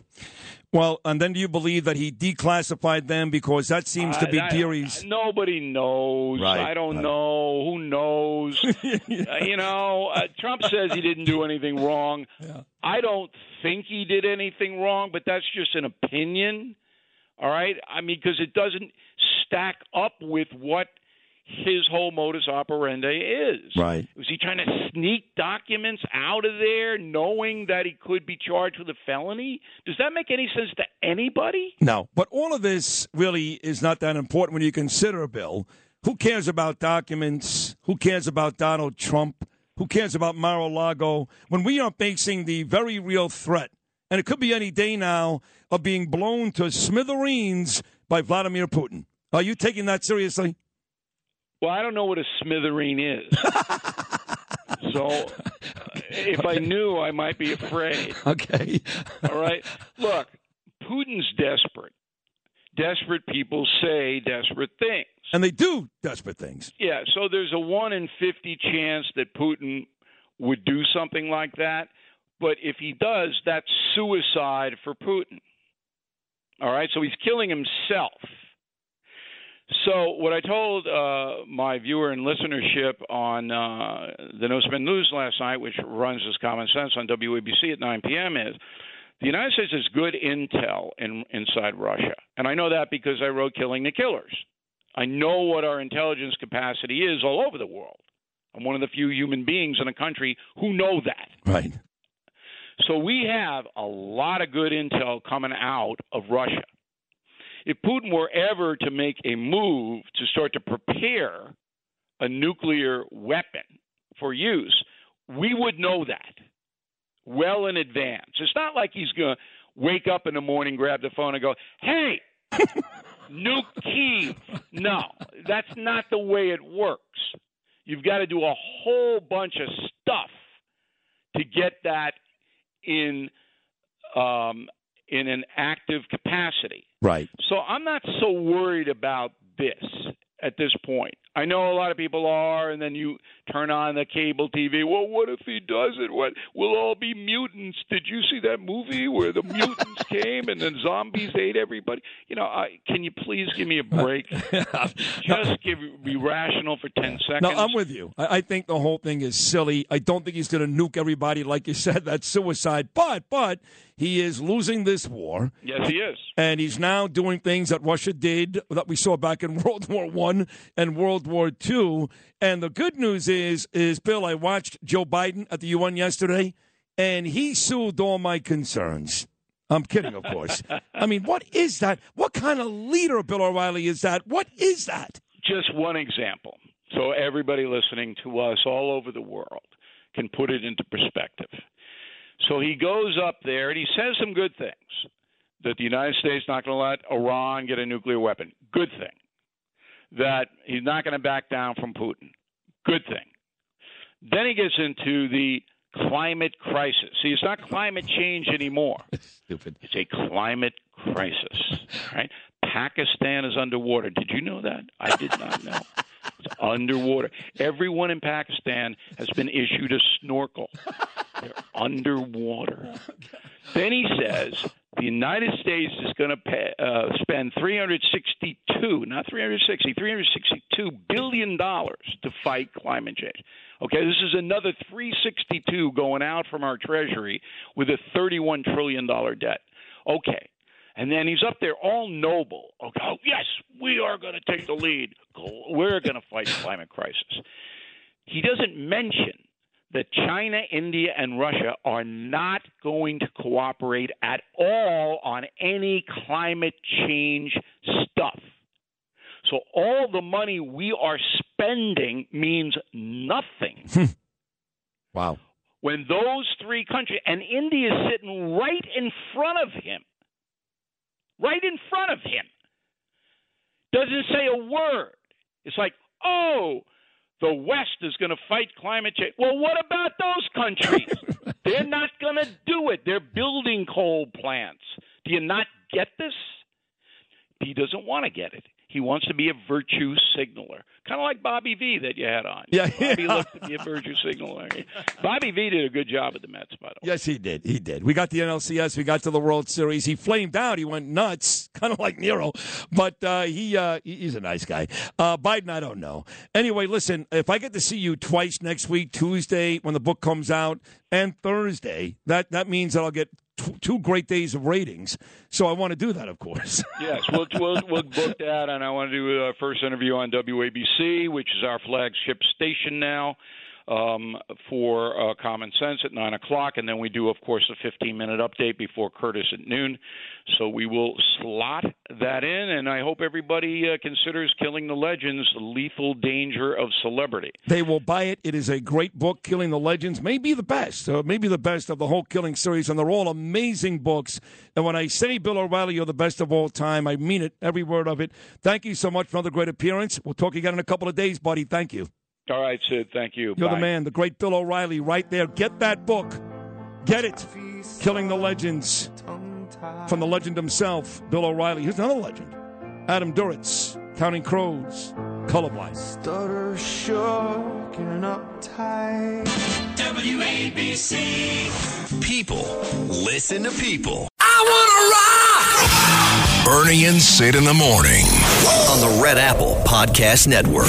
Well, and then do you believe that he declassified them because that seems to be I- Deary's? Nobody knows. Right, I don't right. know. Who knows? Uh, you know, uh, Trump says he didn't do anything wrong. I don't think he did anything wrong, but that's just an opinion. All right? I mean, because it doesn't stack up with what his whole modus operandi is. Right. Was he trying to sneak documents out of there knowing that he could be charged with a felony? Does that make any sense to anybody? No, but all of this really is not that important when you consider, Bill. Who cares about documents? Who cares about Donald Trump? Who cares about Mar-a-Lago? When we are facing the very real threat, and it could be any day now, of being blown to smithereens by Vladimir Putin. Are you taking that seriously? Well, I don't know what a smithereen is. so uh, if I knew, I might be afraid. Okay. All right. Look, Putin's desperate. Desperate people say desperate things. And they do desperate things. Yeah, so there's a 1 in 50 chance that Putin would do something like that. But if he does, that's suicide for Putin. All right, so he's killing himself. So, what I told uh, my viewer and listenership on uh, the No Spin News last night, which runs as Common Sense on WABC at 9 p.m., is the United States has good intel in, inside Russia. And I know that because I wrote Killing the Killers. I know what our intelligence capacity is all over the world. I'm one of the few human beings in a country who know that. Right. So we have a lot of good intel coming out of Russia. If Putin were ever to make a move to start to prepare a nuclear weapon for use, we would know that well in advance. It's not like he's going to wake up in the morning, grab the phone, and go, hey, nuke Kiev. No, that's not the way it works. You've got to do a whole bunch of stuff to get that in um, in an active capacity. Right. So I'm not so worried about this at this point. I know a lot of people are, and then you turn on the cable TV. Well, what if he does it? What we'll all be mutants? Did you see that movie where the mutants came and then zombies ate everybody? You know, I, can you please give me a break? Just give be rational for ten seconds. No, I'm with you. I, I think the whole thing is silly. I don't think he's going to nuke everybody, like you said. That's suicide. But, but he is losing this war. Yes, he is. And he's now doing things that Russia did that we saw back in World War One and World War Two. And the good news is, is Bill, I watched Joe Biden at the UN yesterday, and he soothed all my concerns. I'm kidding, of course. I mean, what is that? What kind of leader, Bill O'Reilly, is that? What is that? just one example. So everybody listening to us all over the world can put it into perspective. So he goes up there and he says some good things. That the United States is not going to let Iran get a nuclear weapon. Good thing. That he's not going to back down from Putin. Good thing. Then he gets into the climate crisis. See, it's not climate change anymore. Stupid. It's a climate crisis. Right? Pakistan is underwater. Did you know that? I did not know. Underwater. Everyone in Pakistan has been issued a snorkel. They're underwater. Then he says the United States is going to uh, spend 362, not 360, 362 billion dollars to fight climate change. Okay, this is another 362 going out from our treasury with a 31 trillion dollar debt. Okay. And then he's up there all noble. Okay, oh, yes, we are going to take the lead. We're going to fight the climate crisis. He doesn't mention that China, India, and Russia are not going to cooperate at all on any climate change stuff. So all the money we are spending means nothing. wow. When those three countries, and India is sitting right in front of him, right in front of him, doesn't say a word. It's like, oh, the West is going to fight climate change. Well, what about those countries? They're not going to do it. They're building coal plants. Do you not get this? He doesn't want to get it. He wants to be a virtue signaler, kind of like Bobby V that you had on. Yeah, Bobby yeah. loves to be a virtue signaler. Bobby V did a good job at the Mets, by the way. Yes, he did. He did. We got the NLCS. We got to the World Series. He flamed out. He went nuts, kind of like Nero. But uh, he uh, he's a nice guy. Uh, Biden, I don't know. Anyway, listen. If I get to see you twice next week, Tuesday when the book comes out, and Thursday, that that means that I'll get two great days of ratings. So I want to do that, of course. Yes, we'll, we'll, we'll book that, and I want to do our first interview on WABC, which is our flagship station now, um, for uh, Common Sense at 9 o'clock. And then we do, of course, a 15 minute update before Curtis at noon. So we will slot that in, and I hope everybody uh, considers Killing the Legends the lethal danger of celebrity. They will buy it. It is a great book, Killing the Legends. may be the best, uh, maybe the best of the whole Killing series, and they're all amazing books. And when I say Bill O'Reilly, you're the best of all time, I mean it, every word of it. Thank you so much for another great appearance. We'll talk again in a couple of days, buddy. Thank you. All right, Sid, thank you. You're Bye. the man, the great Bill O'Reilly, right there. Get that book. Get it. Killing the Legends. From the legend himself, Bill O'Reilly. Here's another legend. Adam Duritz, Counting Crows, Colorblind. Stutter shook and uptight. WABC. People listen to people. I want to rock! Bernie and Sid in the morning. On the Red Apple Podcast Network.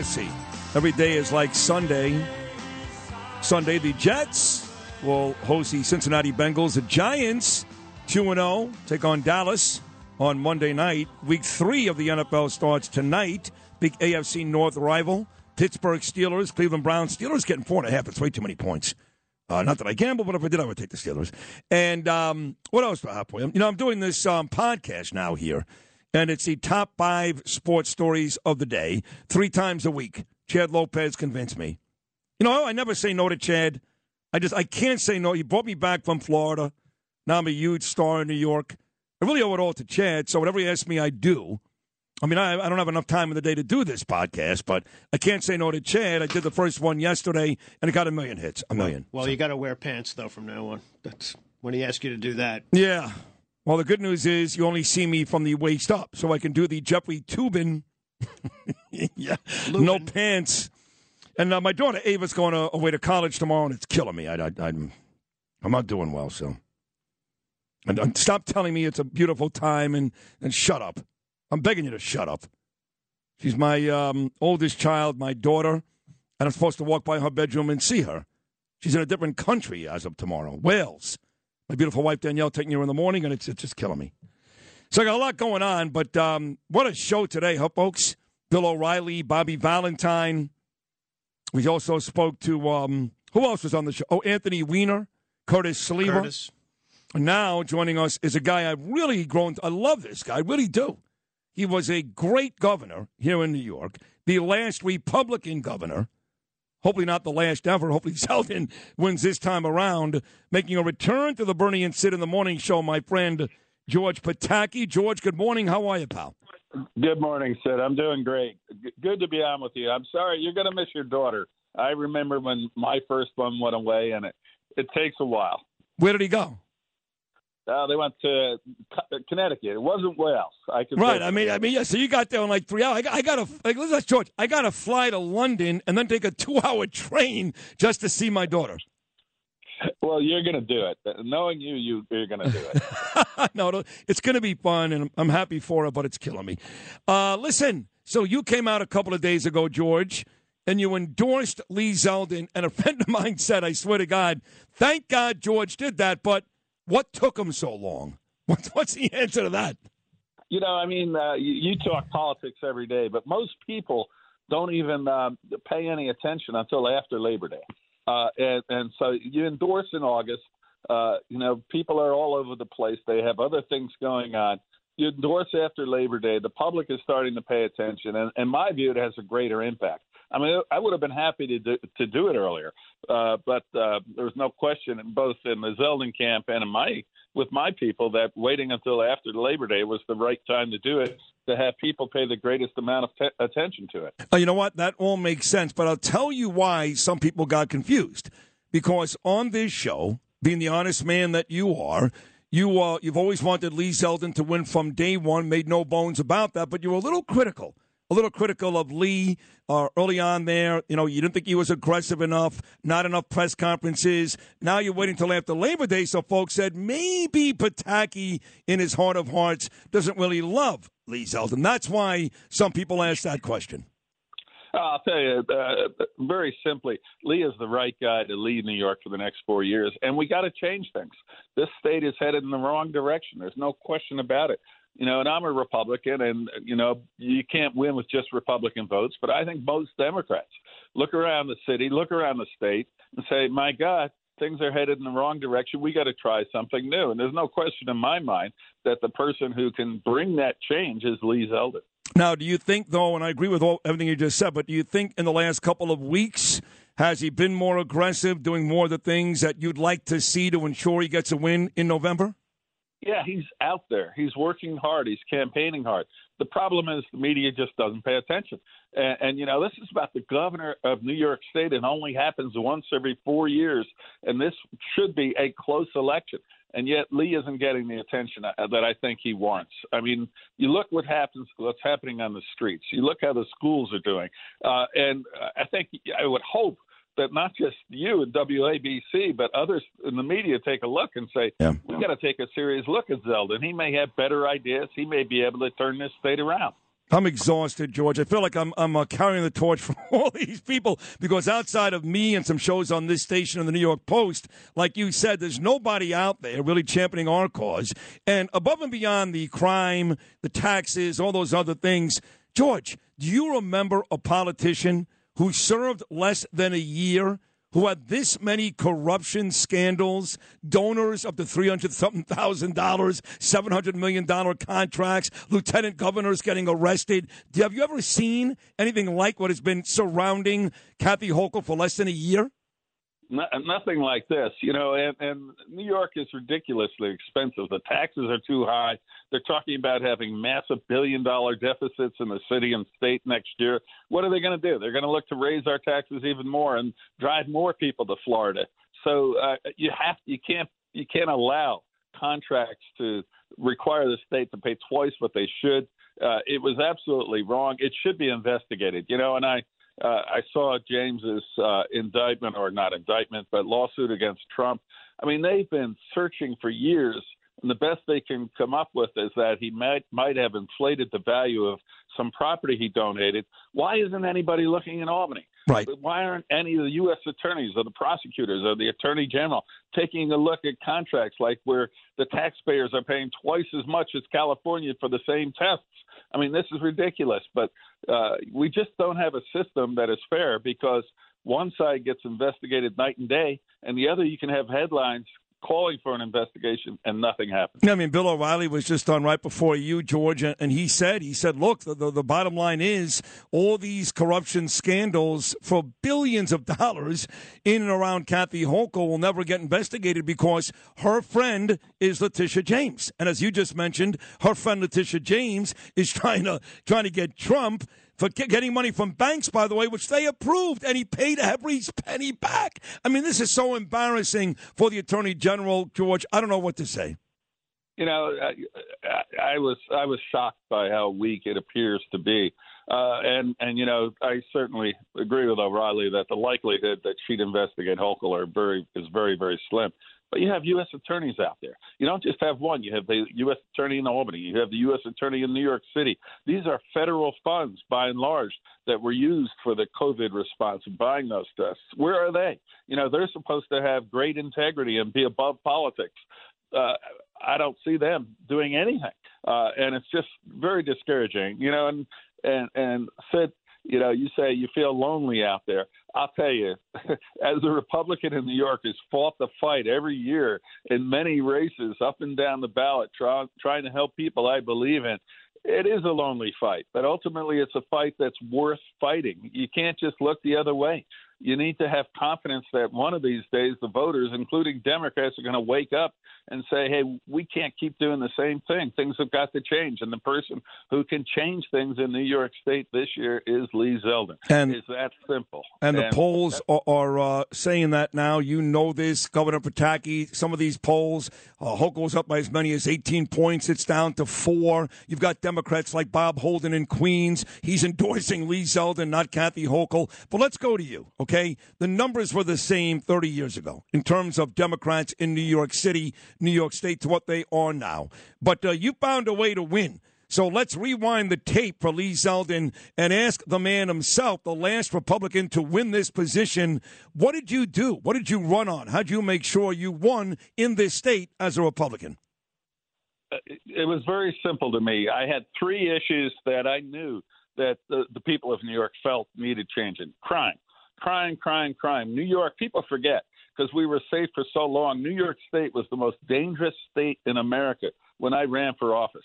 Every day is like Sunday. Sunday, the Jets will host the Cincinnati Bengals. The Giants, 2 0, take on Dallas on Monday night. Week three of the NFL starts tonight. Big AFC North rival. Pittsburgh Steelers, Cleveland Browns. Steelers getting four and a half. It's way too many points. Uh, not that I gamble, but if I did, I would take the Steelers. And um, what else do I have you? You know, I'm doing this um, podcast now here, and it's the top five sports stories of the day, three times a week. Chad Lopez convinced me. You know, I never say no to Chad. I just I can't say no. He brought me back from Florida. Now I'm a huge star in New York. I really owe it all to Chad. So whatever he asks me, I do. I mean, I, I don't have enough time in the day to do this podcast, but I can't say no to Chad. I did the first one yesterday, and it got a million hits. A million. Well, you got to wear pants though from now on. That's when he asks you to do that. Yeah. Well, the good news is you only see me from the waist up, so I can do the Jeffrey Toobin. yeah, no pants. And uh, my daughter Ava's going uh, away to college tomorrow, and it's killing me. I, I, I'm, I'm not doing well. So, and uh, stop telling me it's a beautiful time, and and shut up. I'm begging you to shut up. She's my um, oldest child, my daughter, and I'm supposed to walk by her bedroom and see her. She's in a different country as of tomorrow, Wales. My beautiful wife Danielle taking her in the morning, and it's, it's just killing me. So I got a lot going on, but um, what a show today, huh, folks? Bill O'Reilly, Bobby Valentine. We also spoke to um, who else was on the show? Oh, Anthony Weiner, Curtis Sliwa. Curtis. Now joining us is a guy I've really grown. To, I love this guy, I really do. He was a great governor here in New York, the last Republican governor. Hopefully not the last ever. Hopefully Zeldin wins this time around, making a return to the Bernie and Sid in the Morning Show. My friend George Pataki. George, good morning. How are you, pal? Good morning, Sid. I'm doing great. Good to be on with you. I'm sorry you're going to miss your daughter. I remember when my first one went away, and it it takes a while. Where did he go? Uh, they went to Connecticut. It wasn't Wales. I can Right. I mean, I mean, yeah. So you got there in like three hours. I got, I got to like, listen, George. I got to fly to London and then take a two-hour train just to see my daughter. Well, you're going to do it. Knowing you, you you're going to do it. no, it's going to be fun, and I'm- happy for it, but it's killing me. Uh, listen, so you came out a couple of days ago, George, and you endorsed Lee Zeldin, and a friend of mine said, I swear to God, thank God George did that, but what took them so long? What, what's the answer to that? you know, I mean, uh, you, you talk politics every day, but most people don't even uh, pay any attention until after Labor Day. Uh, and, and so you endorse in August. Uh, you know, people are all over the place. They have other things going on. You endorse after Labor Day. The public is starting to pay attention, and in my view, it has a greater impact. I mean, I would have been happy to do, to do it earlier, uh, but uh, there was no question, both in the Zeldin camp and in my with my people, that waiting until after Labor Day was the right time to do it to have people pay the greatest amount of te- attention to it. You know what? That all makes sense, but I'll tell you why some people got confused. Because on this show, being the honest man that you are, you uh, you've always wanted Lee Zeldin to win from day one, made no bones about that, but you were a little critical. A little critical of Lee uh, early on there. You know, you didn't think he was aggressive enough, not enough press conferences. Now you're waiting until after Labor Day, so folks said maybe Pataki, in his heart of hearts, doesn't really love Lee Zeldin. That's why some people ask that question. I'll tell you uh, very simply, Lee is the right guy to lead New York for the next four years, and we got to change things. This state is headed in the wrong direction. There's no question about it. You know, and I'm a Republican, and you know you can't win with just Republican votes, but I think most Democrats look around the city, look around the state, and say, "My God, things are headed in the wrong direction. We got to try something new." And there's no question in my mind that the person who can bring that change is Lee Zeldin. Now, do you think, though, and I agree with all, everything you just said, but do you think in the last couple of weeks has he been more aggressive, doing more of the things that you'd like to see to ensure he gets a win in November? Yeah, he's out there. He's working hard. He's campaigning hard. The problem is the media just doesn't pay attention. And, and you know, this is about the governor of New York State. It only happens once every four years, and this should be a close election. And yet, Lee isn't getting the attention uh, that I think he wants. I mean, you look what happens, what's happening on the streets. You look how the schools are doing, uh, and I think I would hope that not just you and WABC, but others in the media take a look and say, yeah. we've got to take a serious look at Zeldin. He may have better ideas. He may be able to turn this state around. I'm exhausted, George. I feel like I'm I'm uh, carrying the torch for all these people because outside of me and some shows on this station and the New York Post, like you said, there's nobody out there really championing our cause. And above and beyond the crime, the taxes, all those other things, George, do you remember a politician who served less than a year? Who had this many corruption scandals, donors up to three hundred thousand dollars, seven hundred million dollar contracts, lieutenant governors getting arrested. Have you ever seen anything like what has been surrounding Kathy Hochul for less than a year? No, nothing like this, you know. And, and New York is ridiculously expensive. The taxes are too high. They're talking about having massive billion-dollar deficits in the city and state next year. What are they going to do? They're going to look to raise our taxes even more and drive more people to Florida. So uh, you have you can't you can't allow contracts to require the state to pay twice what they should. Uh, it was absolutely wrong. It should be investigated, you know. And I uh, I saw James's uh, indictment, or not indictment, but lawsuit against Trump. I mean, they've been searching for years, and the best they can come up with is that he might might have inflated the value of some property he donated. Why isn't anybody looking in Albany? Right. But why aren't any of the U.S. attorneys or the prosecutors or the attorney general taking a look at contracts like where the taxpayers are paying twice as much as California for the same tests? I mean, this is ridiculous. But uh, we just don't have a system that is fair because one side gets investigated night and day, and the other you can have headlines calling for an investigation and nothing happens. I mean, Bill O'Reilly was just on right before you, George, and he said, he said, look, the, the, the, bottom line is all these corruption scandals for billions of dollars in and around Kathy Hochul will never get investigated because her friend is Letitia James. And as you just mentioned, her friend Letitia James is trying to trying to get Trump for getting money from banks, by the way, which they approved, and he paid every penny back. I mean, this is so embarrassing for the Attorney General, George. I don't know what to say. You know, I, I was I was shocked by how weak it appears to be, uh, and and you know I certainly agree with O'Reilly that the likelihood that she'd investigate Hochul are very is very very slim. But you have U.S. attorneys out there. You don't just have one. You have the U.S. attorney in Albany. You have the U.S. attorney in New York City. These are federal funds, by and large, that were used for the COVID response and buying those tests. Where are they? You know, they're supposed to have great integrity and be above politics. Uh, I don't see them doing anything, uh, and it's just very discouraging. You know, and and and Sid, you know, you say you feel lonely out there. I'll tell you, as a Republican in New York has fought the fight every year in many races up and down the ballot, try, trying to help people I believe in. It is a lonely fight, but ultimately it's a fight that's worth fighting. You can't just look the other way you need to have confidence that one of these days the voters, including Democrats, are going to wake up and say, hey, we can't keep doing the same thing. Things have got to change. And the person who can change things in New York State this year is Lee Zeldin. And, is that simple? And, and the polls are, are uh, saying that now. You know this, Governor Pataki. Some of these polls, uh, Hochul's up by as many as 18 points. It's down to four. You've got Democrats like Bob Holden in Queens. He's endorsing Lee Zeldin, not Kathy Hochul. But let's go to you, okay? Okay? The numbers were the same 30 years ago in terms of Democrats in New York City, New York State, to what they are now. But uh, you found a way to win. So let's rewind the tape for Lee Zeldin and ask the man himself, the last Republican to win this position. What did you do? What did you run on? How did you make sure you won in this state as a Republican? Uh, it was very simple to me. I had three issues that I knew that the, the people of New York felt needed changing crime, crime, crime, crime. New York, people forget because we were safe for so long. New York State was the most dangerous state in America when I ran for office.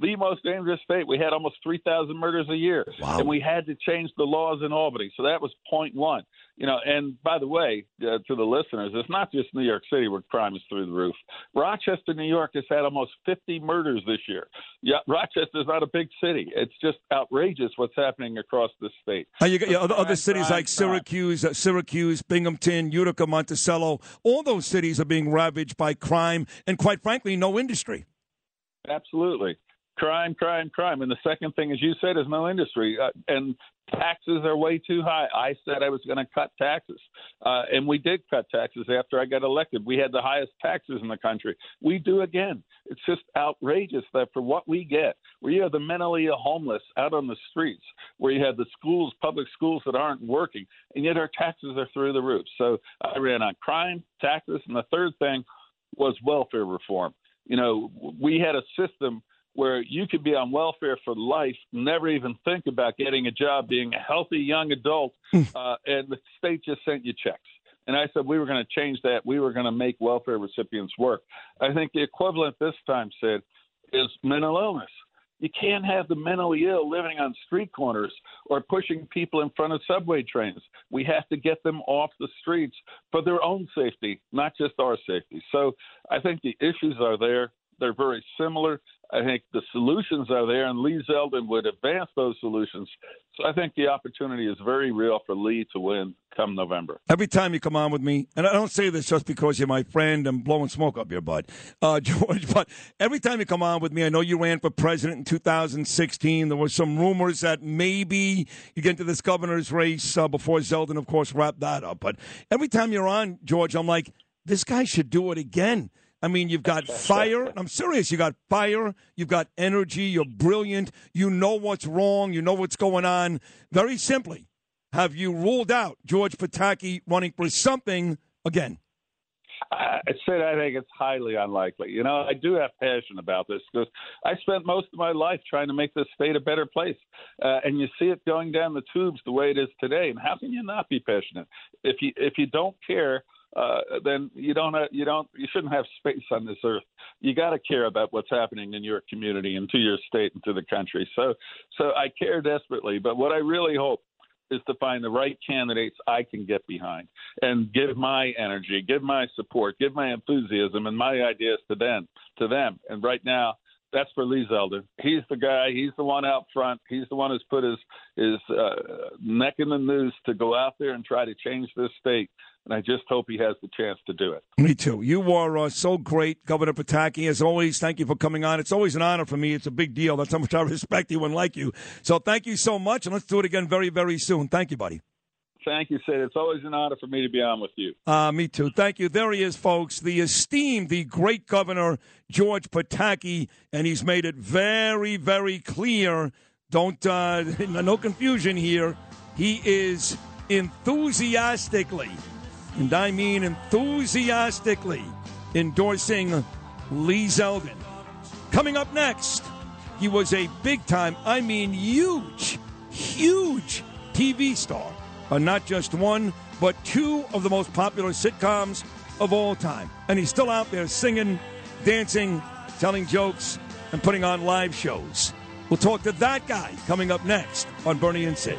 The most dangerous state. We had almost 3,000 murders a year. Wow. And we had to change the laws in Albany. So that was point one. You know, and by the way, uh, to the listeners, it's not just New York City where crime is through the roof. Rochester, New York has had almost 50 murders this year. Yeah, Rochester's not a big city. It's just outrageous what's happening across the state. And you got other, crime, other cities crime, like Syracuse, uh, Syracuse, Binghamton, Utica, Monticello. All those cities are being ravaged by crime and, quite frankly, no industry. Absolutely crime, crime, crime. And the second thing, as you said, is no industry. Uh, and taxes are way too high. I said I was going to cut taxes, uh, and we did cut taxes after I got elected. We had the highest taxes in the country. We do again. It's just outrageous that for what we get, where you have the mentally homeless out on the streets, where you have the schools, public schools that aren't working, and yet our taxes are through the roof. So I ran on crime, taxes, and the third thing was welfare reform. You know, we had a system where you could be on welfare for life, never even think about getting a job, being a healthy young adult, uh, and the state just sent you checks. And I said we were going to change that. We were going to make welfare recipients work. I think the equivalent this time, said, is mental illness. You can't have the mentally ill living on street corners or pushing people in front of subway trains. We have to get them off the streets for their own safety, not just our safety. So I think the issues are there. They're very similar. I think the solutions are there, and Lee Zeldin would advance those solutions. So I think the opportunity is very real for Lee to win come November. Every time you come on with me, and I don't say this just because you're my friend and blowing smoke up your butt, uh, George, but every time you come on with me, I know you ran for president in 2016. There were some rumors that maybe you get into this governor's race uh, before Zeldin, of course, wrapped that up. But every time you're on, George, I'm like, this guy should do it again. I mean, you've got fire. I'm serious. You got fire. You've got energy. You're brilliant. You know what's wrong. You know what's going on. Very simply, have you ruled out George Pataki running for something again? I said I think it's highly unlikely. You know, I do have passion about this because I spent most of my life trying to make this state a better place, uh, and you see it going down the tubes the way it is today. And how can you not be passionate if you if you don't care? Uh, then you don't have, you don't you shouldn't have space on this earth. You got to care about what's happening in your community and to your state and to the country. So so I care desperately. But what I really hope is to find the right candidates I can get behind and give my energy, give my support, give my enthusiasm and my ideas to them. To them. And right now, that's for Lee Zeldin. He's the guy. He's the one out front. He's the one who's put his his uh, neck in the noose to go out there and try to change this state. And I just hope he has the chance to do it. Me too. You are uh, so great, Governor Pataki. As always, thank you for coming on. It's always an honor for me. It's a big deal. That's how much I respect you and like you. So thank you so much, and let's do it again very, very soon. Thank you, buddy. Thank you, Sid. It's always an honor for me to be on with you. Uh, me too. Thank you. There he is, folks. The esteemed, the great Governor George Pataki, and he's made it very, very clear. Don't uh, no confusion here. He is enthusiastically, and I mean enthusiastically, endorsing Lee Zeldin. Coming up next, he was a big time, I mean huge, huge TV star on not just one, but two of the most popular sitcoms of all time. And he's still out there singing, dancing, telling jokes, and putting on live shows. We'll talk to that guy coming up next on Bernie and Sid.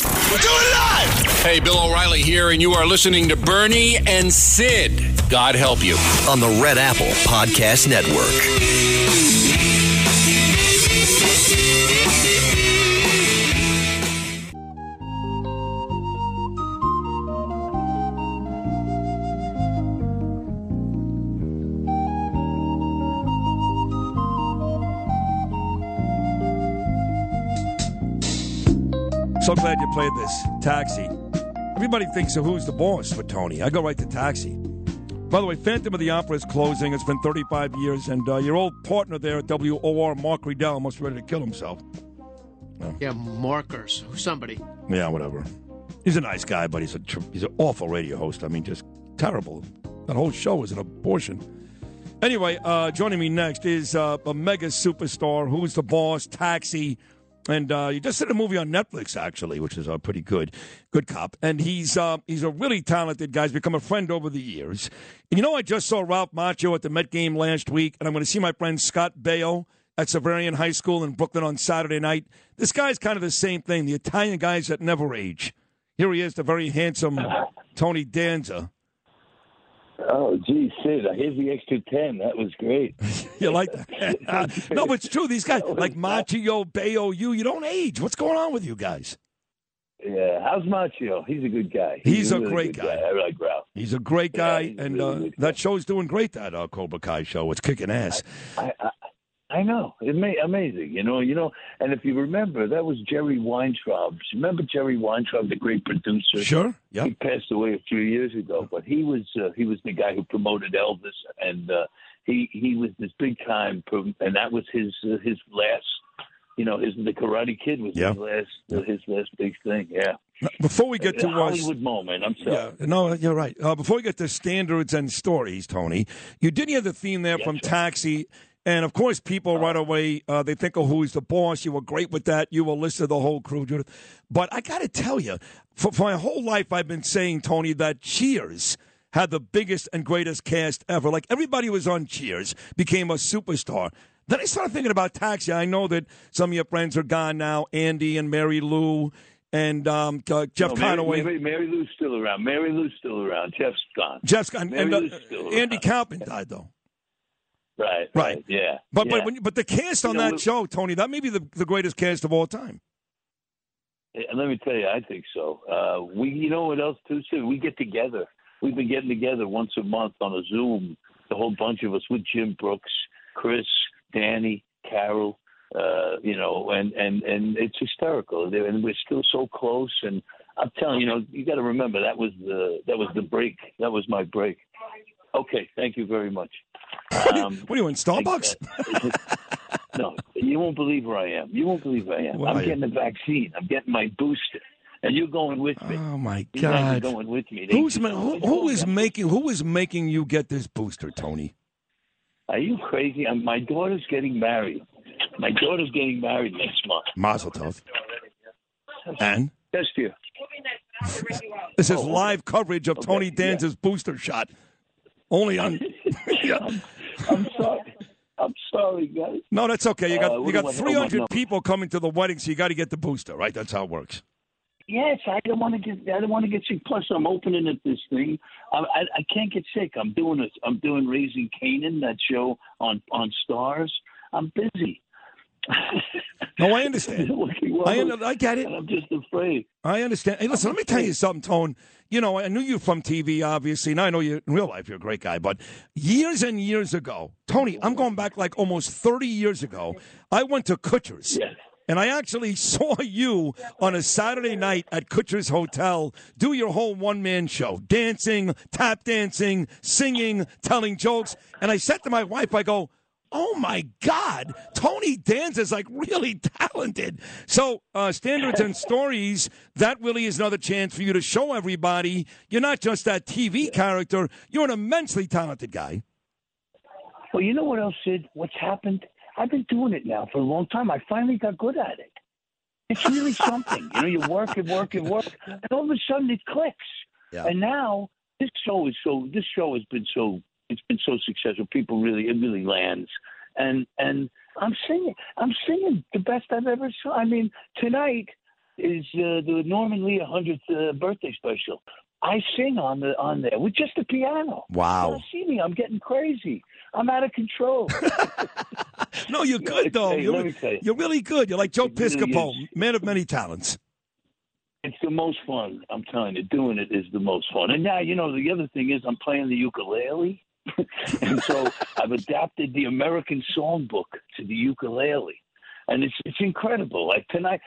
We're doing it live! Hey, Bill O'Reilly here, and you are listening to Bernie and Sid. God help you. On the Red Apple Podcast Network. So glad you played this. Taxi. Everybody thinks of who's the boss for Tony. I go right to Taxi. By the way, Phantom of the Opera is closing. It's been 35 years, and uh, your old partner there at WOR, Mark Riedel, must be ready to kill himself. Yeah, markers. Somebody. Yeah, whatever. He's a nice guy, but he's a he's an awful radio host. I mean, just terrible. That whole show is an abortion. Anyway, uh, joining me next is uh, a mega superstar. Who's the boss? Taxi. And uh, he just did a movie on Netflix, actually, which is uh, pretty good. Good cop. And he's uh, he's a really talented guy. He's become a friend over the years. And you know, I just saw Ralph Macchio at the Met game last week, and I'm going to see my friend Scott Baio at Xaverian High School in Brooklyn on Saturday night. This guy's kind of the same thing. The Italian guys that never age. Here he is, the very handsome Tony Danza. Oh, gee, Sid, here's the extra 10. That was great. you like that? no, but it's true. These guys, like Macchio, Baio, you, you don't age. What's going on with you guys? Yeah, how's Macchio? He's a good guy. He's, a, really great good guy. I like Ralph. He's a great guy, he's a and really uh, that show's doing great. That uh, Cobra Kai show, it's kicking ass. I, I, I know. It may, amazing. You know, you know. And if you remember, that was Jerry Weintraub. Remember Jerry Weintraub, the great producer? Sure. Yeah. He passed away a few years ago, but he was uh, he was the guy who promoted Elvis, and uh, he he was this big time, and that was his uh, his last. You know, his the Karate Kid was Yeah. his last uh, his last big thing. Yeah. Before we get to a uh, Hollywood moment, I'm sorry. Yeah, no, you're right. Uh, before we get to standards and stories, Tony, you did hear the theme there from Taxi. And of course, people right away uh, they think of who's the boss. You were great with that. You were listed the whole crew, Judith. But I got to tell you, for, for my whole life, I've been saying, Tony, that Cheers had the biggest and greatest cast ever. Like everybody was on Cheers, became a superstar. Then I started thinking about Taxi. I know that some of your friends are gone now, Andy and Mary Lou and um, uh, Jeff No, Mary, Conaway. Mary, Mary Lou's still around. Mary Lou's still around. Jeff's gone. Jeff's gone. Mary And, uh, Lou's still around. Andy Kaufman died, though. Right. Right. Yeah. But yeah. but when, but the cast You on know, that we- show, Tony, that may be the, the greatest cast of all time. And let me tell you, I think so. Uh, we, you know what else too? Too, we get together. We've been getting together once a month on a Zoom, the whole bunch of us with Jim Brooks, Chris, Danny, Carol. Uh, you know, and and and it's hysterical. And we're still so close. And I'm telling you, you know, you got to remember that was the that was the break. That was my break. Okay, thank you very much. Um, what are you in Starbucks? no, you won't believe where I am. You won't believe where I am. I'm you? getting the vaccine. I'm getting my booster, and you're going with me. Oh my God. You're going with me. They- Who's ma- who, who is making who is making you get this booster, Tony? Are you crazy? Um my daughter's getting married. My daughter's getting married next month. Mazel tov. And Just here. this Oh, is live coverage of Tony Danza's booster shot. Only on. I'm sorry. I'm sorry, guys. No, that's okay. You got Uh, you got do I- oh, my 300 people coming to the wedding, so you got to get the booster, right? That's how it works. Yes, I don't want to get. I don't want to get sick. Plus, I'm opening up this thing. I, I, I can't get sick. I'm doing it. I'm doing Raising Kanan, that show on on Starz. I'm busy. No, I understand. I, I get it. I'm just afraid. I understand. Hey, listen, let me tell you something, Tone. You know, I knew you from TV, obviously, and I know you in real life. You're a great guy. But years and years ago, Tony, I'm going back like almost 30 years ago. I went to Kutsher's. And I actually saw you on a Saturday night at Kutsher's Hotel do your whole one man show dancing, tap dancing, singing, telling jokes. And I said to my wife, I go, Oh my God, Tony Danza is like really talented. So, uh, standards and stories, that really is another chance for you to show everybody you're not just that TV character, you're an immensely talented guy. Well, you know what else, Sid? What's happened? I've been doing it now for a long time. I finally got good at it. It's really something. You know, you work and work and work, and all of a sudden it clicks. Yeah. And now this show is so. This show has been so. It's been so successful. People really, it really lands. And and I'm singing. I'm singing the best I've ever sung. I mean, tonight is uh, the Norman Lear 100th uh, birthday special. I sing on the on there with just the piano. Wow. You see me? I'm getting crazy. I'm out of control. No, you're good though. Hey, you're, you. you're really good. You're like Joe It Piscopo, is. man of many talents. It's the most fun. I'm telling you, doing it is the most fun. And now, you know, the other thing is I'm playing the ukulele. and so I've adapted the American songbook to the ukulele. And it's it's incredible. Like tonight,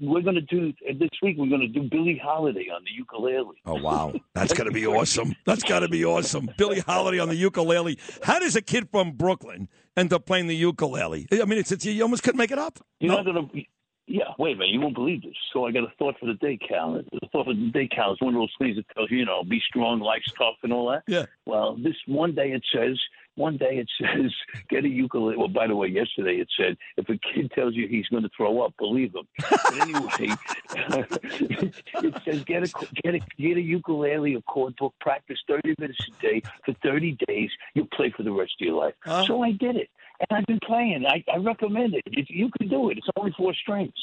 we're going to do, this week, we're going to do Billie Holiday on the ukulele. Oh wow, that's gonna be awesome. That's gotta be awesome. Billie Holiday on the ukulele. How does a kid from Brooklyn end up playing the ukulele? I mean, it's, it's you almost couldn't make it up. You're not going to. Yeah, wait a minute. You won't believe this. So I got a thought for the day, Cal. The thought for the day, Cal, is one of those things that tells you, you know, be strong, life's tough, and all that. Yeah. Well, this one day it says, one day it says, get a ukulele. Well, by the way, yesterday it said, if a kid tells you he's going to throw up, believe him. But anyway, it says, get a get a get a ukulele, a chord book, practice 30 minutes a day for 30 days. You'll play for the rest of your life. Uh-huh. So I did it, and I've been playing. I, I recommend it. If you can do it. It's only four strings.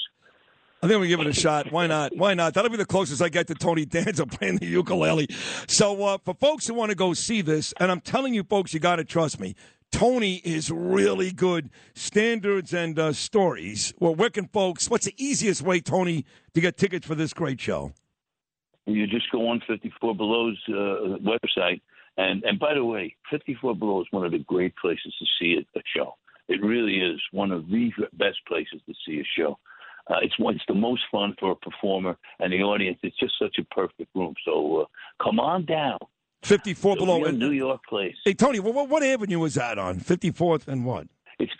I think we give it a shot. Why not? Why not? That'll be the closest I get to Tony Danza playing the ukulele. So uh, for folks who want to go see this, and I'm telling you, folks, you got to trust me. Tony is really good. Standards and uh, stories. Well, where can folks? What's the easiest way, Tony, to get tickets for this great show? You just go on 54 Below's uh, website. And and by the way, 54 Below is one of the great places to see a, a show. It really is one of the best places to see a show. Uh, it's it's the most fun for a performer and the audience. It's just such a perfect room. So uh, come on down. 54 below. real New York place. Hey, Tony, what, what avenue is that on? 54th and what? It's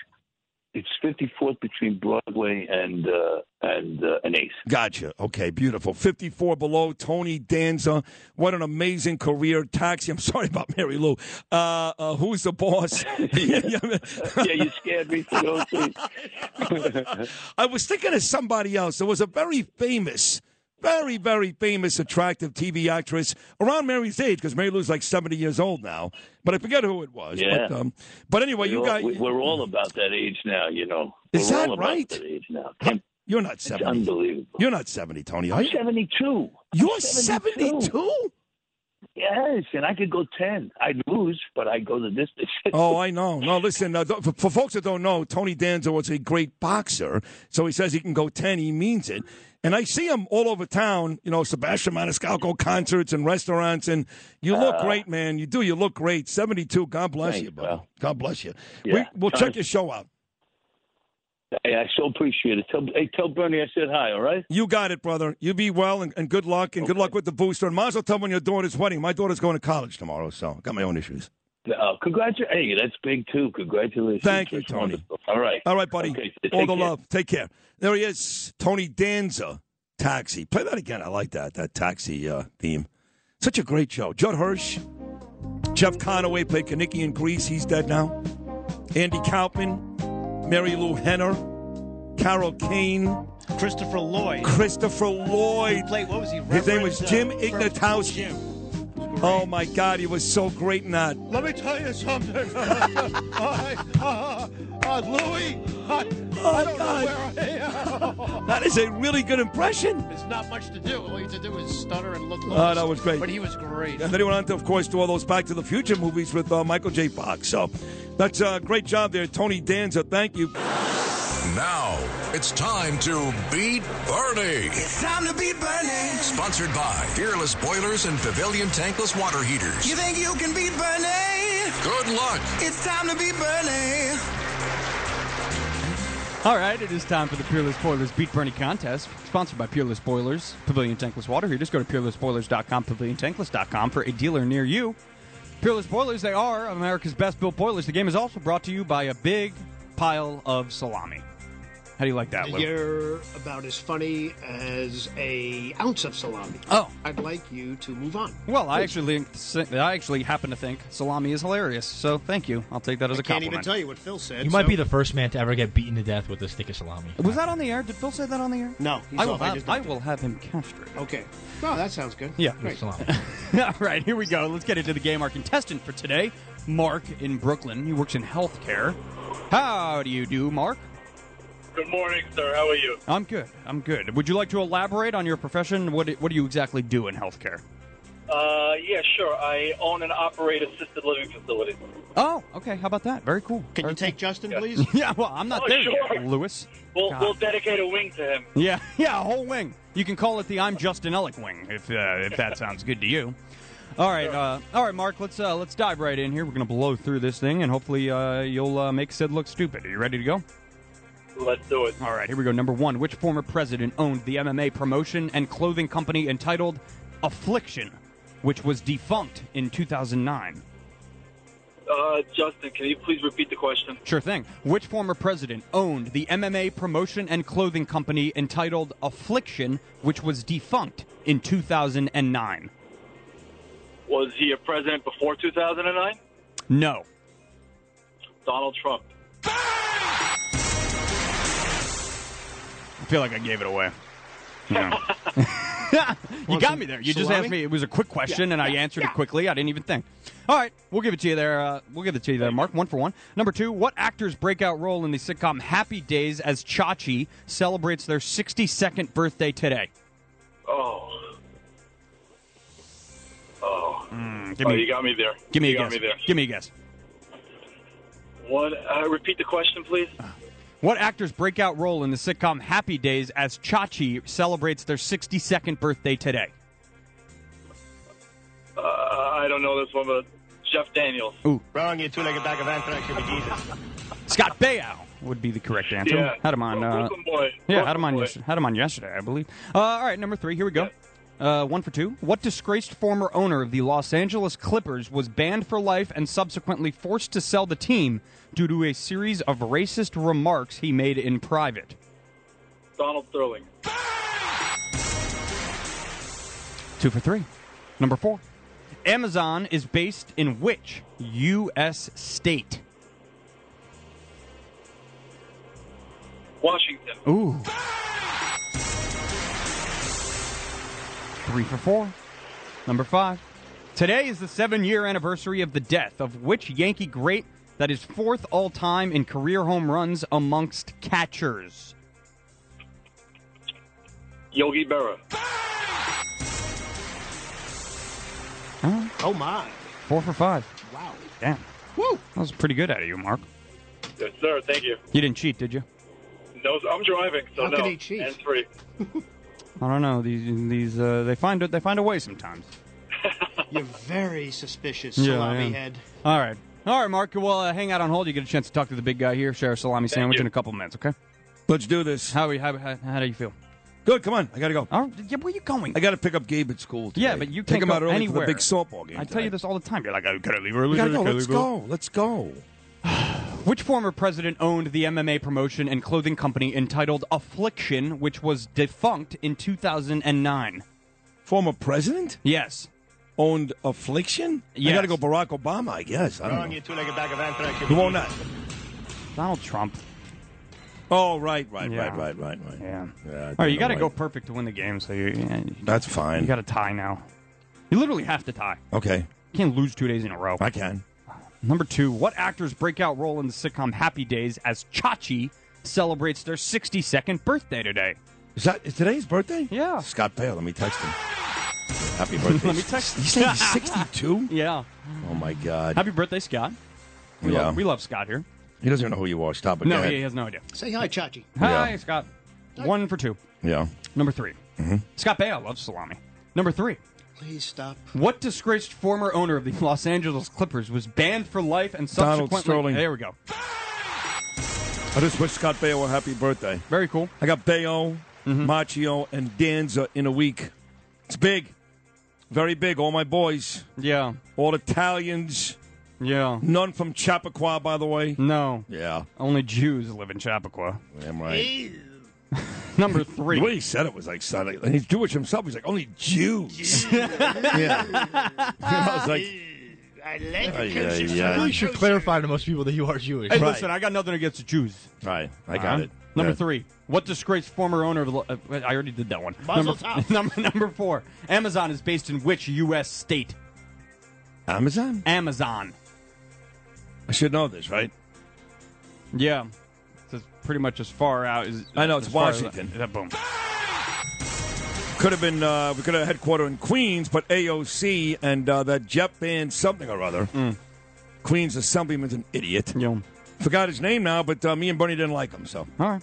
it's 54th between Broadway and uh, and uh, and Eighth. Gotcha. Okay, beautiful. 54 below, Tony Danza. What an amazing career. Taxi. I'm sorry about Marilu. Uh, uh, who's the boss? yeah, you scared me for those things. I was thinking of somebody else. There was a very famous, very, very famous, attractive TV actress around Mary's age, because Marilu's like 70 years old now. But I forget who it was. Yeah. But, um, but anyway, We're you guys. we- we're all about that age now. You know, Is we're that right? That age now. You're not 70. unbelievable. You're not 70, Tony. Are I'm 72. You're I'm 72? Yes, and I could go 10. I'd lose. but I go the distance. Oh, I know. No, listen, uh, th- for, for folks that don't know, Tony Danza was a great boxer. So he says he can go 10, he means it. And I see him all over town, you know, Sebastian Maniscalco concerts and restaurants. And you look Uh, great, man. You do. You look great. 72. God bless Thanks, you, bro. God bless you. Yeah. We, we'll check your show out. Hey, I so appreciate it. Tell, hey, tell Bernie I said hi. All right. You got it, brother. You be well and, and good luck and good luck with the booster. And Mazel tov when your daughter's wedding. My daughter's going to college tomorrow, so I got my own issues. Uh, congratulations. Hey, that's big too. Congratulations. Thank you, That's Tony. wonderful. All right. All right, buddy. Okay, All the care. love. Take care. There he is, Tony Danza, Taxi. Play that again. I like that, that taxi uh, theme. Such a great show. Judd Hirsch, Jeff Conaway played Kenickie in Grease. He's dead now. Andy Kaufman, Marilu Henner, Carol Kane, Christopher Lloyd. Christopher Lloyd. Played, what was he? His name was Jim uh, Ignatowski. Jim. Oh, my God. He was so great in that. Let me tell you something. I, uh, uh, Louis, I, I don't know where I am. That is a really good impression. There's not much to do. All you have to do is stutter and look lost. Oh, that was great. But he was great. And then he went on to, of course, do all those Back to the Future movies with uh, Michael J. Fox. So that's a great job there, Tony Danza. Thank you. Now it's time to beat Bernie. It's time to beat Bernie. Sponsored by Peerless Boilers and Pavilion Tankless Water Heaters. You think you can beat Bernie? Good luck. It's time to beat Bernie. All right, it is time for the Peerless Boilers Beat Bernie contest, sponsored by Peerless Boilers, Pavilion Tankless Water Here, Just Go to peerlessboilers.com, paviliontankless.com for a dealer near you. Peerless Boilers, they are America's best built boilers. The game is also brought to you by a big pile of salami. How do you like that, Lou? You're about as funny as a ounce of salami. Oh. I'd like you to move on. Well, I actually, I actually happen to think salami is hilarious. So thank you. I'll take that as I a can't compliment. even tell you what Phil said. You might so- be the first man to ever get beaten to death with a stick of salami. Was that on the air? Did Phil say that on the air? No, he's I will off. I have, I will have him castrated. Okay. No, that sounds good. Yeah. Great. All right, here we go. Let's get into the game. Our contestant for today, Mark in Brooklyn. He works in healthcare. How do you do, Mark? Good morning, sir. How are you? I'm good. I'm good. Would you like to elaborate on your profession? What What do you exactly do in healthcare? Uh, yeah, sure. I own and operate assisted living facilities. Oh, okay. How about that? Very cool. Can you take Justin, please? yeah. Well, I'm not Oh, there sure. yet, Lewis. We'll, God. we'll dedicate a wing to him. Yeah, yeah, a whole wing. You can call it the "I'm Justin Ellick" wing if uh, if that sounds good to you. All right, uh, all right, Mark. Let's uh, let's dive right in here. We're gonna blow through this thing, and hopefully uh, you'll uh, make Sid look stupid. Are you ready to go? Let's do it. All right, here we go. Number one: Which former president owned the MMA promotion and clothing company entitled Affliction, which was defunct in 2009? Uh, Justin, can you please repeat the question? Sure thing. Which former president owned the MMA promotion and clothing company entitled Affliction, which was defunct in 2009? Was he a president before 2009? No. Donald Trump. I feel like I gave it away. No. you got me there. You just asked me. It was a quick question, Yeah, and I yeah, answered yeah. it quickly. I didn't even think. All right, we'll give it to you there. Uh, we'll give it to you there, Mark. One for one. Number two, what actor's breakout role in the sitcom Happy Days as Chachi celebrates their 62nd birthday today? Oh. Oh. Mm, give oh, me- you got me there. Give me you a got guess. me there. Give me a guess. What? Uh, repeat the question, please. What actor's breakout role in the sitcom Happy Days as Chachi celebrates their 62nd birthday today? Uh, I don't know this one, but Jeff Daniels. Ooh. Wrong, you two-legged bag of anthrax. Should be Jesus. Scott Baio would be the correct answer. Yeah. Had him on. Uh, boy. yeah, had him on. Boy. Yesterday, had him on yesterday, I believe. Uh, all right, number three. Here we go. Uh, one for two. What disgraced former owner of the Los Angeles Clippers was banned for life and subsequently forced to sell the team due to a series of racist remarks he made in private? Donald Sterling. Two for three. Number four. Amazon is based in which U.S. state? Washington. Ooh. Three for four. Number five. Today is the seven year anniversary of the death of which Yankee great that is fourth all time in career home runs amongst catchers? Yogi Berra. Oh my. Four for five. Wow. Damn. Woo! That was pretty good out of you, Mark. Yes, sir. Thank you. You didn't cheat, did you? No, I'm driving, so How no. could he cheat? Hands free. I don't know. These these uh, they find it. they find a way sometimes. You're very suspicious, Yeah, salami am. head. All right. All right, Mark. Well, uh, hang out on hold. You get a chance to talk to the big guy here. Share a salami sandwich in a couple minutes, okay? Let's do this. How, are you, how, how, how do you feel? Good. Come on. I got to go. All right, yeah, where are you going? I got to pick up Gabe at school. Today. Yeah, but you can't him go out early anywhere. for the big softball game. I tell you this all the time. You're like, oh, can I leave early? We gotta go. Let's go. Let's go. Which former president owned the MMA promotion and clothing company entitled Affliction, which was defunct in 2009? Former president? Yes. Owned Affliction? I Yes. got to go Barack Obama, I guess. I don't Wrong, know. you two-legged bag of anthrax. Who owned that? Donald Trump. Oh, right, right, Yeah. right, right, right, right. Yeah. yeah All right, you got to go perfect to win the game, so you, yeah, you- That's fine. you got to tie now. You literally have to tie. Okay. You can't lose two days in a row. I can. Number two, what actor's breakout role in the sitcom Happy Days as Chachi celebrates their 62nd birthday today? Is that is today's birthday? Yeah. Scott Baio. Let me text him. Happy birthday. Let me text You say he's 62? Yeah. Oh, my God. Happy birthday, Scott. We, Yeah. love, we love Scott here. He doesn't even know who you are. Stop it. No, he has no idea. Say hi, Chachi. Hi, Yeah. Scott. One for two. Yeah. Number 3 Mhm. Scott Baio loves salami. Number three. Please stop. What disgraced former owner of the Los Angeles Clippers was banned for life and Donald subsequently? Sterling. There we go. I just wish Scott Baio a happy birthday. Very cool. I got Baio, Mm-hmm. Macchio, and Danza in a week. It's big. Very big. All my boys. Yeah. All Italians. Yeah. None from Chappaqua, by the way. No. Yeah. Only Jews live in Chappaqua. Damn right. Number three. The way he said it was like, son, and he's Jewish himself. He's like, only Jews. yeah. I was like, I like Ay, it. ay, You ay. really should clarify to most people that you are Jewish. Hey, listen, I got nothing against the Jews. Right. I got Uh-huh. it. Number Yeah. three. What disgraced former owner of the. Uh, I already did that one. Number, number, number four. Amazon is based in which U.S. state? Amazon? Amazon. I should know this, right? Yeah. It's pretty much as far out as. I know, it's as far as- Washington. boom. Could have been, uh, we could have headquartered in Queens, but AOC and uh, that jet band something or other. Queens Assemblyman's an idiot. Mm. Yeah. Forgot his name now, but uh, me and Bernie didn't like him, so. All right.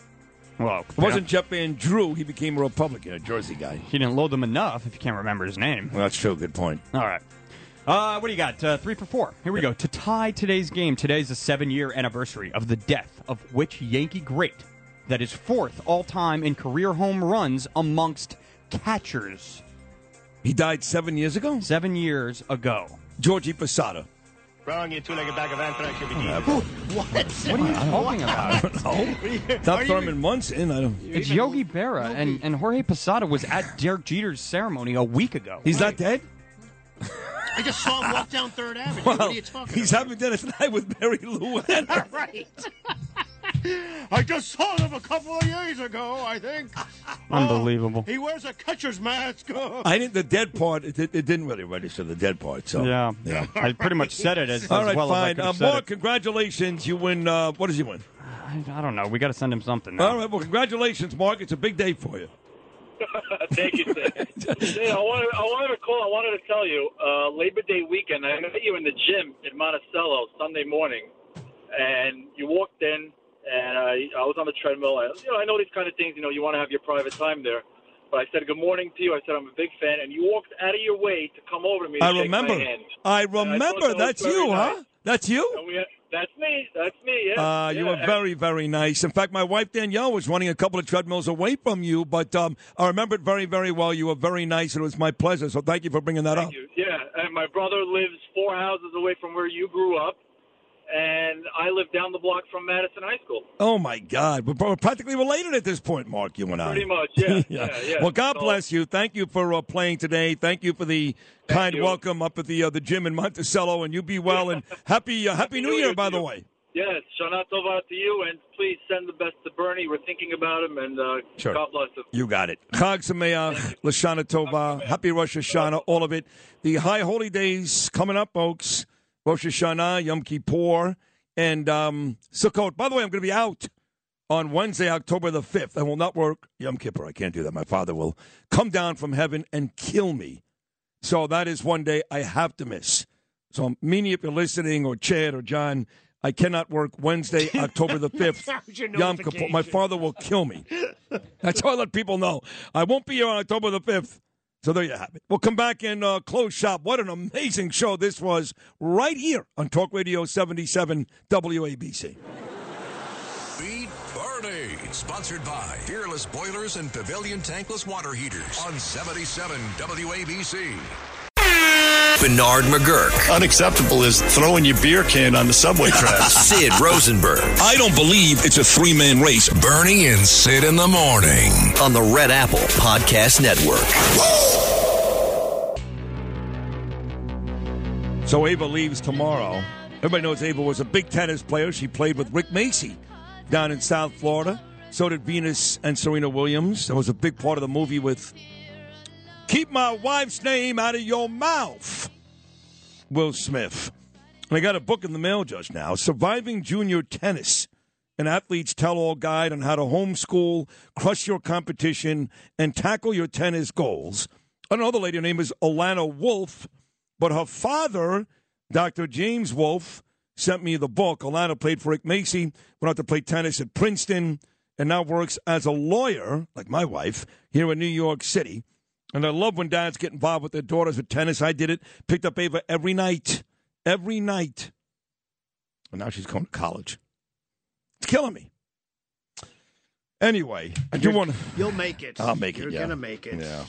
Well, It wasn't Jeff Van Drew. He became a Republican, a Jersey guy. He didn't load them enough if you can't remember his name. Well, that's true. Good point. All right. Uh, what do you got? Uh, three for four. Here we go. To tie today's game, today's the seven year anniversary of the death of which Yankee great that is fourth all time in career home runs amongst catchers? He died seven years ago? Seven years ago. Georgie Posada. Wrong, you two-legged bag of anthrax. You'll be What? What are you talking about? No. Not Thurman Munson. I don't. It's Yogi Berra, and, and Jorge Posada was at Derek Jeter's ceremony a week ago. He's not dead? I just saw him walk down Third Avenue. what Well, are you talking he's about? having dinner tonight with Marilu. right. I just saw him a couple of years ago, I think. Unbelievable. He wears a catcher's mask. I think the dead part, it, it didn't really register the dead part. So Yeah. yeah. I pretty much said it as, All as right, well as I fine. could Uh, have Mark, it. congratulations. You win. Uh, what does he win? I, I don't know. We got to send him something. Now. All right. Well, congratulations, Mark. It's a big day for you. Thank you, Sid. Sid, I wanted, I wanted to call. I wanted to tell you, uh, Labor Day weekend, I met you in the gym in Monticello Sunday morning, and you walked in, and I, I was on the treadmill. I, you know, I know these kind of things. You know, you want to have your private time there. But I said good morning to you. I said I'm a big fan, and you walked out of your way to come over to me. I remember. I I remember. that That's you, nice. huh? That's you. That's me. That's me. Yeah. Uh, you yeah. were very, very nice. In fact, my wife Danielle was running a couple of treadmills away from you, but um, I remember it very, very well. You were very nice, and it was my pleasure. So thank you for bringing that up. You. Yeah, and my brother lives four houses away from where you grew up, and I live down the block from Madison High School. Oh my God, we're we're practically related at this point, Mark. You and I. Pretty much, yeah, yeah, yeah. Well, God So- bless you. Thank you for uh, playing today. Thank you for the kind you. welcome up at the uh, the gym in Monticello, and you be well and happy uh, Happy New Year, by the way. Yes, Shana Tova to you, and please send the best to Bernie. We're thinking about him, and uh, Sure. God bless him. You got it. Chag Sameach, Lashana Tova, Happy Rosh Hashanah, all of it. The high holy days coming up, folks. Rosh Hashanah, Yom Kippur, and um, Sukkot. By the way, I'm going to be out on Wednesday, October the 5th. I will not work Yom Kippur. I can't do that. My father will come down from heaven and kill me. So that is one day I have to miss. So, Meanie, if you're listening, or Chad or John, I cannot work Wednesday, October the 5th. That was your Yom Kippur. My father will kill me. That's how I let people know. I won't be here on October the 5th. So there you have it. We'll come back and uh, close shop. What an amazing show this was right here on Talk Radio 77 WABC. Beat Bernie. Sponsored by Peerless Boilers and Pavilion Tankless Water Heaters on 77 WABC. Bernard McGurk. Unacceptable is throwing your beer can on the subway tracks. Sid Rosenberg. I don't believe it's a three man race. Bernie and Sid in the morning on the Red Apple Podcast Network. So Ava leaves tomorrow. Everybody knows Ava was a big tennis player. She played with Rick Macci down in South Florida. So did Venus and Serena Williams. That was a big part of the movie with Keep My Wife's Name Out of Your Mouth, Will Smith. And I got a book in the mail just now Surviving Junior Tennis, an athlete's tell all guide on how to homeschool, crush your competition, and tackle your tennis goals. Another lady, her name is Alana Wolf. But her father, Dr. James Wolf, sent me the book. Alana played for Rick Macci, went out to play tennis at Princeton, and now works as a lawyer, like my wife, here in New York City. And I love when dads get involved with their daughters with tennis. I did it, picked up Ava every night, every night. And now she's going to college. It's killing me. Anyway, I do want to. You'll make it. I'll make it. You're yeah. gonna make it. Yeah.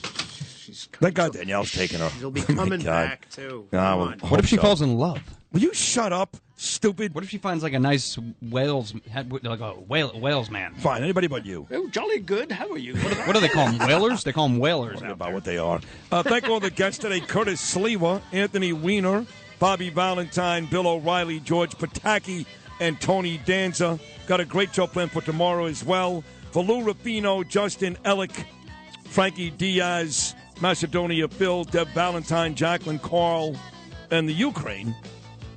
She's Thank God Danielle's taking her. She'll be Oh, coming God. back too. Ah, Come well, What if she so. falls in love? Will you shut up, stupid? What if she finds like a nice Wales, like a whale, Wales man? Fine, anybody but you. Oh, jolly good. How are you? What do they call them? Whalers? They call them whalers. Forget about what they are. Uh, thank all the guests today: Curtis Sliwa, Anthony Weiner, Bobby Valentine, Bill O'Reilly, George Pataki, and Tony Danza. Got a great show planned for tomorrow as well. For Lou Rufino, Justin Ellick, Frankie Diaz, Macedonia Phil, Deb Valentine, Jacqueline Carl, and the Ukraine.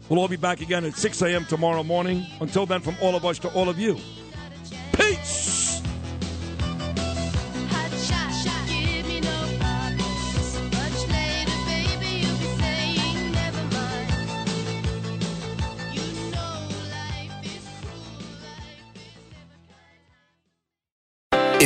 We'll all be back again at 6 a.m. tomorrow morning. Until then, from all of us to all of you, peace.